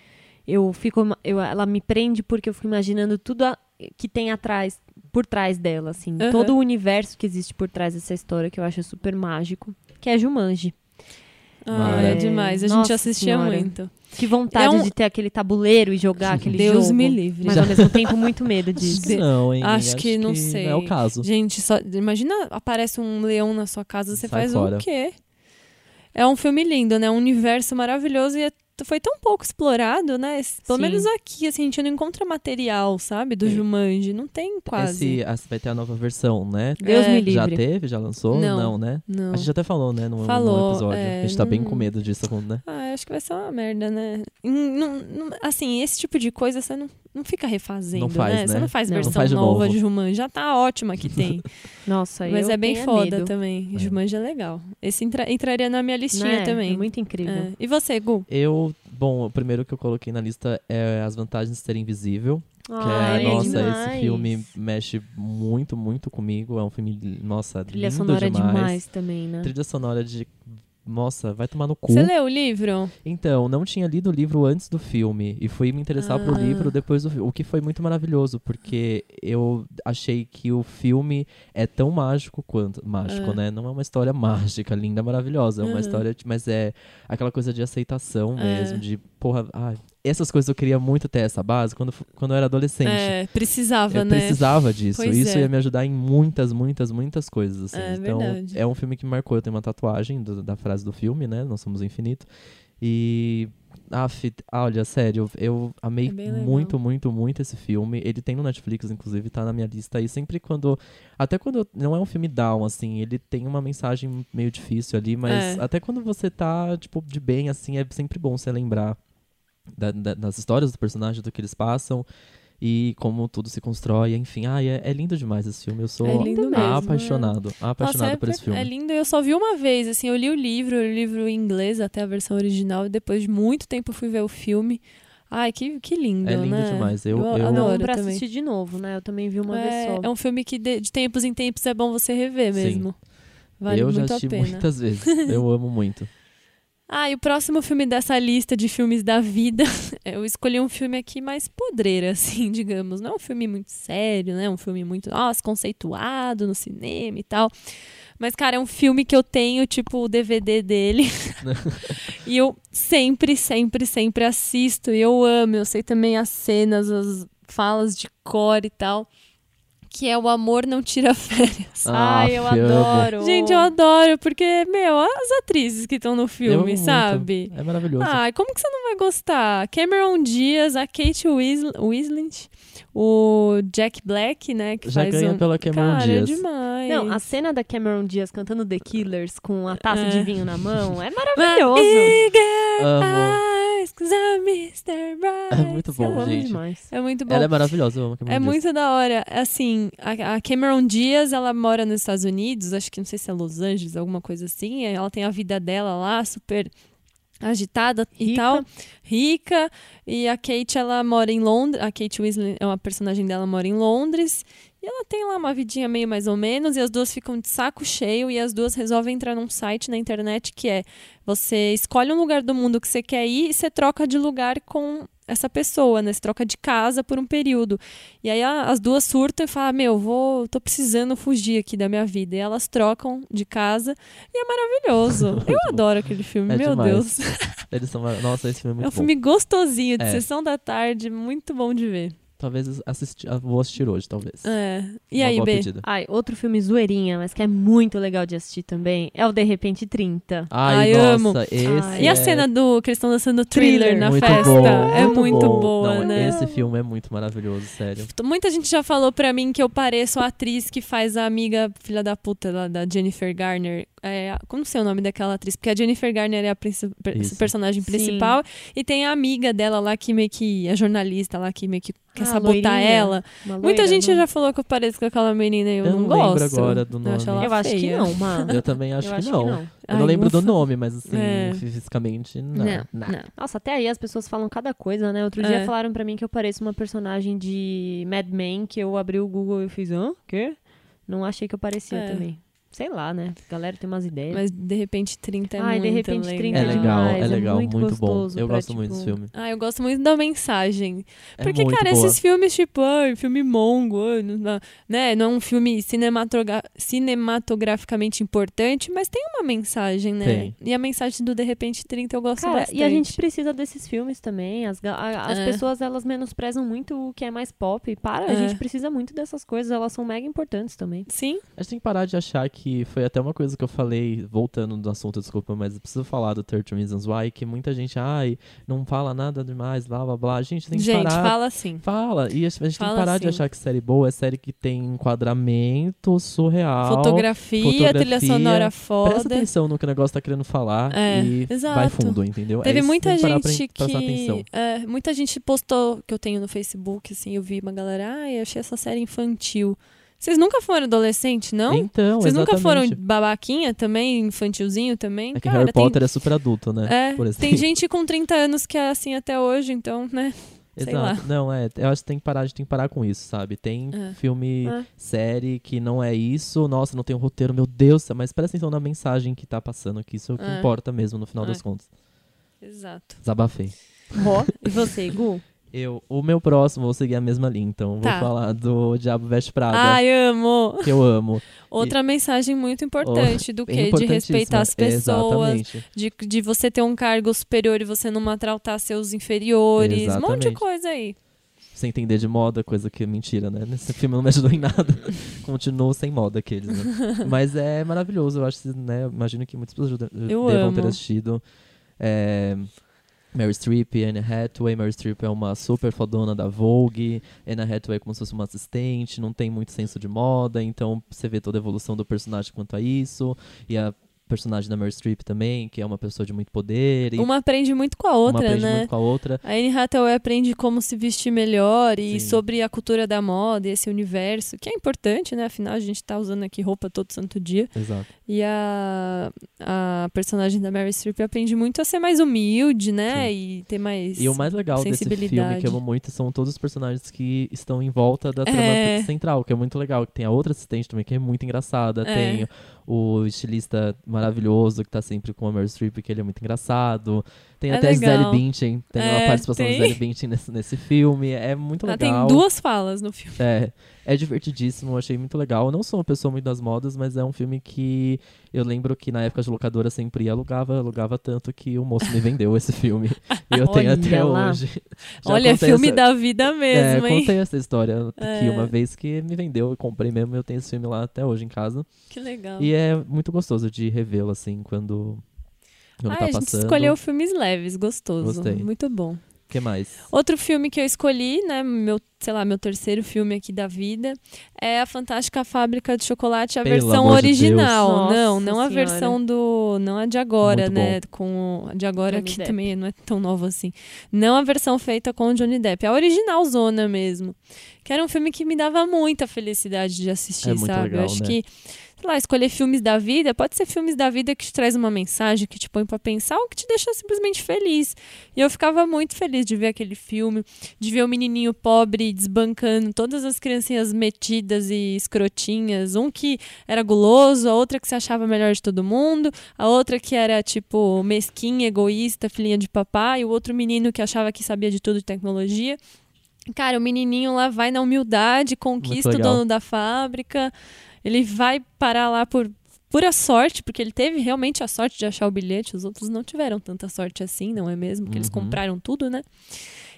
eu fico, eu, ela me prende porque eu fico imaginando tudo a- que tem atrás, por trás dela, assim, Aham. todo o universo que existe por trás dessa história que eu acho super mágico, que é Jumanji. Ah, é É. demais. A gente Nossa assistia Senhora. muito. Que vontade É um- de ter aquele tabuleiro e jogar aquele Deus jogo. me livre. Mas ao mesmo tempo muito medo disso. De- Não, hein? Acho que não sei. Não é o caso. Gente, só, imagina aparece um leão na sua casa, você Sai faz fora. o quê? É um filme lindo, né? Um universo maravilhoso e é foi tão pouco explorado, né? Pelo Sim. menos aqui, assim, a gente não encontra material, sabe? Do É. Jumanji. Não tem quase. Esse, essa vai ter a nova versão, né? Deus É. me livre. Já teve? Já lançou? Não. né? Não. A gente até falou, né, no, no Falou, episódio. é, a gente tá bem não- com medo disso, né? Ah, acho que vai ser uma merda, né? Hum, não- não- assim, esse tipo de coisa você não, não fica refazendo, Não faz, né? Você né? não faz Não. Não versão faz de nova de Jumanji. Já tá ótima que tem. <laughs> Nossa, Mas eu é bem foda medo, também. É. Jumanji é legal. Esse entra- entraria na minha listinha né? também. É muito incrível. É. E você, Gu? Eu, bom, o primeiro que eu coloquei na lista é As Vantagens de Ser Invisível. Que Ai, é, nossa, demais. esse filme mexe muito, muito comigo. É um filme, nossa, Trilha lindo sonora demais. demais também, né? Trilha sonora de. Nossa, vai tomar no cu. Você leu o livro? Então, não tinha lido o livro antes do filme e fui me interessar pro Ah. livro depois do filme, o que foi muito maravilhoso, porque eu achei que o filme é tão mágico quanto mágico, Ah. né? Não é uma história <laughs> mágica, linda, maravilhosa, é uma Uhum. história, mas é aquela coisa de aceitação É. mesmo, de porra, ai, essas coisas eu queria muito ter essa base quando quando eu era adolescente. É, precisava, Eu né? precisava disso. Pois Isso é. ia me ajudar em muitas, muitas, muitas coisas. Assim. É então, verdade. é um filme que me marcou. Eu tenho uma tatuagem do- da frase do filme, né? Nós somos o infinito. E. Ah, fi- ah, olha, sério, eu amei É muito, muito, muito esse filme. Ele tem no Netflix, inclusive, tá na minha lista. E sempre quando. Até quando não é um filme down, assim, ele tem uma mensagem meio difícil ali, mas É. até quando você tá, tipo, de bem, assim, é sempre bom você lembrar da- da- das histórias dos personagens, do que eles passam e como tudo se constrói. Enfim, ai, é, é lindo demais esse filme. Eu sou É lindo mesmo, apaixonado, apaixonado Nossa, é, por esse filme. é lindo. Eu só vi uma vez, assim, eu li o livro, eu li o livro em inglês até a versão original, e depois de muito tempo eu fui ver o filme. Ai, que, que lindo, É lindo né? demais. Eu- eu- Não, adoro pra também. assistir de novo, né? Eu também vi uma vez É, só. é um filme que de, de tempos em tempos é bom você rever Sim. mesmo. Vale eu já muito a assisti pena. muitas vezes. Eu amo muito. <laughs> Ah, e o próximo filme dessa lista de filmes da vida, <laughs> eu escolhi um filme aqui mais podreira, assim, <laughs> digamos. Não é um filme muito sério, né? Um filme muito, nossa, conceituado no cinema e tal. Mas, cara, é um filme que eu tenho, tipo, o DVD dele. <laughs> e eu sempre, sempre, sempre assisto. E eu amo. Eu sei também as cenas, as falas de cor e tal. Que é O Amor Não Tira <laughs> Férias. Ai, eu amo. adoro. Gente, eu adoro, porque, meu, as atrizes que estão no filme, amo muito. sabe? É maravilhoso. Ai, como que você não vai gostar? Cameron Diaz, a Kate Winslet, o Jack Black, né? Que Já faz ganha um... pela Cameron Cara, Diaz. é demais. Não, a cena da Cameron Diaz cantando The Killers com a taça É. de vinho na mão é <laughs> maravilhoso. Amo. É muito bom, gente. demais. É muito bom. Ela é maravilhosa, eu amo a Cameron É Diaz. muito da hora. Assim, a, a Cameron Diaz, ela mora nos Estados Unidos, acho que não sei se é Los Angeles, alguma coisa assim. Ela tem a vida dela lá, super agitada e Rica. tal, rica. E a Kate, ela mora em Londres. A Kate Weasley é uma personagem dela, mora em Londres. E ela tem lá uma vidinha meio mais ou menos, e as duas ficam de saco cheio, e as duas resolvem entrar num site na internet que é você escolhe um lugar do mundo que você quer ir e você troca de lugar com essa pessoa, né? Você troca de casa por um período. E aí as duas surtam e falam: Meu, vou, tô precisando fugir aqui da minha vida. E elas trocam de casa e é maravilhoso. <laughs> Eu adoro aquele filme, É meu demais. Deus. Eles são Nossa, esse filme é <laughs> muito É um bom. filme gostosinho, de É. sessão da tarde, muito bom de ver. Talvez assisti... ah, vou assistir hoje, talvez. É. E Uma aí, B? pedida. Ai, outro filme zoeirinha, mas que é muito legal de assistir também, é o De Repente 30. Ai, Ai, nossa, amo. esse Ai. E a é cena do que eles estão dançando thriller, Thriller. na muito festa? bom, é muito bom. boa, Não, né? Esse filme é muito maravilhoso, sério. Muita gente já falou pra mim que eu pareço a atriz que faz a amiga filha da puta lá, da Jennifer Garner. É, como sei o nome daquela atriz? Porque a Jennifer Garner é a princi- personagem Sim. principal. E tem a amiga dela lá que meio que. A jornalista lá que meio que quer Ah, sabotar loirinha. ela. Muita gente não? já falou que eu pareço com aquela menina e eu, Eu não, não lembro gosto. agora do Eu acho nome. ela Eu acho que não, mano. Eu também acho, Eu que, acho não. que não. Eu Ai, não lembro do ufa. nome, mas assim, É. fisicamente, não. Não, não. Não. Nossa, até aí as pessoas falam cada coisa, né? Outro É. dia falaram pra mim que eu pareço uma personagem de Mad Men, que eu abri o Google e fiz, hã? Quê? Não achei que eu parecia É. também. Sei lá, né? A galera tem umas ideias. Mas de repente 30 é Ai, de muito repente legal. 30 É É legal, é é legal, muito muito, bom. Eu pra, gosto muito desse tipo, filme. Ah, eu gosto muito da mensagem. É Porque, muito cara, boa. esses filmes, tipo, ai, filme mongo, não, né? não é um filme cinematogra- cinematograficamente importante, mas tem uma mensagem, né? Tem. E a mensagem do De Repente 30 eu gosto Cara, bastante. e a gente precisa desses filmes também. As, a- as É. pessoas, elas menosprezam muito o que é mais pop. Para, a É. gente precisa muito dessas coisas. Elas são mega importantes também. Sim, A gente tem que parar de achar que que foi até uma coisa que eu falei, voltando do assunto, desculpa, mas eu preciso falar do 13 Reasons Why, que muita gente, ai, não fala nada demais, blá blá blá. A gente tem que Gente, parar. fala assim. Fala, e a gente tem que Fala parar de assim. achar que série boa é série que tem enquadramento surreal. Fotografia, trilha fotografia, sonora Presta foda. atenção no que o negócio tá querendo falar É, e exato. vai fundo, entendeu? É Teve isso, muita pra gente atenção. que. é, muita gente postou que eu tenho no Facebook, assim, eu vi uma galera, ai, achei essa série infantil. Vocês nunca foram adolescente, não? Então, Vocês nunca foram babaquinha também, infantilzinho também? É que Cara, Harry tem- Potter é super adulto, né? É, Por tem gente com 30 anos que é assim até hoje, então, né? sei Exato. lá. Não, é. Eu acho que tem que parar, a gente tem que parar com isso, sabe? Tem É. filme, É. série que não é isso. Nossa, não tem um roteiro, meu Deus, mas presta atenção na mensagem que tá passando aqui. Isso é o que É. importa mesmo, no final É. das contas. Exato. Desabafei. Ó, e você, Gu? Eu, o meu próximo, vou seguir a mesma linha, então. Tá. Vou falar do Diabo Veste Prada, Ai, amo! que eu amo. <laughs> Outra mensagem muito importante do Bem que? De respeitar as pessoas, Exatamente. de, de você ter um cargo superior e você não maltratar seus inferiores, um monte de Exatamente. coisa aí. Sem entender de moda, coisa que é mentira, né? Nesse filme não me ajudou em nada. <laughs> Continuo sem moda aqueles, né? Mas é maravilhoso, eu acho, né? Imagino que muitas pessoas Eu devam ter amo. assistido. É, Mary Streep, Anne Hathaway. Mary Streep é uma super fodona da Vogue. Anne Hathaway é como se fosse uma assistente, não tem muito senso de moda, então você vê toda a evolução do personagem quanto a isso. E a personagem da Mary Streep também, que é uma pessoa de muito poder. E Uma aprende muito com a uma outra, aprende né? muito com a outra. A Anne Hathaway aprende como se vestir melhor e Sim. sobre a cultura da moda e esse universo, que é importante, né? Afinal, a gente tá usando aqui roupa todo santo dia. Exato. E a, a personagem da Mary Streep aprende muito a ser mais humilde, né? Sim. E ter mais. E o mais legal desse filme que eu amo muito são todos os personagens que estão em volta da trama É. central, que é muito legal. Tem a outra assistente também que é muito engraçada. É. Tem o estilista maravilhoso que tá sempre com a Meryl Streep, que ele é muito engraçado. Tem É até a legal. Gisele Bündchen, tem É, uma participação tem. da Gisele Bündchen nesse, nesse filme. É muito Ela legal. tem duas falas no filme. É, é divertidíssimo, achei muito legal. Eu não sou uma pessoa muito das modas, mas é um filme que eu lembro que na época de locadora sempre alugava, alugava tanto que o moço me vendeu esse filme. E eu tenho Olha até lá. hoje. Já Olha, filme essa- da vida É, mesmo, hein? contei essa história É. uma vez que me vendeu, eu comprei mesmo, eu tenho esse filme lá até hoje em casa. Que legal. E é muito gostoso de revê-lo assim quando, quando Ah, tá a gente passando. escolheu filmes leves, gostoso. Gostei. Muito bom. O que mais? Outro filme que eu escolhi, né, meu, sei lá, meu terceiro filme aqui da vida, é a Fantástica Fábrica de Chocolate, a Pelo versão de original. Deus. não, não a Senhora. versão do, não a de agora, Muito né, com a de agora Johnny que Depp. também não é tão nova assim. Não a versão feita com o Johnny Depp, a original zona mesmo. Que era um filme que me dava muita felicidade de assistir, É muito sabe? legal, eu acho né? que sei lá, escolher filmes da vida, pode ser filmes da vida que te traz uma mensagem, que te põe pra pensar ou que te deixa simplesmente feliz. E eu ficava muito feliz de ver aquele filme, de ver o menininho pobre desbancando todas as criancinhas metidas e escrotinhas, um que era guloso, a outra que se achava melhor de todo mundo, a outra que era tipo mesquinha, egoísta, filhinha de papai, e o outro menino que achava que sabia de tudo de tecnologia. Cara, o menininho lá vai na humildade, conquista o dono da fábrica. Ele vai parar lá por pura sorte, porque ele teve realmente a sorte de achar o bilhete. Os outros não tiveram tanta sorte assim, não é mesmo? Porque eles Uhum. compraram tudo, né?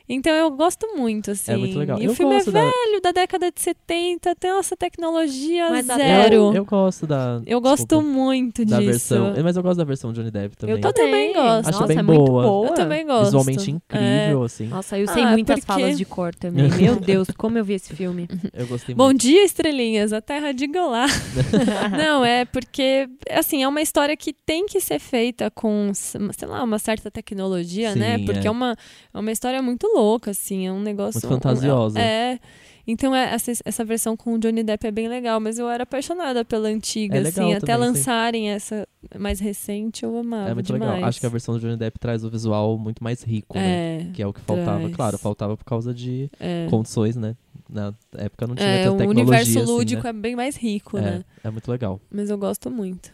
Então eu gosto muito, assim. É muito legal. E eu o filme é gosto da, velho, da década de 70, tem essa tecnologia Mas zero. eu, eu gosto da. Eu gosto desculpa, muito da disso. versão. Mas eu gosto da versão Johnny Depp também. Eu tô- também gosto. Acho Nossa, bem é muito boa. boa. Eu também gosto. Visualmente É. incrível, assim. Nossa, eu sei Ah, muitas porque- falas de cor também. Meu <laughs> Deus, como eu vi esse filme. <laughs> Eu gostei Bom muito. dia, estrelinhas, a terra de Golá. <laughs> Não, é porque, assim, é uma história que tem que ser feita com, sei lá, uma certa tecnologia, né? Sim, Porque é. é. uma, é uma história muito louca, assim, é um negócio... Muito fantasiosa. um- é, então é, essa, essa versão com o Johnny Depp é bem legal, mas eu era apaixonada pela antiga, É assim, até também, sim. lançarem essa mais recente, eu amava É muito demais. legal. Acho que a versão do Johnny Depp traz o visual muito mais rico, né? É, Que é o que faltava. traz. Claro, faltava por causa de é. condições, né? Na época não tinha É, tanta o tecnologia universo assim, lúdico né? é bem mais rico, é, né? é muito legal. Mas eu gosto muito.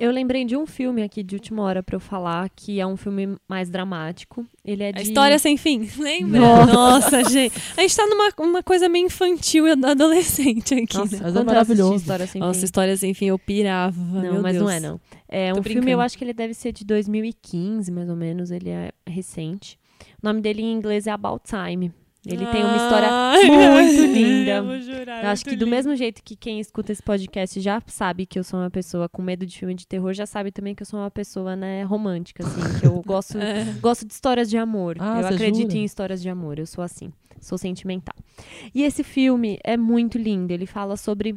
Eu lembrei de um filme aqui de última hora pra eu falar, que é um filme mais dramático. Ele é de... A história sem fim, <laughs> lembra? Nossa. Nossa, gente. A gente tá numa uma coisa meio infantil e adolescente aqui, Nossa, né? Mas é maravilhoso. História sem Nossa, fim. história sem fim, eu pirava. Não, meu mas Deus. não é, não. É Tô um filme, eu brincando. acho que ele deve ser de 2015, mais ou menos. Ele é recente. O nome dele em inglês é About Time. Ele tem uma história muito eu linda. vou jurar, Eu acho que do lindo. mesmo jeito que quem escuta esse podcast já sabe que eu sou uma pessoa com medo de filme de terror, já sabe também que eu sou uma pessoa, né, romântica, assim, que eu <laughs> gosto, É. gosto de histórias de amor. Ah, eu acredito jura? em histórias de amor, eu sou assim, sou sentimental. E esse filme é muito lindo, ele fala sobre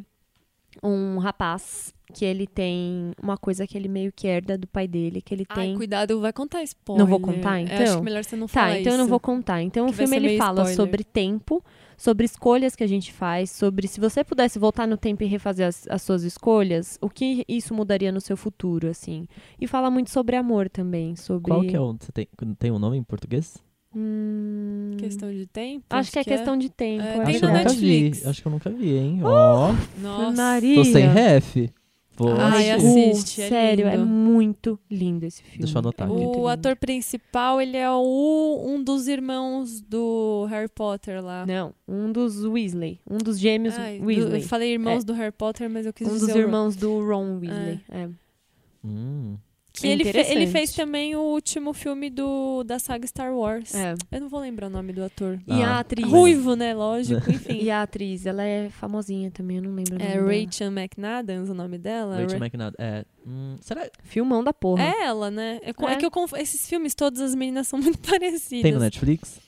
um rapaz que ele tem uma coisa que ele meio que herda do pai dele, que ele Ai, tem cuidado, vai contar spoiler. Não vou contar, Eu então? acho que melhor você não falar Tá, então eu não isso. vou contar. Então que o filme ele fala spoiler. sobre tempo, sobre escolhas que a gente faz, sobre se você pudesse voltar no tempo e refazer as, as suas escolhas, o que isso mudaria no seu futuro, assim. E fala muito sobre amor também, sobre Qual que é o. Você tem, tem um nome em português? Hum, Questão de tempo? Acho que é questão de tempo. É, é Acho que eu na nunca Netflix. vi. Acho que eu nunca vi, hein? Ó. Nossa. Maria. Tô sem ref. Vou Ai, assistir. assiste, é sério, é lindo. muito lindo esse filme. Deixa eu anotar É aqui. muito O lindo. ator principal, ele é o, um dos irmãos do Harry Potter lá. Não, um dos Weasley, um dos gêmeos Ai, do- Weasley. eu falei irmãos do Harry Potter, mas eu quis um dizer dos o- irmãos do Ron Weasley. É. Hum. Que É ele, fe- ele fez também o último filme do, da saga Star Wars. É. Eu não vou lembrar o nome do ator. E Ah, a atriz. Ruivo, né? Lógico, <laughs> enfim. E a atriz, ela é famosinha também, eu não lembro o nome É dela. Rachel McNadams o nome dela? Rachel Ra- McNabb. É. Hum, será Filmão da porra. É ela, né? É, é É. que eu conf... esses filmes todos as meninas são <laughs> muito parecidas. tem no Netflix?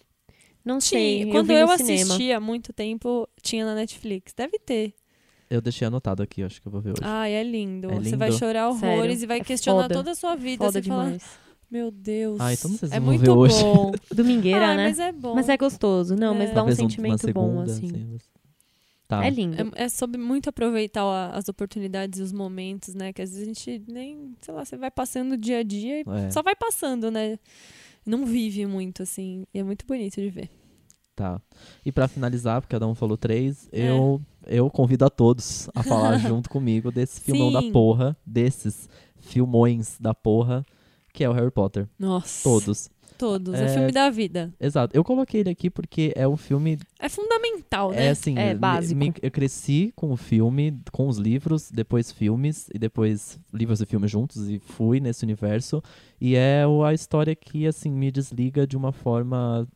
Não Tinha. sei, Quando vi eu, no assisti cinema. há muito tempo, tinha na Netflix. Deve ter. Eu deixei anotado aqui, acho que eu vou ver hoje. Ai, é lindo. É Você vai chorar horrores Sério, e vai é questionar foda. toda a sua vida. Foda você fala, demais. meu Deus. Ah, então vocês é vão muito ver hoje. bom. <laughs> Domingueira, Ai, né? Mas é bom. Mas é gostoso. Não, É. mas dá um Talvez uma sentimento bom, segunda, assim. mas- Tá. É lindo. É, é sobre muito aproveitar a- as oportunidades e os momentos, né? Que às vezes a gente nem, sei lá, você vai passando o dia a dia e É. só vai passando, né? Não vive muito, assim. E é muito bonito de ver. Tá. E pra finalizar, porque cada um falou três, É. eu, eu convido a todos a falar <laughs> junto comigo desse filmão da Sim. porra, desses filmões da porra, que é o Harry Potter. Nossa. Todos. Todos. É, É, filme da vida. Exato. Eu coloquei ele aqui porque é um filme. É fundamental, É né? assim. É básico. me- eu cresci com o filme, com os livros, depois filmes, e depois livros e filmes juntos, e fui nesse universo. E é o- a história que, assim, me desliga de uma forma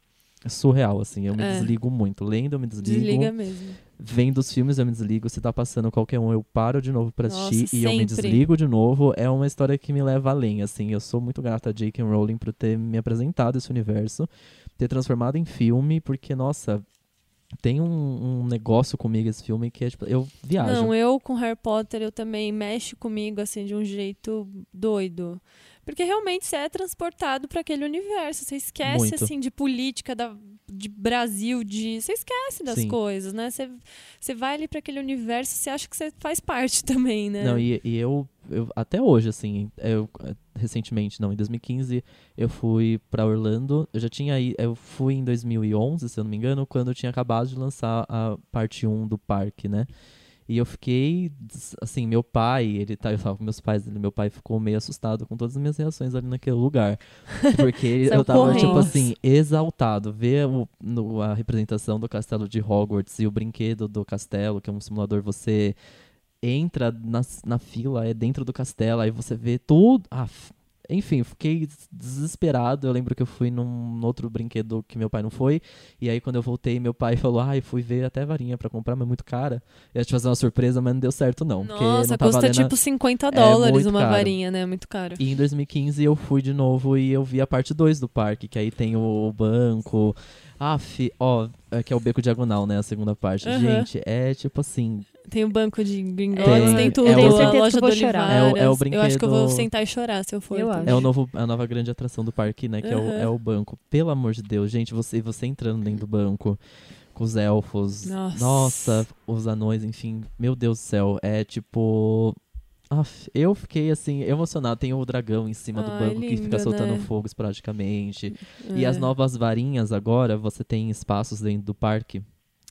surreal, assim. Eu me É. desligo muito. Lendo, eu me desligo. Desliga mesmo. Vendo os filmes, eu me desligo. Se tá passando qualquer um, eu paro de novo pra Nossa, assistir e eu me desligo de novo. É uma história que me leva além, assim. Eu sou muito grata a J.K. Rowling por ter me apresentado esse universo, ter transformado em filme, porque, nossa, tem um, um negócio comigo esse filme que é, tipo, eu viajo. Não, eu com Harry Potter, eu também mexe comigo, assim, de um jeito doido. Porque realmente você é transportado para aquele universo. Você esquece, Muito. assim, de política, da, de Brasil, de. Você esquece das Sim. coisas, né? Você, você vai ali para aquele universo, você acha que você faz parte <laughs> também, né? Não, e, e eu, eu, até hoje, assim, eu, recentemente, não, em 2015, eu fui pra Orlando. Eu já tinha ido, eu fui em 2011, se eu não me engano, quando eu tinha acabado de lançar a parte 1 do parque, né? E eu fiquei, assim, meu pai, ele tá, eu tava com meus pais, meu pai ficou meio assustado com todas as minhas reações ali naquele lugar. Porque <laughs> eu tava, correndo. tipo assim, exaltado. Ver o, no- a representação do castelo de Hogwarts e o brinquedo do castelo, que é um simulador, você entra na, na fila, é dentro do castelo, aí você vê tudo. Ah, enfim, fiquei des- desesperado. Eu lembro que eu fui num outro brinquedo que meu pai não foi. E aí, quando eu voltei, meu pai <laughs> falou: Ai, fui ver até varinha pra comprar, mas é muito cara. Eu ia te fazer uma surpresa, mas não deu certo, não. Nossa, não tá custa valendo tipo 50 dólares muito uma caro. varinha, né? Muito caro. e em 2015 eu fui de novo e eu vi a parte 2 do parque, que aí tem o banco. Ah, fi, ó, é que é o beco diagonal, né? A segunda parte. Aham. Gente, é tipo assim. Tem o banco de Gringotts, Tem, tem, tudo. é o- a que loja eu do vou chorar. É o- é o Olivaras. Eu acho que eu vou brinquedo- sentar e chorar se eu for. Eu. É o novo, a nova grande atração do parque, né? Que é, o, é o banco. Pelo amor de Deus, gente, você, você entrando dentro do banco com os elfos. Nossa. Nossa, os anões, enfim. Meu Deus do céu. É tipo. Aff, eu fiquei assim, emocionado. Tem o dragão em cima do banco que lindo, fica soltando né? fogo esporadicamente. E É. as novas varinhas agora, você tem espaços dentro do parque.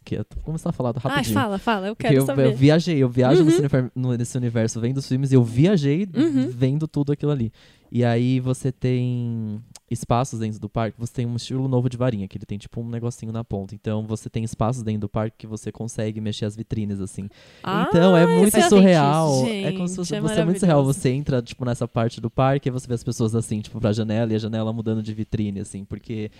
Que eu tô começando a falar Ai, rapidinho. fala, fala, eu quero eu, saber. eu viajei, eu viajo no- nesse universo vendo os filmes e eu viajei Uhum. vendo tudo aquilo ali. E aí você tem espaços dentro do parque, você tem um estilo novo de varinha, que ele tem tipo um negocinho na ponta. Então você tem espaços dentro do parque que você consegue mexer as vitrines, assim. então é muito isso é surreal. gente, é como se fosse, é você é muito surreal. Você entra, tipo, nessa parte do parque e você vê as pessoas assim, tipo, pra janela e a janela mudando de vitrine, assim, porque.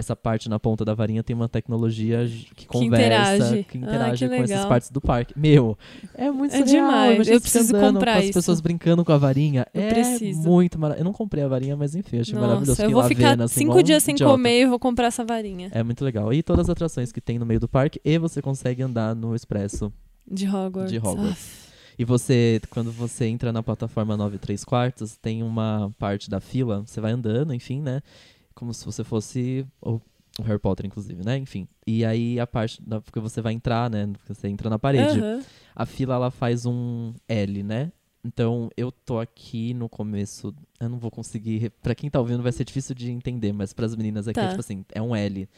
Essa parte na ponta da varinha tem uma tecnologia que conversa, interage. que Ah, interage que com essas partes do parque. Meu, é muito É surreal. demais. imagina Eu você preciso comprar com as isso. pessoas brincando com a varinha. Eu é preciso. muito maravilhoso. Eu não comprei a varinha, mas enfim, achei maravilhoso. Nossa, eu Fiquei vou ficar vendo, assim, cinco dias sem idiota. comer e vou comprar essa varinha É muito legal. E todas as atrações que tem no meio do parque, e você consegue andar no expresso de Hogwarts. de Hogwarts. E você, quando você entra na plataforma 9 e 3 quartos, tem uma parte da fila, você vai andando, enfim, né? Como se você fosse o, Harry Potter, inclusive, né? Enfim. E aí a parte da, porque você vai entrar, né? Você entra na parede. Aham. A fila, ela faz um L, né? Então, eu tô aqui no começo. Eu não vou conseguir. Pra quem tá ouvindo, vai ser difícil de entender, mas pras meninas aqui é Tá. tipo assim: é um L.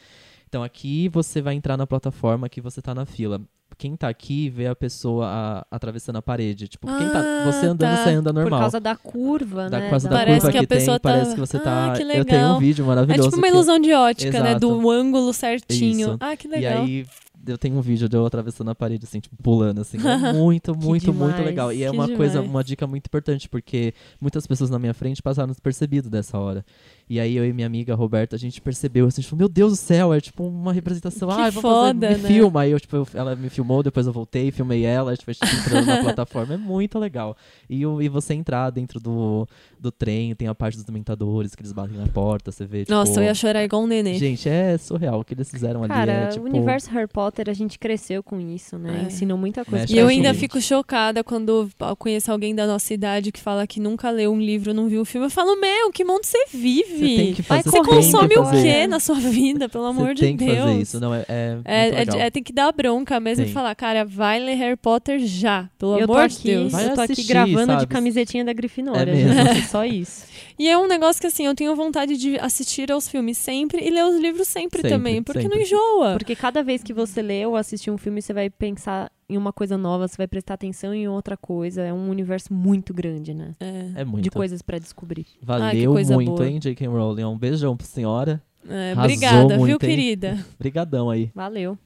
Então, aqui você vai entrar na plataforma, aqui você tá na fila. Quem tá aqui vê a pessoa a- atravessando a parede. Tipo, quem tá. Ah, Você andando, tá. você anda Por normal. causa da curva, da, né? por causa da Parece curva que a que, tem, pessoa tá- parece que você tá. Ah, que Eu tenho legal. um vídeo É maravilhoso. tipo uma que- ilusão de ótica, né? Exato. Do ângulo certinho. Isso. Ah, que E legal. aí eu tenho um vídeo de eu atravessando a parede, assim, tipo, pulando, assim. É <laughs> muito, muito, muito demais, legal. E é que uma coisa, demais. uma dica muito importante, porque muitas pessoas na minha frente passaram despercebido dessa hora. E aí eu e minha amiga Roberta, a gente percebeu, assim, tipo, meu Deus do céu, é tipo uma representação. Que ah, vamos foda, fazer, me né? filma. Aí eu, tipo, eu- ela me filmou, depois eu voltei, filmei ela, tipo, a gente entrando na <laughs> plataforma. É muito legal. E, o- e você entrar dentro do, do trem, tem a parte dos dementadores, que eles batem na porta, você vê, tipo... Nossa, eu ia chorar igual um nenê. Gente, é surreal o que eles fizeram ali. Cara, é, tipo, o universo Harry Potter, a gente cresceu com isso, né? É. Ensinou muita coisa Mexe E eu ainda gente. fico chocada quando eu conheço alguém da nossa idade que fala que nunca leu um livro, não viu um filme. Eu falo, meu, que mundo você vive? Você tem que Vai fazer Você tem que consome o quê na sua <laughs> vida, pelo amor Você de tem que Deus? fazer isso, não é? É, É, é, é, tem que dar bronca mesmo e Tem. falar, cara, vai ler Harry Potter já, pelo eu amor de aqui, Deus. Vai eu tô aqui assistir, gravando de sabe? camisetinha da Grifinória, É mesmo. gente. <laughs> Só isso. E é um negócio que, assim, eu tenho vontade de assistir aos filmes sempre e ler os livros sempre, Sempre, também, porque sempre. não enjoa. Porque cada vez que você lê ou assistir um filme, você vai pensar em uma coisa nova, você vai prestar atenção em outra coisa. É um universo muito grande, né? É, É muito. De coisas pra descobrir. Valeu coisa muito, boa. hein, J.K. Rowling. Um beijão pra senhora. é, Arrasou obrigada, viu, muito, hein? querida? <laughs> Brigadão aí. Valeu.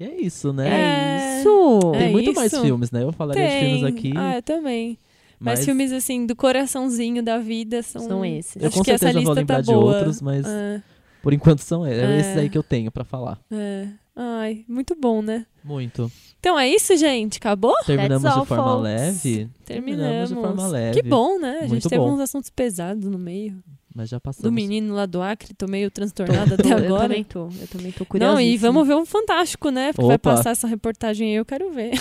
E é isso, né? É. isso! É Tem muito mais isso. filmes, né? Eu falaria de filmes Tem. aqui, Ah, eu também. Mas, mas filmes, assim, do coraçãozinho da vida são... São esses. eu Acho com que essa certeza vou lista lembrar tá de boa. outros, mas É, por enquanto são é, É. esses aí que eu tenho pra falar. é. Ai, muito bom, né? Muito. Então é isso, gente. Acabou? Terminamos all, de forma folks. leve. Terminamos. de forma leve. Que bom, né? A gente Muito teve bom. uns assuntos pesados no meio. Mas já Do passamos. menino lá do Acre, tô meio transtornada até Eu agora. também tô. Eu também tô curiosa. Não, e vamos ver um Fantástico, né? Porque vai passar essa reportagem aí, eu quero ver.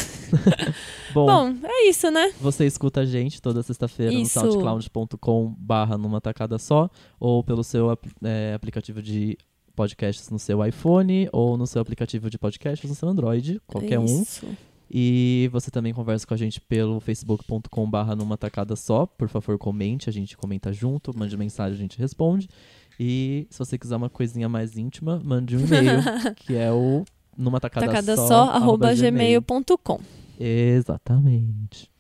<laughs> Bom, Bom, é isso, né? Você escuta a gente toda sexta-feira no soundcloud.com barra numa tacada só, ou pelo seu é, aplicativo de podcasts no seu iPhone, ou no seu aplicativo de podcasts no seu Android, qualquer um. Isso. E você também conversa com a gente pelo facebook.com barra numa tacada só. Por favor, comente, a gente comenta junto, mande mensagem, a gente responde. E se você quiser uma coisinha mais íntima, mande um e-mail, <laughs> que é o numa tacada, Tacada só, gmail. gmail.com. Exatamente.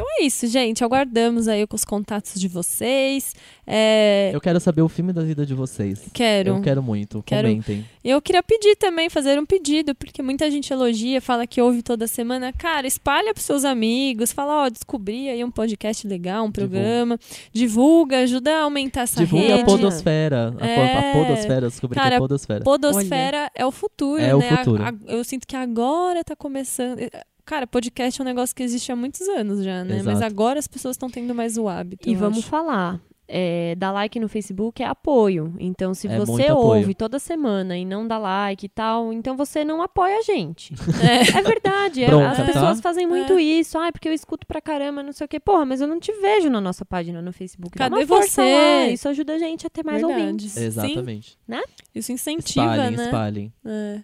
Então é isso, gente. Aguardamos aí com os contatos de vocês. É, Eu quero saber o filme da vida de vocês. quero. Eu quero muito. Quero- Comentem. Eu queria pedir também, fazer um pedido, porque muita gente elogia, fala que ouve toda semana. Cara, espalha pros seus amigos, fala, ó, descobri aí um podcast legal, um Divulga. programa. Divulga, ajuda a aumentar essa Divulga rede. a podosfera. A, É. a podosfera, descobri que Cara, é podosfera. Podosfera é o futuro, É o né? A- futuro. a- eu sinto que agora tá começando. Cara, podcast é um negócio que existe há muitos anos já, né? Mas Exato. agora as pessoas estão tendo mais o hábito. E vamos acho. falar. É, dar like no Facebook é apoio. Então, se É você ouve toda semana e não dá like e tal, então você não apoia a gente. <laughs> É. É verdade. é- as tá? pessoas fazem muito É. isso. Ah, porque eu escuto pra caramba, não sei o quê. Porra, mas eu não te vejo na nossa página no Facebook. Dá Cadê você? lá. Isso ajuda a gente a ter mais Verdade. ouvintes. Exatamente. Isso incentiva, Espalhem, né? espalhem. É.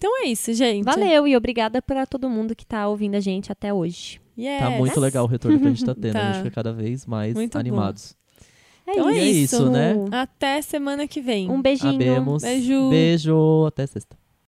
Então é isso, gente. Valeu e obrigada pra todo mundo que tá ouvindo a gente até hoje. Yes. Tá muito legal o retorno que a gente tá tendo. A Tá. gente fica cada vez mais Muito bom. animados. É Então E é isso. isso, né? Até semana que vem. Um beijinho. Abemos. Beijo. Beijo. Até sexta.